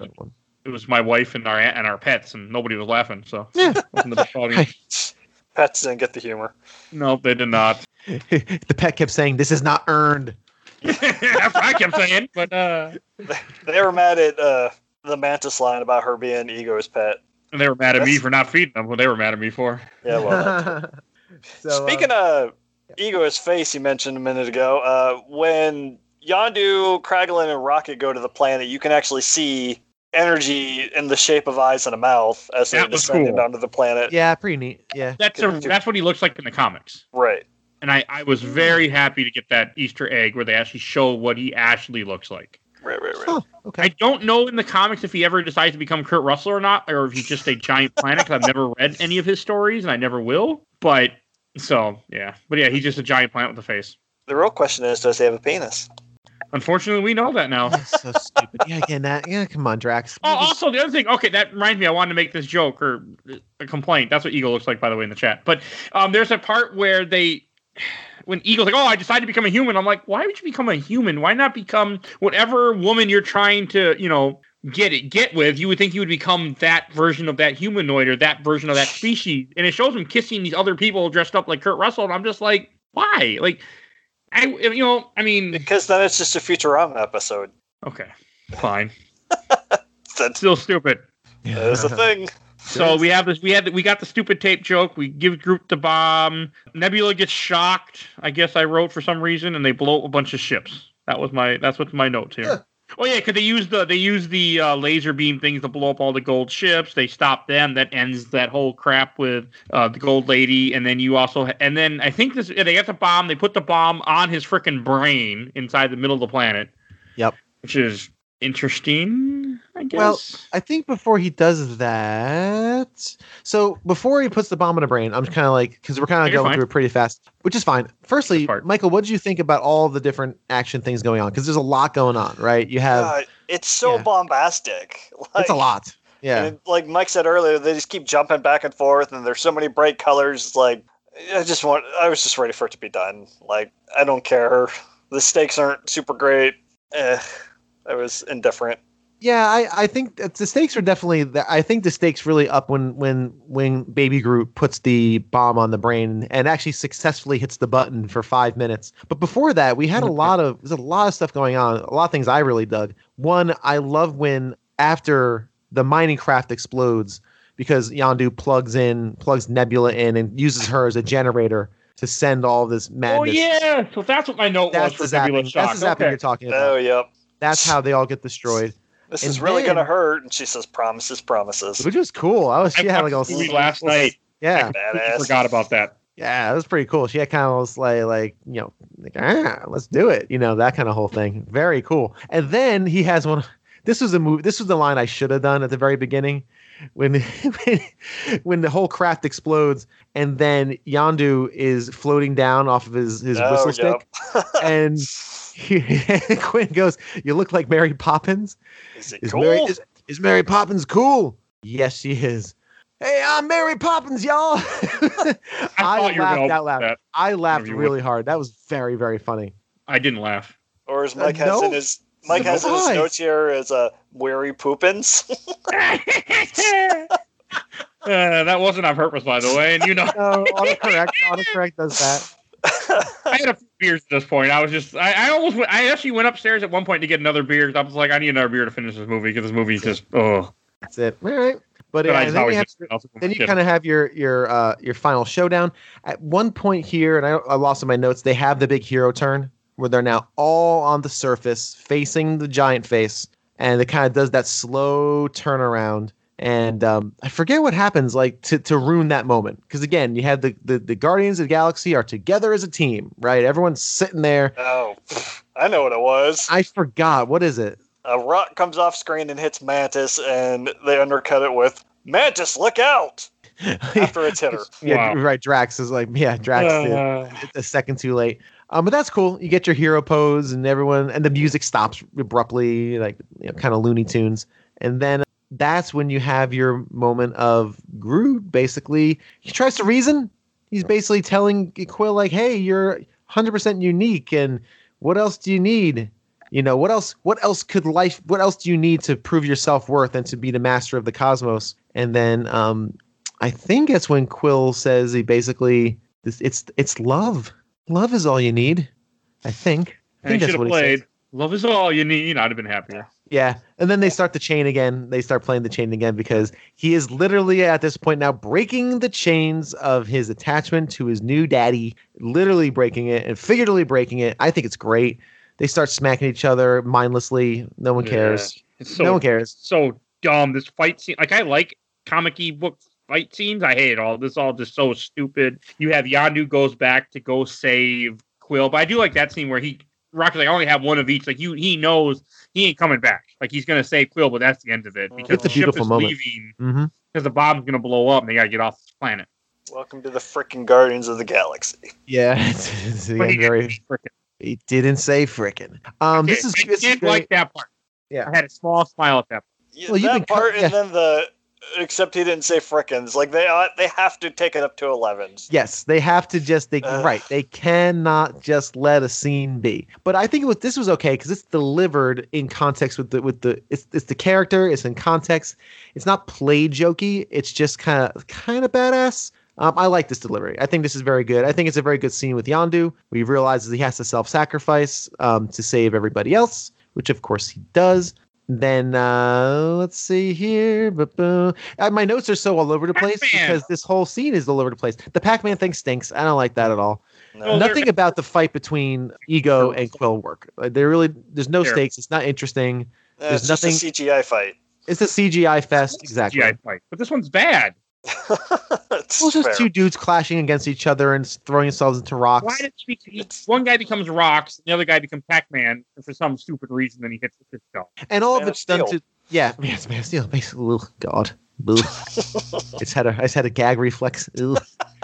For everyone. It was my wife and our aunt and our pets, and nobody was laughing. So Yeah. wasn't the best audience. Pets didn't get the humor. no, they did not. the pet kept saying, "This is not earned." That's what I kept saying. But uh, They were mad at uh, the mantis line about her being Ego's pet. and they were mad at me for not feeding them. What they were mad at me for. Yeah, well. that- So, uh, Speaking of Ego's face, you mentioned a minute ago, uh, when Yondu, Kraglin, and Rocket go to the planet, you can actually see energy in the shape of eyes and a mouth as they're That was descending cool. onto the planet. yeah, pretty neat. Yeah. That's a, that's what he looks like in the comics. Right. And I, I was very happy to get that Easter egg where they actually show what he actually looks like. Right, right, right. Huh, I don't know in the comics if he ever decides to become Kurt Russell or not, or if he's just a giant planet. Because I've never read any of his stories, and I never will. But so yeah, but yeah, he's just a giant planet with a face. The real question is, does he have a penis? Unfortunately, we know that now. That's so stupid. Yeah, again, that. Yeah, come on, Drax. Oh, also the other thing. Okay, that reminds me. I wanted to make this joke or a complaint. That's what Ego looks like, by the way, in the chat. But um, there's a part where they, when Ego's like, "Oh, I decided to become a human," I'm like, "Why would you become a human? Why not become whatever woman you're trying to, you know, get it get with? You would think you would become that version of that humanoid or that version of that species." And it shows him kissing these other people dressed up like Kurt Russell, and I'm just like, "Why?" Like, I, you know, I mean, Because then it's just a Futurama episode. okay, fine, That's still stupid. that's a thing. So we have this. We had. We got the stupid tape joke. We give Groot the bomb. Nebula gets shocked. I guess I wrote for some reason, and they blow up a bunch of ships. That was my. That's what's my notes here. Oh yeah, because they use the they use the uh, laser beam things to blow up all the gold ships. They stop them. That ends that whole crap with uh, the gold lady. And then you also and then I think this they got the bomb. They put the bomb on his freaking brain inside the middle of the planet. Yep. Which is interesting. I guess. Well, I think before he does that, so before he puts the bomb in a brain, I'm kind of like, because we're kind of going fine. through it pretty fast, which is fine. Firstly, Michael, what did you think about all the different action things going on? Because there's a lot going on, right? You have, God, it's so yeah. bombastic. Like, it's a lot. Yeah. And like Mike said earlier, they just keep jumping back and forth, and there's so many bright colors. Like, I just want, I was just ready for it to be done. Like, I don't care. The stakes aren't super great. Eh, I was indifferent. Yeah, I, I think the stakes are definitely. the- I think the stakes really up when when when Baby Groot puts the bomb on the brain and actually successfully hits the button for five minutes. But before that, we had a lot of there's a lot of stuff going on. A lot of things I really dug. One, I love when after the mining craft explodes because Yondu plugs in plugs Nebula in and uses her as a generator to send all this oh, madness. oh yeah. So that's what my note That's was for Nebula. Shock. That's the zapping Okay. you're talking oh, about. Oh, yep. That's how they all get destroyed, This And is really then- gonna hurt. And she says, "Promises, promises." which was cool. I was I she had watched like the a movie last night. yeah. I forgot about that. Yeah, it was pretty cool. She had kind of was like, like you know, like ah, let's do it. You know, that kind of whole thing. Very cool. And then he has one. This was a move. This was the line I should have done at the very beginning, when when, when the whole craft explodes, and then Yondu is floating down off of his his Oh, whistle yep. stick, and Quill goes, "You look like Mary Poppins." Is it Is cool? Mary is, is Mary Poppins cool? Yes, she is. Hey, I'm Mary Poppins, y'all. I, I thought you were laughed gonna out loud. that. I laughed you really hard. That was very, very funny. I didn't laugh. or as Uh, Mike has no. in his Mike has in his notes here as a weary poopins. Uh, that wasn't on purpose, by the way. And you know, No, autocorrect, autocorrect does that. I had a few beers at this point. I was just, I, I almost, went, I actually went upstairs at one point to get another beer. I was like, I need another beer to finish this movie because this movie is just, oh. That's it. All right. But, But yeah, I and just then you always have missed it. I was like, then you kind of have your your uh your final showdown at one point here and I, I lost in my notes they have the big hero turn where they're now all on the surface facing the giant face and it kind of does that slow turnaround and um, I forget what happens like to, to ruin that moment because again you have the, the the Guardians of the Galaxy are together as a team right everyone's sitting there oh, I know what it was. I forgot what is it A rock comes off screen and hits Mantis, and they undercut it with "Mantis, look out!" after it's hit her. yeah Wow. right Drax is like yeah Drax did. Uh, a second too late. Um, but that's cool. You get your hero pose, and everyone, and the music stops abruptly, like you know, kind of Looney Tunes, and then that's when you have your moment of Groot. Basically, he tries to reason. He's basically telling Quill like, "Hey, you're 100% unique, and what else do you need? You know, what else? What else could life? What else do you need to prove your self worth and to be the master of the cosmos?" And then, um, I think that's when Quill says he basically, this, "It's it's love." Love is all you need. I think. I think he that's should what have he played. says. Love is all you need. I'd have been happier. Yeah. And then they start the chain again. They start playing the chain again because he is literally at this point now breaking the chains of his attachment to his new daddy, literally breaking it and figuratively breaking it. I think it's great. They start smacking each other mindlessly. No one cares. Yeah. It's so no one cares. so dumb. This fight scene, like I like comic book fight scenes. I hate it all. This is all just so stupid. You have Yondu goes back to go save Quill, but I do like that scene where he Rocket's like I only have one of each. Like you, he knows he ain't coming back. Like he's gonna save Quill, but that's the end of it because It's the a ship beautiful is moment. leaving hmm because the bomb's gonna blow up and they gotta get off this planet. Welcome to the freaking Guardians of the Galaxy. Yeah. It's, it's But he very. didn't frickin- He didn't say frickin'. Um, this I is. did is like that part. Yeah. I had a small smile at that. Part. Yeah, Well, you've that been cut- part, yeah. and then the except he didn't say frickin'. Like they ought, they have to take it up to elevens. Yes, they have to just they Ugh. right. They cannot just let a scene be. But I think it was, this was okay because it's delivered in context with the with the it's it's the character. It's in context. It's not play jokey. It's just kind of kind of badass. Um, I like this delivery. I think this is very good. I think it's a very good scene with Yondu. Where he realizes he has to self-sacrifice um, to save everybody else, which of course he does. Then uh, let's see here. Ba-ba. Uh, my notes are so all over the place Pac-Man. because this whole scene is all over the place. The Pac-Man thing stinks. I don't like that at all. No. Well, Nothing about the fight between Ego and Quill work. Like, There really, there's no There. stakes. It's not interesting. Eh, there's it's just a nothing- CGI fight. It's a CGI fest. Exactly. GI fight, but this one's bad. It's Well, just fair. two dudes clashing against each other and throwing themselves into rocks. Why did he, he- one guy becomes rocks, and the other guy becomes Pac-Man and for some stupid reason? Then he hits the stone. and all Man of of it's done to yeah, yes, Man of Steel. Basically, ugh, God, Ugh. it's had a, it's had a gag reflex.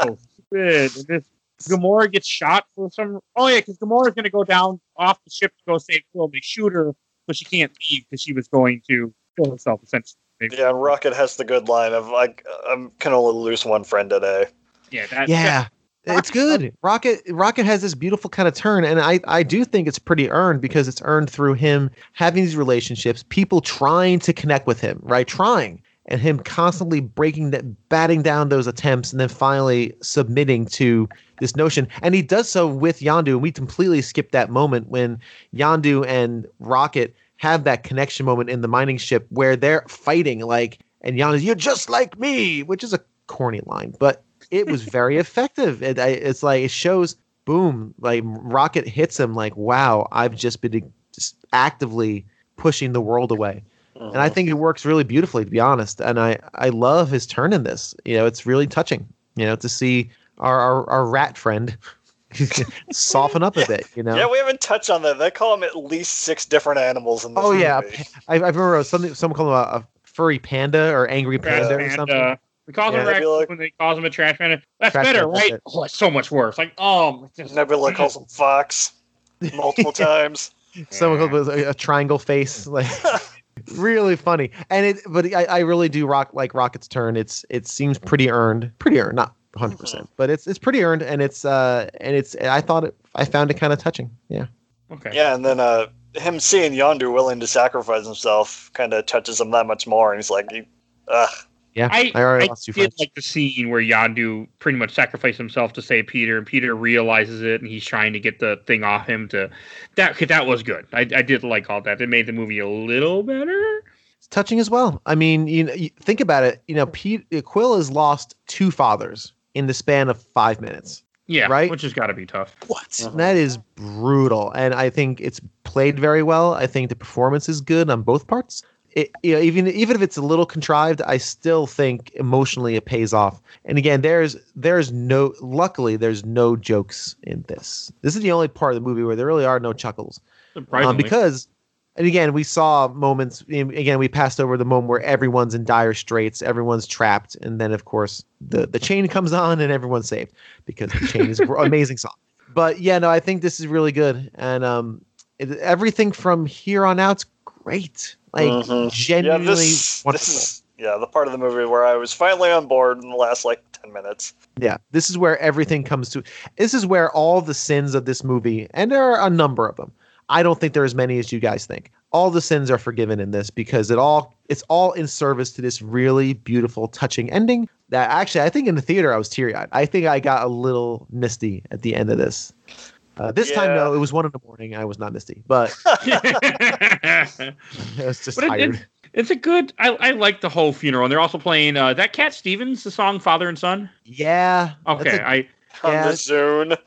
Oh, Good. And this Gamora gets shot for some. Oh yeah, because Gamora's going to go down off the ship to go save Quill. They shoot her, but she can't leave because she was going to kill herself essentially. They- Yeah, and Rocket has the good line of like, "I'm can only lose one friend today." yeah, that, Yeah. It's good. Rocket Rocket has this beautiful kind of turn, and I, I do think it's pretty earned because it's earned through him having these relationships, people trying to connect with him, right? Trying. And him constantly breaking that batting down those attempts and then finally submitting to this notion. And he does so with Yondu, and we completely skip that moment when Yondu and Rocket have that connection moment in the mining ship where they're fighting like and Yondu's, you're just like me, which is a corny line, but it was very effective. It, I, it's like it shows, boom, like Rocket hits him, like wow, I've just been just actively pushing the world away, and I uh-huh. think it works really beautifully, to be honest. And I I love his turn in this. You know, it's really touching. You know, to see our our, our rat friend soften up a bit. You know, Yeah, we haven't touched on that. They call him at least six different animals in this Oh, yeah. I, I remember something someone called him a, a furry panda or angry trash panda or panda. something. We call him Yeah. a raccoon, Nebula- when they call him a trash panda. That's Trash better, right? it. Oh, it's so much worse. Like, oh, it's just, Nebula calls him Fox. multiple times. Someone Yeah. with a, a triangle face, like really funny. And it, but I, I really do rock like Rocket's turn. It's it seems pretty earned, pretty earned, not 100, percent but it's it's pretty earned, and it's uh and it's I thought it, I found it kind of touching. Yeah, Okay. Yeah, and then uh, him seeing Yondu willing to sacrifice himself kind of touches him that much more, and he's like, "Ugh, yeah. I, I already I lost did friends. like the scene where Yondu pretty much sacrificed himself to save Peter, and Peter realizes it, and he's trying to get the thing off him. To that, that was good. I, I did like all that. It made the movie a little better. It's touching as well. I mean, you know, you think about it. You know, Pete Quill has lost two fathers in the span of five minutes. Yeah, Right? Which has got to be tough. What? Mhm. That is brutal, and I think it's played very well. I think the performance is good on both parts. It, you know, even even if it's a little contrived, I still think emotionally it pays off. And again, there's there's no luckily there's no jokes in this. This is the only part of the movie where there really are no chuckles. Surprisingly. Um, because and again we saw moments again we passed over the moment where everyone's in dire straits everyone's trapped and then of course the the chain comes on and everyone's saved because the chain is an amazing song but yeah no i think this is really good and um it, everything from here on out's great like Mhm. yeah, genuinely this, wonderful this is yeah the part of the movie where I was finally on board in the last like ten minutes. Yeah, this is where everything comes to. This is where all the sins of this movie, and there are a number of them. I don't think there are as many as you guys think. All the sins are forgiven in this because it all it's all in service to this really beautiful, touching ending. That actually, I think in the theater I was teary eyed. I think I got a little misty at the end of this. Uh, this time, Yeah. no, it was one in the morning. I was not misty, but I was just But tired. it- it's a good. I, I like the whole funeral, and they're also playing uh, that Cat Stevens, the song "Father and Son." yeah. Okay, a- I On Yeah. the Zune.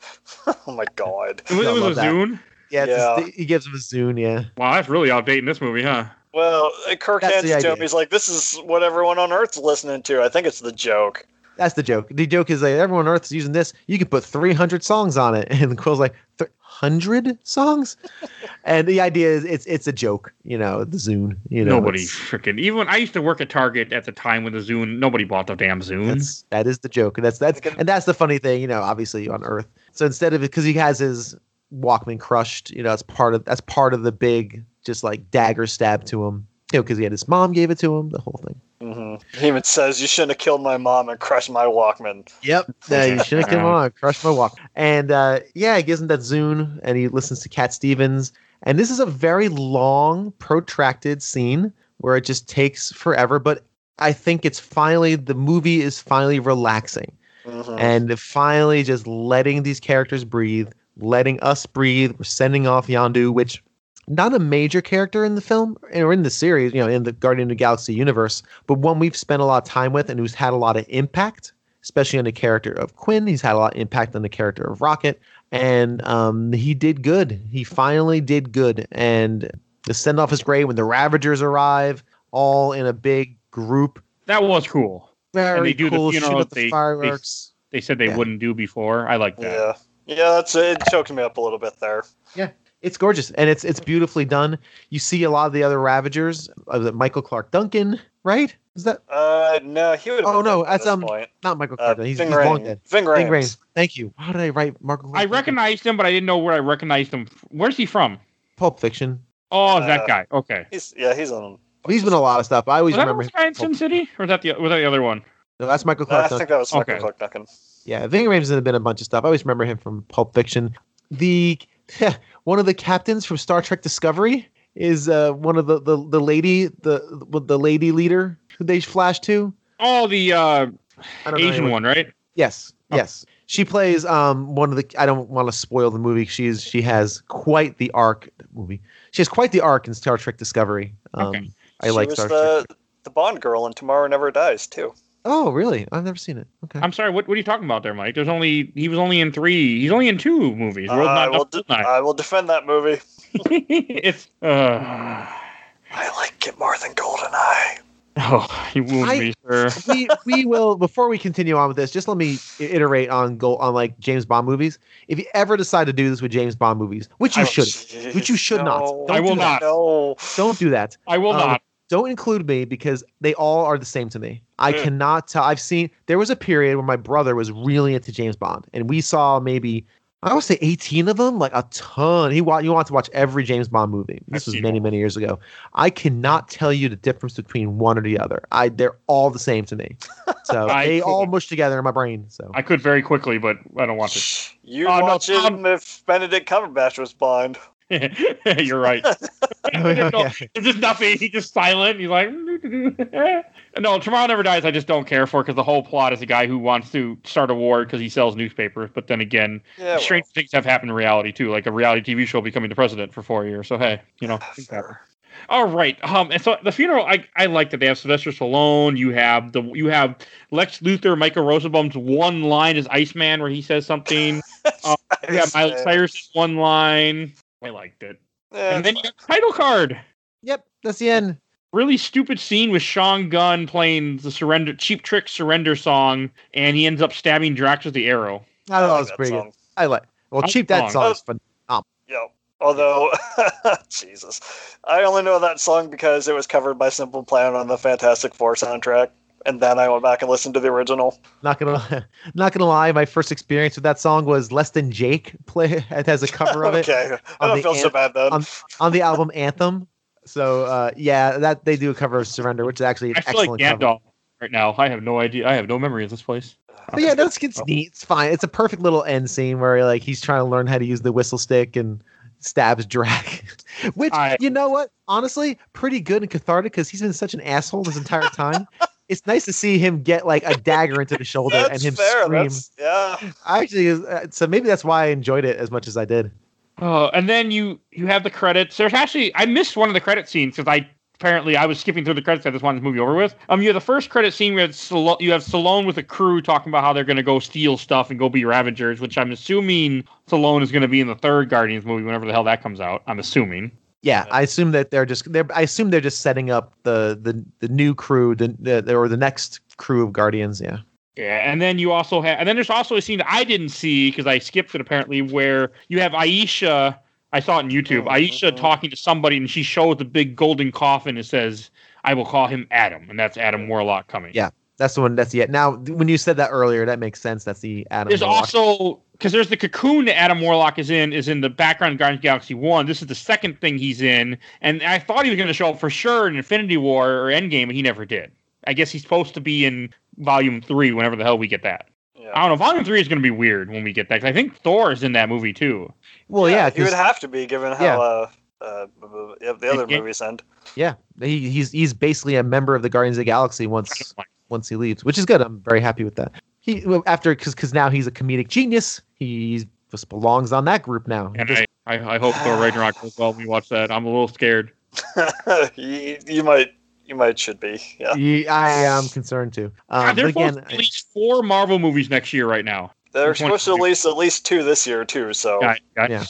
oh my god. it was, it was a that. Zune. Yeah, it's Yeah. just- he gives him a zune. Yeah. Wow, that's really outdating this movie, huh? Well, uh, Kurt That's hands the it to him. He's like, "This is what everyone on Earth's listening to." I think it's the joke. That's the joke. The joke is like everyone on Earth is using this. You could put 300 songs on it, and Quill's like, "100 songs?" and the idea is it's it's a joke, you know, the Zune. You know, nobody freaking even. when I used to work at Target at the time with the Zune. Nobody bought the damn Zune. That's that is the joke. That's that's and that's the funny thing, you know. Obviously on Earth, so instead of because he has his Walkman crushed, you know, that's part of that's part of the big just like dagger stab to him, you know, because he had his mom gave it to him, the whole thing. hmm He even says, "You shouldn't have killed my mom and crushed my Walkman." Yep. Yeah, you shouldn't have come on, crushed my walk. And uh, yeah, he gives him that Zune and he listens to Cat Stevens. And this is a very long, protracted scene where it just takes forever. But I think it's finally the movie is finally relaxing Mhm. and finally just letting these characters breathe, letting us breathe. We're sending off Yondu, which not a major character in the film or in the series, you know, in the Guardian of the Galaxy universe, but one we've spent a lot of time with and who's had a lot of impact, especially on the character of Quill. He's had a lot of impact on the character of Rocket, and um, he did good. He finally did good, and the send off is great when the Ravagers arrive, all in a big group. that was cool. Very they do the funeral, shoot up they- the they- fireworks. They said they Yeah. wouldn't do before. I like that. Yeah, yeah, that's it. Choked me up a little bit there. Yeah, it's gorgeous and it's it's beautifully done. You see a lot of the other Ravagers. Uh, was it Michael Clarke Duncan, right? Is that Uh, no, he would. Oh, no, dead that's, um, point. not Michael Uh, Clarke? Duncan. he's, Ving he's long dead. Ving Big Rhames. Rain. Thank you. How did I write Michael? Clarke I Duncan? recognized him, but I didn't know where I recognized him. Where's he from? Pulp Fiction. Oh, Uh, that guy. Okay. He's yeah, he's on. He's been a lot of stuff. I always Was that remember. the guy in Sin City, or was that the was that the other one? No, that's Michael Clarke. No, I think that was Michael Okay. Clarke Duncan. Yeah, Ving Rhames has been a bunch of stuff. I always remember him from Pulp Fiction. The one of the captains from Star Trek Discovery is uh, one of the, the the lady the the lady leader who they flash to. Oh, the uh, I don't know Asian one, right? Yes, Oh. yes. She plays um one of the. I don't want to spoil the movie. She's she has quite the arc. Movie. She has quite the arc in Star Trek Discovery. Um, Okay. I she like was Star the Trek. the Bond girl in Tomorrow Never Dies too. Oh, really? I've never seen it. Okay. I'm sorry. What, what are you talking about there, Mike? There's only he was only in three. He's only in two movies. World I Not will. De- I will defend that movie. it's uh, I like it more than GoldenEye. oh, you wound I- me, sir. we we will before we continue on with this. Just let me iterate on go on like James Bond movies. If you ever decide to do this with James Bond movies, which you should, jeez, which you should not. Don't I will do that. not. No. don't do that. I will Um, not. Don't include me because they all are the same to me. I Mm. cannot tell. I've seen there was a period where my brother was really into James Bond, and we saw maybe I would say 18 of them, like a ton. He want you want to watch every James Bond movie. This I've was many many years ago. I cannot tell you the difference between one or the other. I they're all the same to me. So I they all couldn't. mush together in my brain. So I could very quickly, but I don't want to. You'd Oh, no, watch Tom- him if Benedict Cumberbatch was Bond. You're right. Oh, no, yeah. It's just nothing. He's just silent. He's like, no, Tomorrow Never Dies. I just don't care for because the whole plot is a guy who wants to start a war because he sells newspapers. But then again, Yeah, strange things have happened in reality too, like a reality TV show becoming the president for four years. So hey, you know, well, things happen. fair. All right. Um, and so the funeral, I I like that they have Sylvester Stallone. You have the you have Lex Luthor, Michael Rosenbaum's one line is Iceman, where he says something. Uh, yeah, Miley Iceman. Cyrus's one line. I liked it. Yeah, and then it's you got title card. yep, that's the end. Really stupid scene with Sean Gunn playing the surrender cheap trick surrender song, and he ends up stabbing Drax with the arrow. I thought fine. I it was that pretty good. I like. Well, That cheap that song. song is fun. Yeah. Although, Jesus, I only know that song because it was covered by Simple Plan on the Fantastic Four soundtrack, and then I went back and listened to the original. Not gonna, not gonna lie. My first experience with that song was Less Than Jake play. It has a cover of it okay, I on don't the feel so bad then. on- on the album Anthem. So uh, yeah, that they do a cover of Surrender, which is actually an I feel like excellent cover. Right now. I have no idea. I have no memory of this place. But yeah, that's it's Oh. neat. It's fine. It's a perfect little end scene where like he's trying to learn how to use the whistle stick and stabs Drax. Which I- you know what? Honestly, pretty good and cathartic because he's been such an asshole this entire time. It's nice to see him get like a dagger into the shoulder and That's him fair. scream. That's, yeah. I actually, uh, so maybe that's why I enjoyed it as much as I did. Oh, and then you you have the credits. There's actually I missed one of the credit scenes because I apparently I was skipping through the credits. I just wanted this movie over with. Um, you have the first credit scene where it's Stallone, you have Stallone with a crew talking about how they're going to go steal stuff and go be Ravagers, which I'm assuming Stallone is going to be in the third Guardians movie whenever the hell that comes out. I'm assuming. Yeah, Yeah. I assume that they're just they're I assume they're just setting up the the the new crew, the, the or the next crew of Guardians. Yeah. Yeah, and then you also have, and then there's also a scene that I didn't see because I skipped it apparently, where you have Ayesha. I saw it on YouTube. Mhm, Ayesha mhm. talking to somebody, and she shows the big golden coffin. and says, "I will call him Adam," and that's Adam Warlock coming. Yeah. That's the one. That's the now. When you said that earlier, that makes sense. That's the Adam. There's Warlock. also because there's the cocoon that Adam Warlock is in is in the background of Guardians of Galaxy One. This is the second thing he's in, and I thought he was going to show up for sure in Infinity War or Endgame, but he never did. I guess he's supposed to be in Volume Three whenever the hell we get that. I don't know. Volume Three is going to be weird when we get that. 'cause I think Thor is in that movie too. well, yeah, he would have to be given how Yeah. uh, uh, the other Yeah. movies end. yeah, he, he's he's basically a member of the Guardians of the Galaxy once once he leaves, which is good. I'm very happy with that. He after because because now he's a comedic genius. He just belongs on that group now. And I, I, I hope Thor Ragnarok goes well when we watch that. I'm a little scared. you, you might, you might should be. Yeah. Ye- I am concerned too. Um, God, they're but supposed again, to release four Marvel movies next year right now. They're Which supposed to should we- release at least two this year too. So Yeah, yeah.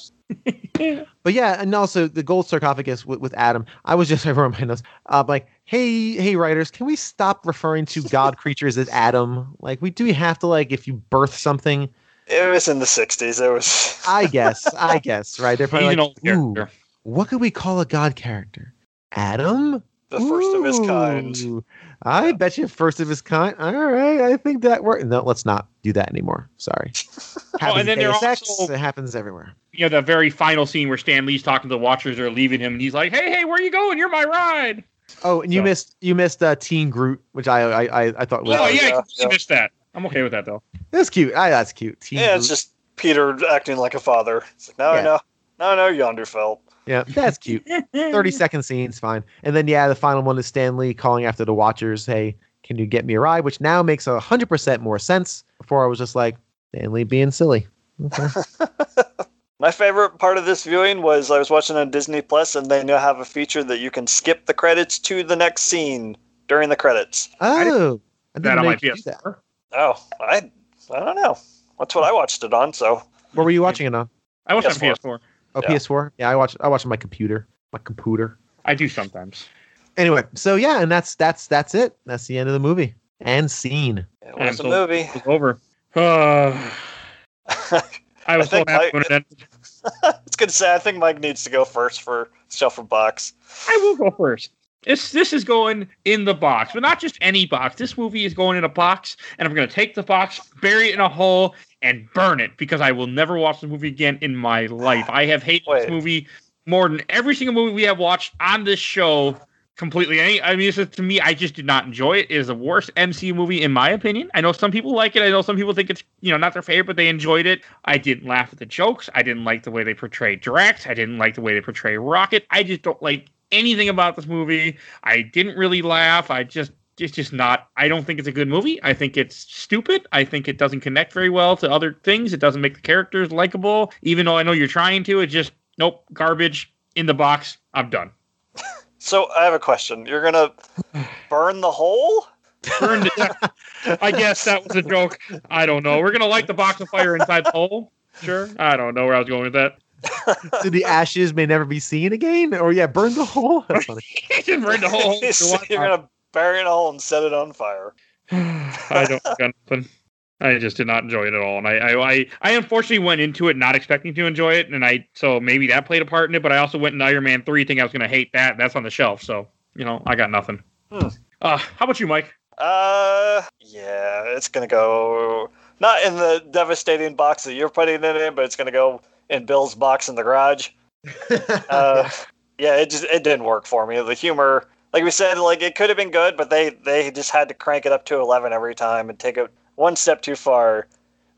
Yeah. But yeah, and also the gold sarcophagus with, with Adam. I was just I wrote my notes. Uh, like, hey, hey, writers, can we stop referring to god creatures as Adam? Like, we do we have to like if you birth something? it was in the '60s. It was. I guess, I guess, right? They're probably an like, ooh, what could we call a god character? Adam, the first of his kind. Ooh, I bet you first of his kind. All right, I think that worked. No, let's not do that anymore. Sorry. Happens oh, and then in they're also- it happens everywhere. You know, the very final scene where Stan Lee's talking to the Watchers, they're leaving him, and he's like, "Hey, hey, where you going? You're my ride." Oh, and you So- missed you missed uh, Teen Groot, which I I I, I thought was oh yeah, I yeah, completely yeah. missed that. I'm okay with that though. that's cute. I, that's cute. Teen Yeah, it's just Peter acting like a father. It's like, no, Yeah. no, no, no, yonder felt. yeah, that's cute. Thirty second scene's fine. And then yeah, the final one is Stan Lee calling after the Watchers. Hey, can you get me a ride? Which now makes a hundred percent more sense. Before I was just like Stan Lee being silly. Okay. My favorite part of this viewing was I was watching on Disney Plus, and they now have a feature that you can skip the credits to the next scene during the credits. I didn't- Oh, I didn't that on know my do that. PS4. Oh, I, I don't know. That's what I watched it on. So Where were you watching it on? I watched on PS4. PS4. Oh, Yeah. PS4. Yeah, I watch. I watch on my computer. My computer. I do sometimes. Anyway, so yeah, and that's that's that's it. That's the end of the movie and scene. it And was a so- movie. It's over. Uh, I was so happy I- when it ended. It's good to say. I think Mike needs to go first for shuffle box. I will go first. This this is going in the box, but not just any box. This movie is going in a box, and I'm going to take the box, bury it in a hole, and burn it because I will never watch the movie again in my life. I have hated Wait. this movie more than every single movie we have watched on this show completely. Any, I mean, just, to me, I just did not enjoy it. It is the worst MCU movie in my opinion. I know some people like it. I know some people think it's you know not their favorite, but they enjoyed it. I didn't laugh at the jokes. I didn't like the way they portrayed Drax. I didn't like the way they portray Rocket. I just don't like anything about this movie. I didn't really laugh. I just it's just not I don't think it's a good movie. I think it's stupid. I think it doesn't connect very well to other things. It doesn't make the characters likable, even though I know you're trying to. It just nope, garbage in the box. I'm done. So I have a question. You're gonna burn the hole? Burn to death. I guess that was a joke. I don't know. We're gonna light the box of fire inside the hole. Sure. I don't know where I was going with that. so the ashes may never be seen again, or yeah, burn the hole. That's funny. just burn the whole. You're gonna bury it in a hole and set it on fire. I don't got nothing. I just did not enjoy it at all, and I, I, I, I unfortunately went into it not expecting to enjoy it, and I so maybe that played a part in it. But I also went in Iron Man three thinking I was going to hate that. That's on the shelf, so you know I got nothing. Hmm. Uh, how about you, Mike? Uh, yeah, it's gonna go not in the devastating box that you're putting it in, but it's gonna go in Bill's box in the garage. Uh, yeah, it just it didn't work for me. The humor, like we said, like it could have been good, but they they just had to crank it up to eleven every time and take it one step too far.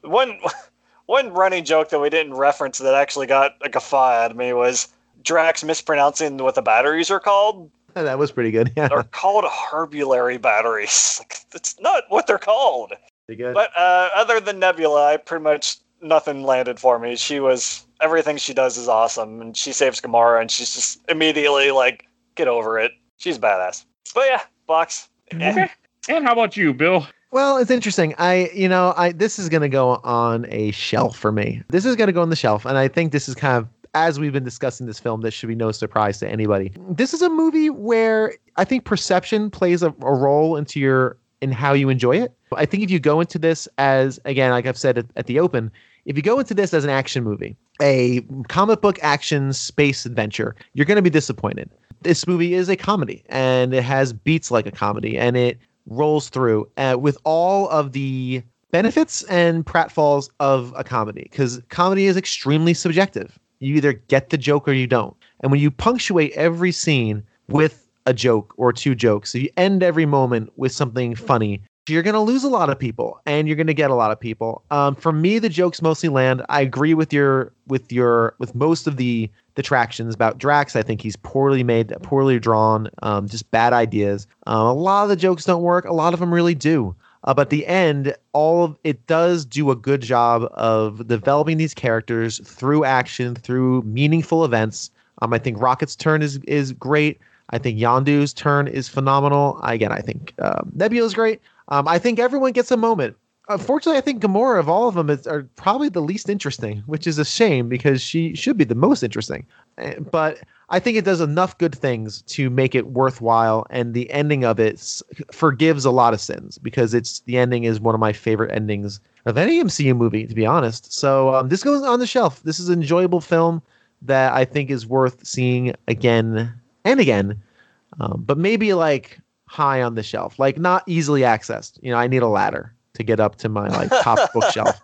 One one running joke that we didn't reference that actually got a guffaw out of me was Drax mispronouncing what the batteries are called. that was pretty good. Yeah, They're called Harbulary batteries. Like, that's not what they're called. pretty good. But uh, other than Nebula, I pretty much nothing landed for me. She was everything she does is awesome, and she saves Gamora, and she's just immediately like, get over it. She's badass. But yeah, box. Eh. Okay. And how about you, Bill? Well, it's interesting. I, you know, I this is going to go on a shelf for me. This is going to go on the shelf, and I think this is kind of as we've been discussing this film. This should be no surprise to anybody. This is a movie where I think perception plays a, a role into your in how you enjoy it. I think if you go into this as again, like I've said at, at the open, if you go into this as an action movie, a comic book action space adventure, you're going to be disappointed. This movie is a comedy, and it has beats like a comedy, and it rolls through uh, with all of the benefits and pratfalls of a comedy because comedy is extremely subjective. You either get the joke or you don't. And when you punctuate every scene with a joke or two jokes, you end every moment with something funny, you're going to lose a lot of people and you're going to get a lot of people. Um, for me, the jokes mostly land. I agree with your with your with most of the detractions about Drax. I think he's poorly made, poorly drawn, um, just bad ideas. Um, a lot of the jokes don't work. A lot of them really do. Uh, but the end, all of it does do a good job of developing these characters through action, through meaningful events. Um, I think Rocket's turn is is great. I think Yondu's turn is phenomenal. Again, I think uh, Nebula's great. Um, I think everyone gets a moment. Unfortunately, I think Gamora of all of them is are probably the least interesting, which is a shame because she should be the most interesting. Uh, But I think it does enough good things to make it worthwhile, and the ending of it forgives a lot of sins because it's the ending is one of my favorite endings of any MCU movie, to be honest. So um, this goes on the shelf. This is an enjoyable film that I think is worth seeing again and again, um, but maybe like high on the shelf, like not easily accessed. You know, I need a ladder to get up to my like top bookshelf.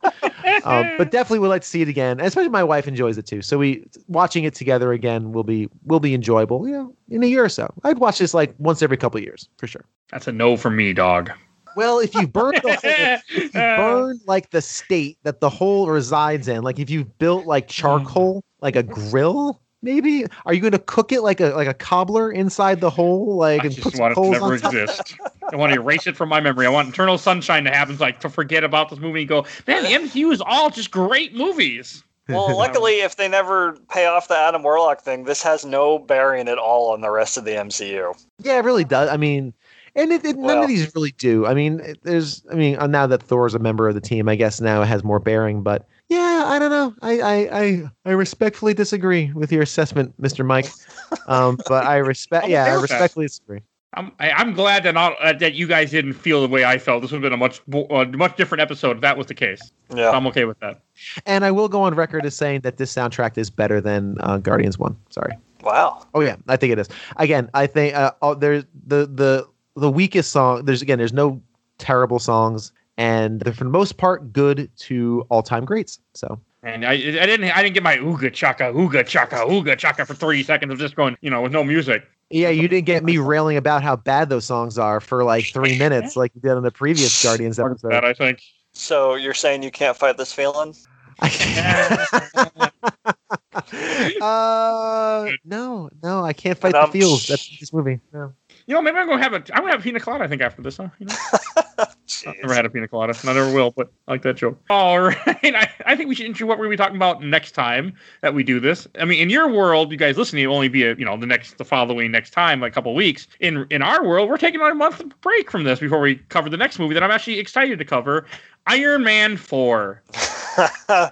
Um, but definitely would like to see it again. And especially my wife enjoys it too. So we watching it together again will be will be enjoyable. You know, in a year or so. I'd watch this like once every couple of years for sure. That's a no for me, dog. Well, if you burn the whole, if you burn like the state that the hole resides in, like if you've built like charcoal, like a grill, maybe are you going to cook it like a like a cobbler inside the hole, like I and put just some want it to coals never on top? exist. I want to erase it from my memory. I want Eternal Sunshine to happen, so like to forget about this movie and go, man, the MCU is all just great movies. Well, luckily, if they never pay off the Adam Warlock thing, this has no bearing at all on the rest of the MCU. Yeah, it really does. I mean, and it, it, none of these really do. I mean, there's, I mean, uh, now that Thor's a member of the team, I guess now it has more bearing. But yeah, I don't know. I, I, I, I respectfully disagree with your assessment, Mr. Mike. Um, but I respect. Yeah, I okay with that. respectfully disagree. I'm I, I'm glad that not uh, that you guys didn't feel the way I felt. This would have been a much bo- uh, much different episode if that was the case. So Yeah. I'm okay with that. And I will go on record as saying that this soundtrack is better than uh, Guardians One. Sorry. Wow. Oh yeah, I think it is. Again, I think uh, oh, there's the the the weakest song. There's again, there's no terrible songs, and they're for the most part good to all time greats. So And I, I didn't, I didn't get my ooga chaka, ooga chaka, ooga chaka for three seconds of just going, you know, with no music. yeah, you didn't get me railing about how bad those songs are for like three minutes, like you did on the previous Guardians That episode. I think. So you're saying you can't fight this feeling? uh, no, no, I can't fight the feels. That's this movie. No. You know, maybe I'm gonna have a, I'm gonna have a pina colada. I think after this, huh? You know, I've never had a pina colada. And I never will, but I like that joke. All right, I, I think we should intro what we're gonna be talking about next time that we do this. I mean, in your world, you guys listening, it'll only be a, you know the next, the following next time, like a couple weeks. In in our world, we're taking on a month break from this before we cover the next movie that I'm actually excited to cover, Iron Man Four. As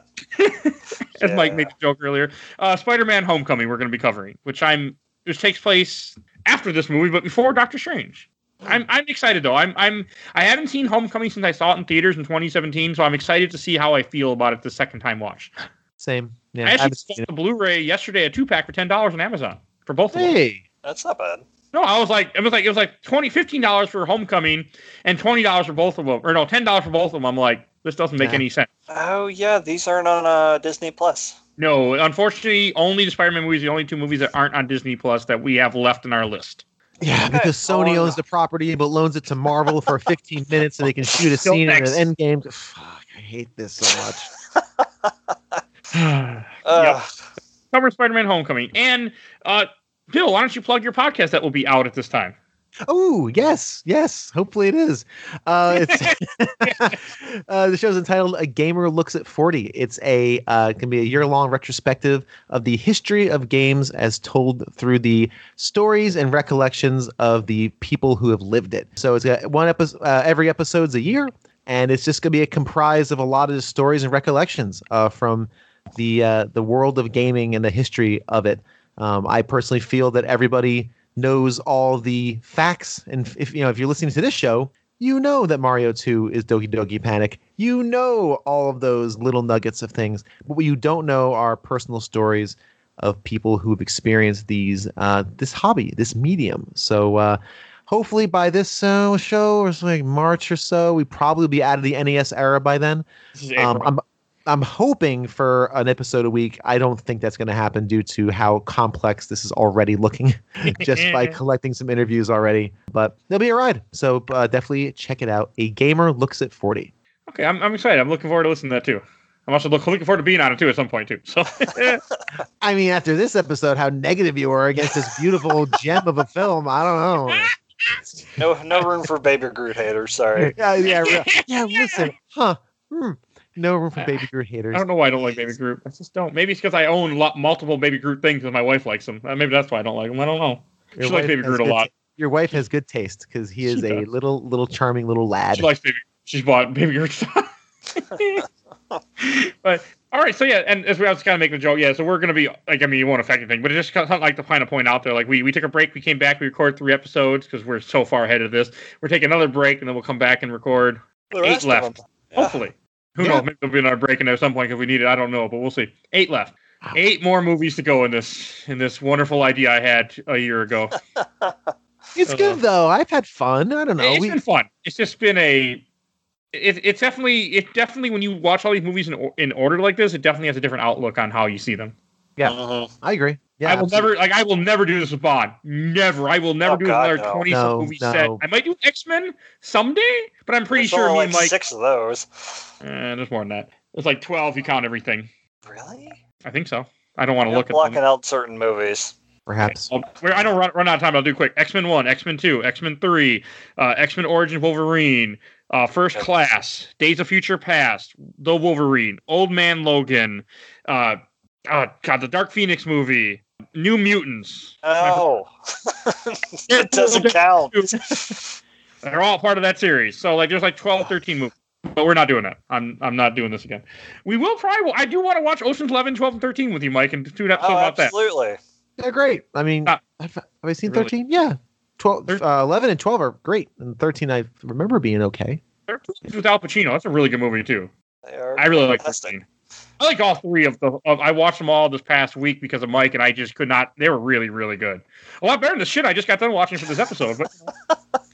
Mike made the joke earlier, uh, Spider-Man: Homecoming we're going to be covering, which I'm which takes place after this movie, but before Doctor Strange. I'm I'm excited though. I'm I'm I haven't seen Homecoming since I saw it in theaters in 2017, so I'm excited to see how I feel about it the second time watch. Same. Yeah. I I actually haven't saw seen the Blu-ray yesterday, a two pack for ten dollars on Amazon for both it. of them. Hey. That's not bad. No, I was like, it was like it was like 20 15 dollars for Homecoming and twenty dollars for both of them, or no, ten dollars for both of them. I'm like, this doesn't make Yeah. any sense. Oh yeah, these aren't on uh, Disney Plus. No, unfortunately, only the Spider-Man movies, the only two movies that aren't on Disney Plus that we have left in our list. Yeah, because Sony Oh, owns the property but loans it to Marvel for 15 minutes so they can shoot a Still scene in next. an end game. Fuck, I hate this so much. Uh, Cover Spider-Man: Homecoming, and uh, Bill, why don't you plug your podcast that will be out at this time? Oh, yes, yes. Hopefully it is. Uh, it's uh, the show's entitled "A Gamer Looks at 40." It's a uh, can be a year-long retrospective of the history of games as told through the stories and recollections of the people who have lived it. So it's got one episode uh, every episode's a year, and it's just gonna be a comprised of a lot of the stories and recollections uh, from the uh, the world of gaming and the history of it. Um, I personally feel that everybody knows all the facts, and if you know if you're listening to this show, you know that Mario 2 is Doki Doki Panic. You know all of those little nuggets of things, but what you don't know are personal stories of people who've experienced these uh, this hobby, this medium. So. Uh, Hopefully by this uh, show or like March or so, we probably be out of the NES era by then. This is April. Um, I'm I'm hoping for an episode a week. I don't think that's going to happen due to how complex this is already looking, just by collecting some interviews already. But it'll be a ride. So uh, definitely check it out. A gamer looks at forty. okay, I'm, I'm excited. I'm looking forward to listening to that too. I'm also look, looking forward to being on it too at some point too. So I mean, after this episode, how negative you are against this beautiful gem of a film. I don't know. no, no room for Baby Groot haters. Sorry. Yeah, yeah, yeah. Listen, huh? Hmm. No room for baby Groot haters. I don't know why I don't like Baby Groot. I just don't. Maybe it's because I own lot, multiple Baby Groot things and my wife likes them. Uh, maybe that's why I don't like them. I don't know. Your she likes wife Baby has Groot a good lot. ta- your wife has good taste because he She is a does. little, little charming little lad. She likes Baby. She's bought Baby Groot stuff. but all right, so yeah, and as we was kind of making a joke, yeah. So we're gonna be like, I mean, it won't affect anything, but it's just something like to kind of point out there. Like we we took a break, we came back, we recorded three episodes because we're so far ahead of this. We're taking another break, and then we'll come back and record. The Eight rest of left. them. Yeah. Hopefully, who Yeah. knows? Maybe there'll be another break in there at some point if we need it. I don't know, but we'll see. Eight left. Wow. Eight more movies to go in this in this wonderful idea I had a year ago. It's Uh, good though. I've had fun. I don't know. it's We, been fun. It's just been a. It, it's definitely it definitely when you watch all these movies in, in order like this, it definitely has a different outlook on how you see them. Yeah. Mhm. I agree. Yeah, I will absolutely. never like I will never do this with Bond. Never. I will never Oh, do God, another no. twenty No, some movie no. set. I might do X Men someday, but I'm pretty There's sure only me like Mike. six of those. Eh, there's more than that. It's like twelve. if You count everything. Really? I think so. I don't want to You're look at blocking out certain movies. Perhaps. I'll- I don't run, run out of time. I'll do quick. X Men One, X Men Two, X Men Three, uh, X Men Origin Wolverine, uh, First Yep. Class, Days of Future Past, The Wolverine, Old Man Logan, uh, uh, God, the Dark Phoenix movie, New Mutants. Oh, it doesn't count. They're all part of that series. So like, there's like 12, 13 movies. But we're not doing that. I'm I'm not doing this again. We will probably. I do want to watch Ocean's 11, 12, and 13 with you, Mike, and do an episode Oh, about that. absolutely. Yeah, great. I mean, Ah. have, have I seen Really? 13? Yeah. 12, uh, 11 and 12 are great. And 13, I remember being okay. 13 with Al Pacino. That's a really good movie too. They are I really like fantastic. 13. I like all three of the. Of, I watched them all this past week because of Mike, and I just could not. They were really, really good. A lot better than the shit I just got done watching for this episode. But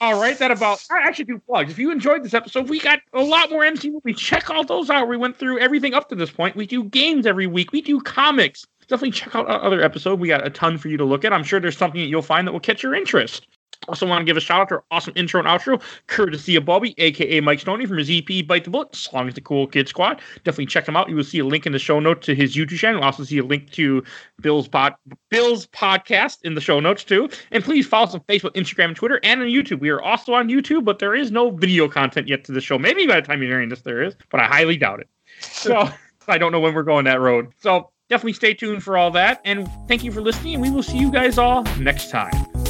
All right, that about. I actually do plugs. If you enjoyed this episode, we got a lot more MC movies. Check all those out. We went through everything up to this point. We do games every week. We do comics. Definitely check out our other episode. We got a ton for you to look at. I'm sure there's something that you'll find that will catch your interest. Also, want to give a shout out to our awesome intro and outro, courtesy of Bobby, aka Mike Stoney from his EP Bite the Bullet, as long as the Cool Kid Squad. Definitely check him out. You will see a link in the show notes to his YouTube channel. You'll also see a link to Bill's pod, Bill's podcast in the show notes too. And please follow us on Facebook, Instagram, and Twitter, and on YouTube. We are also on YouTube, but there is no video content yet to the show. Maybe by the time you're hearing this, there is, but I highly doubt it. So I don't know when we're going that road. So definitely stay tuned for all that. And thank you for listening. And we will see you guys all next time.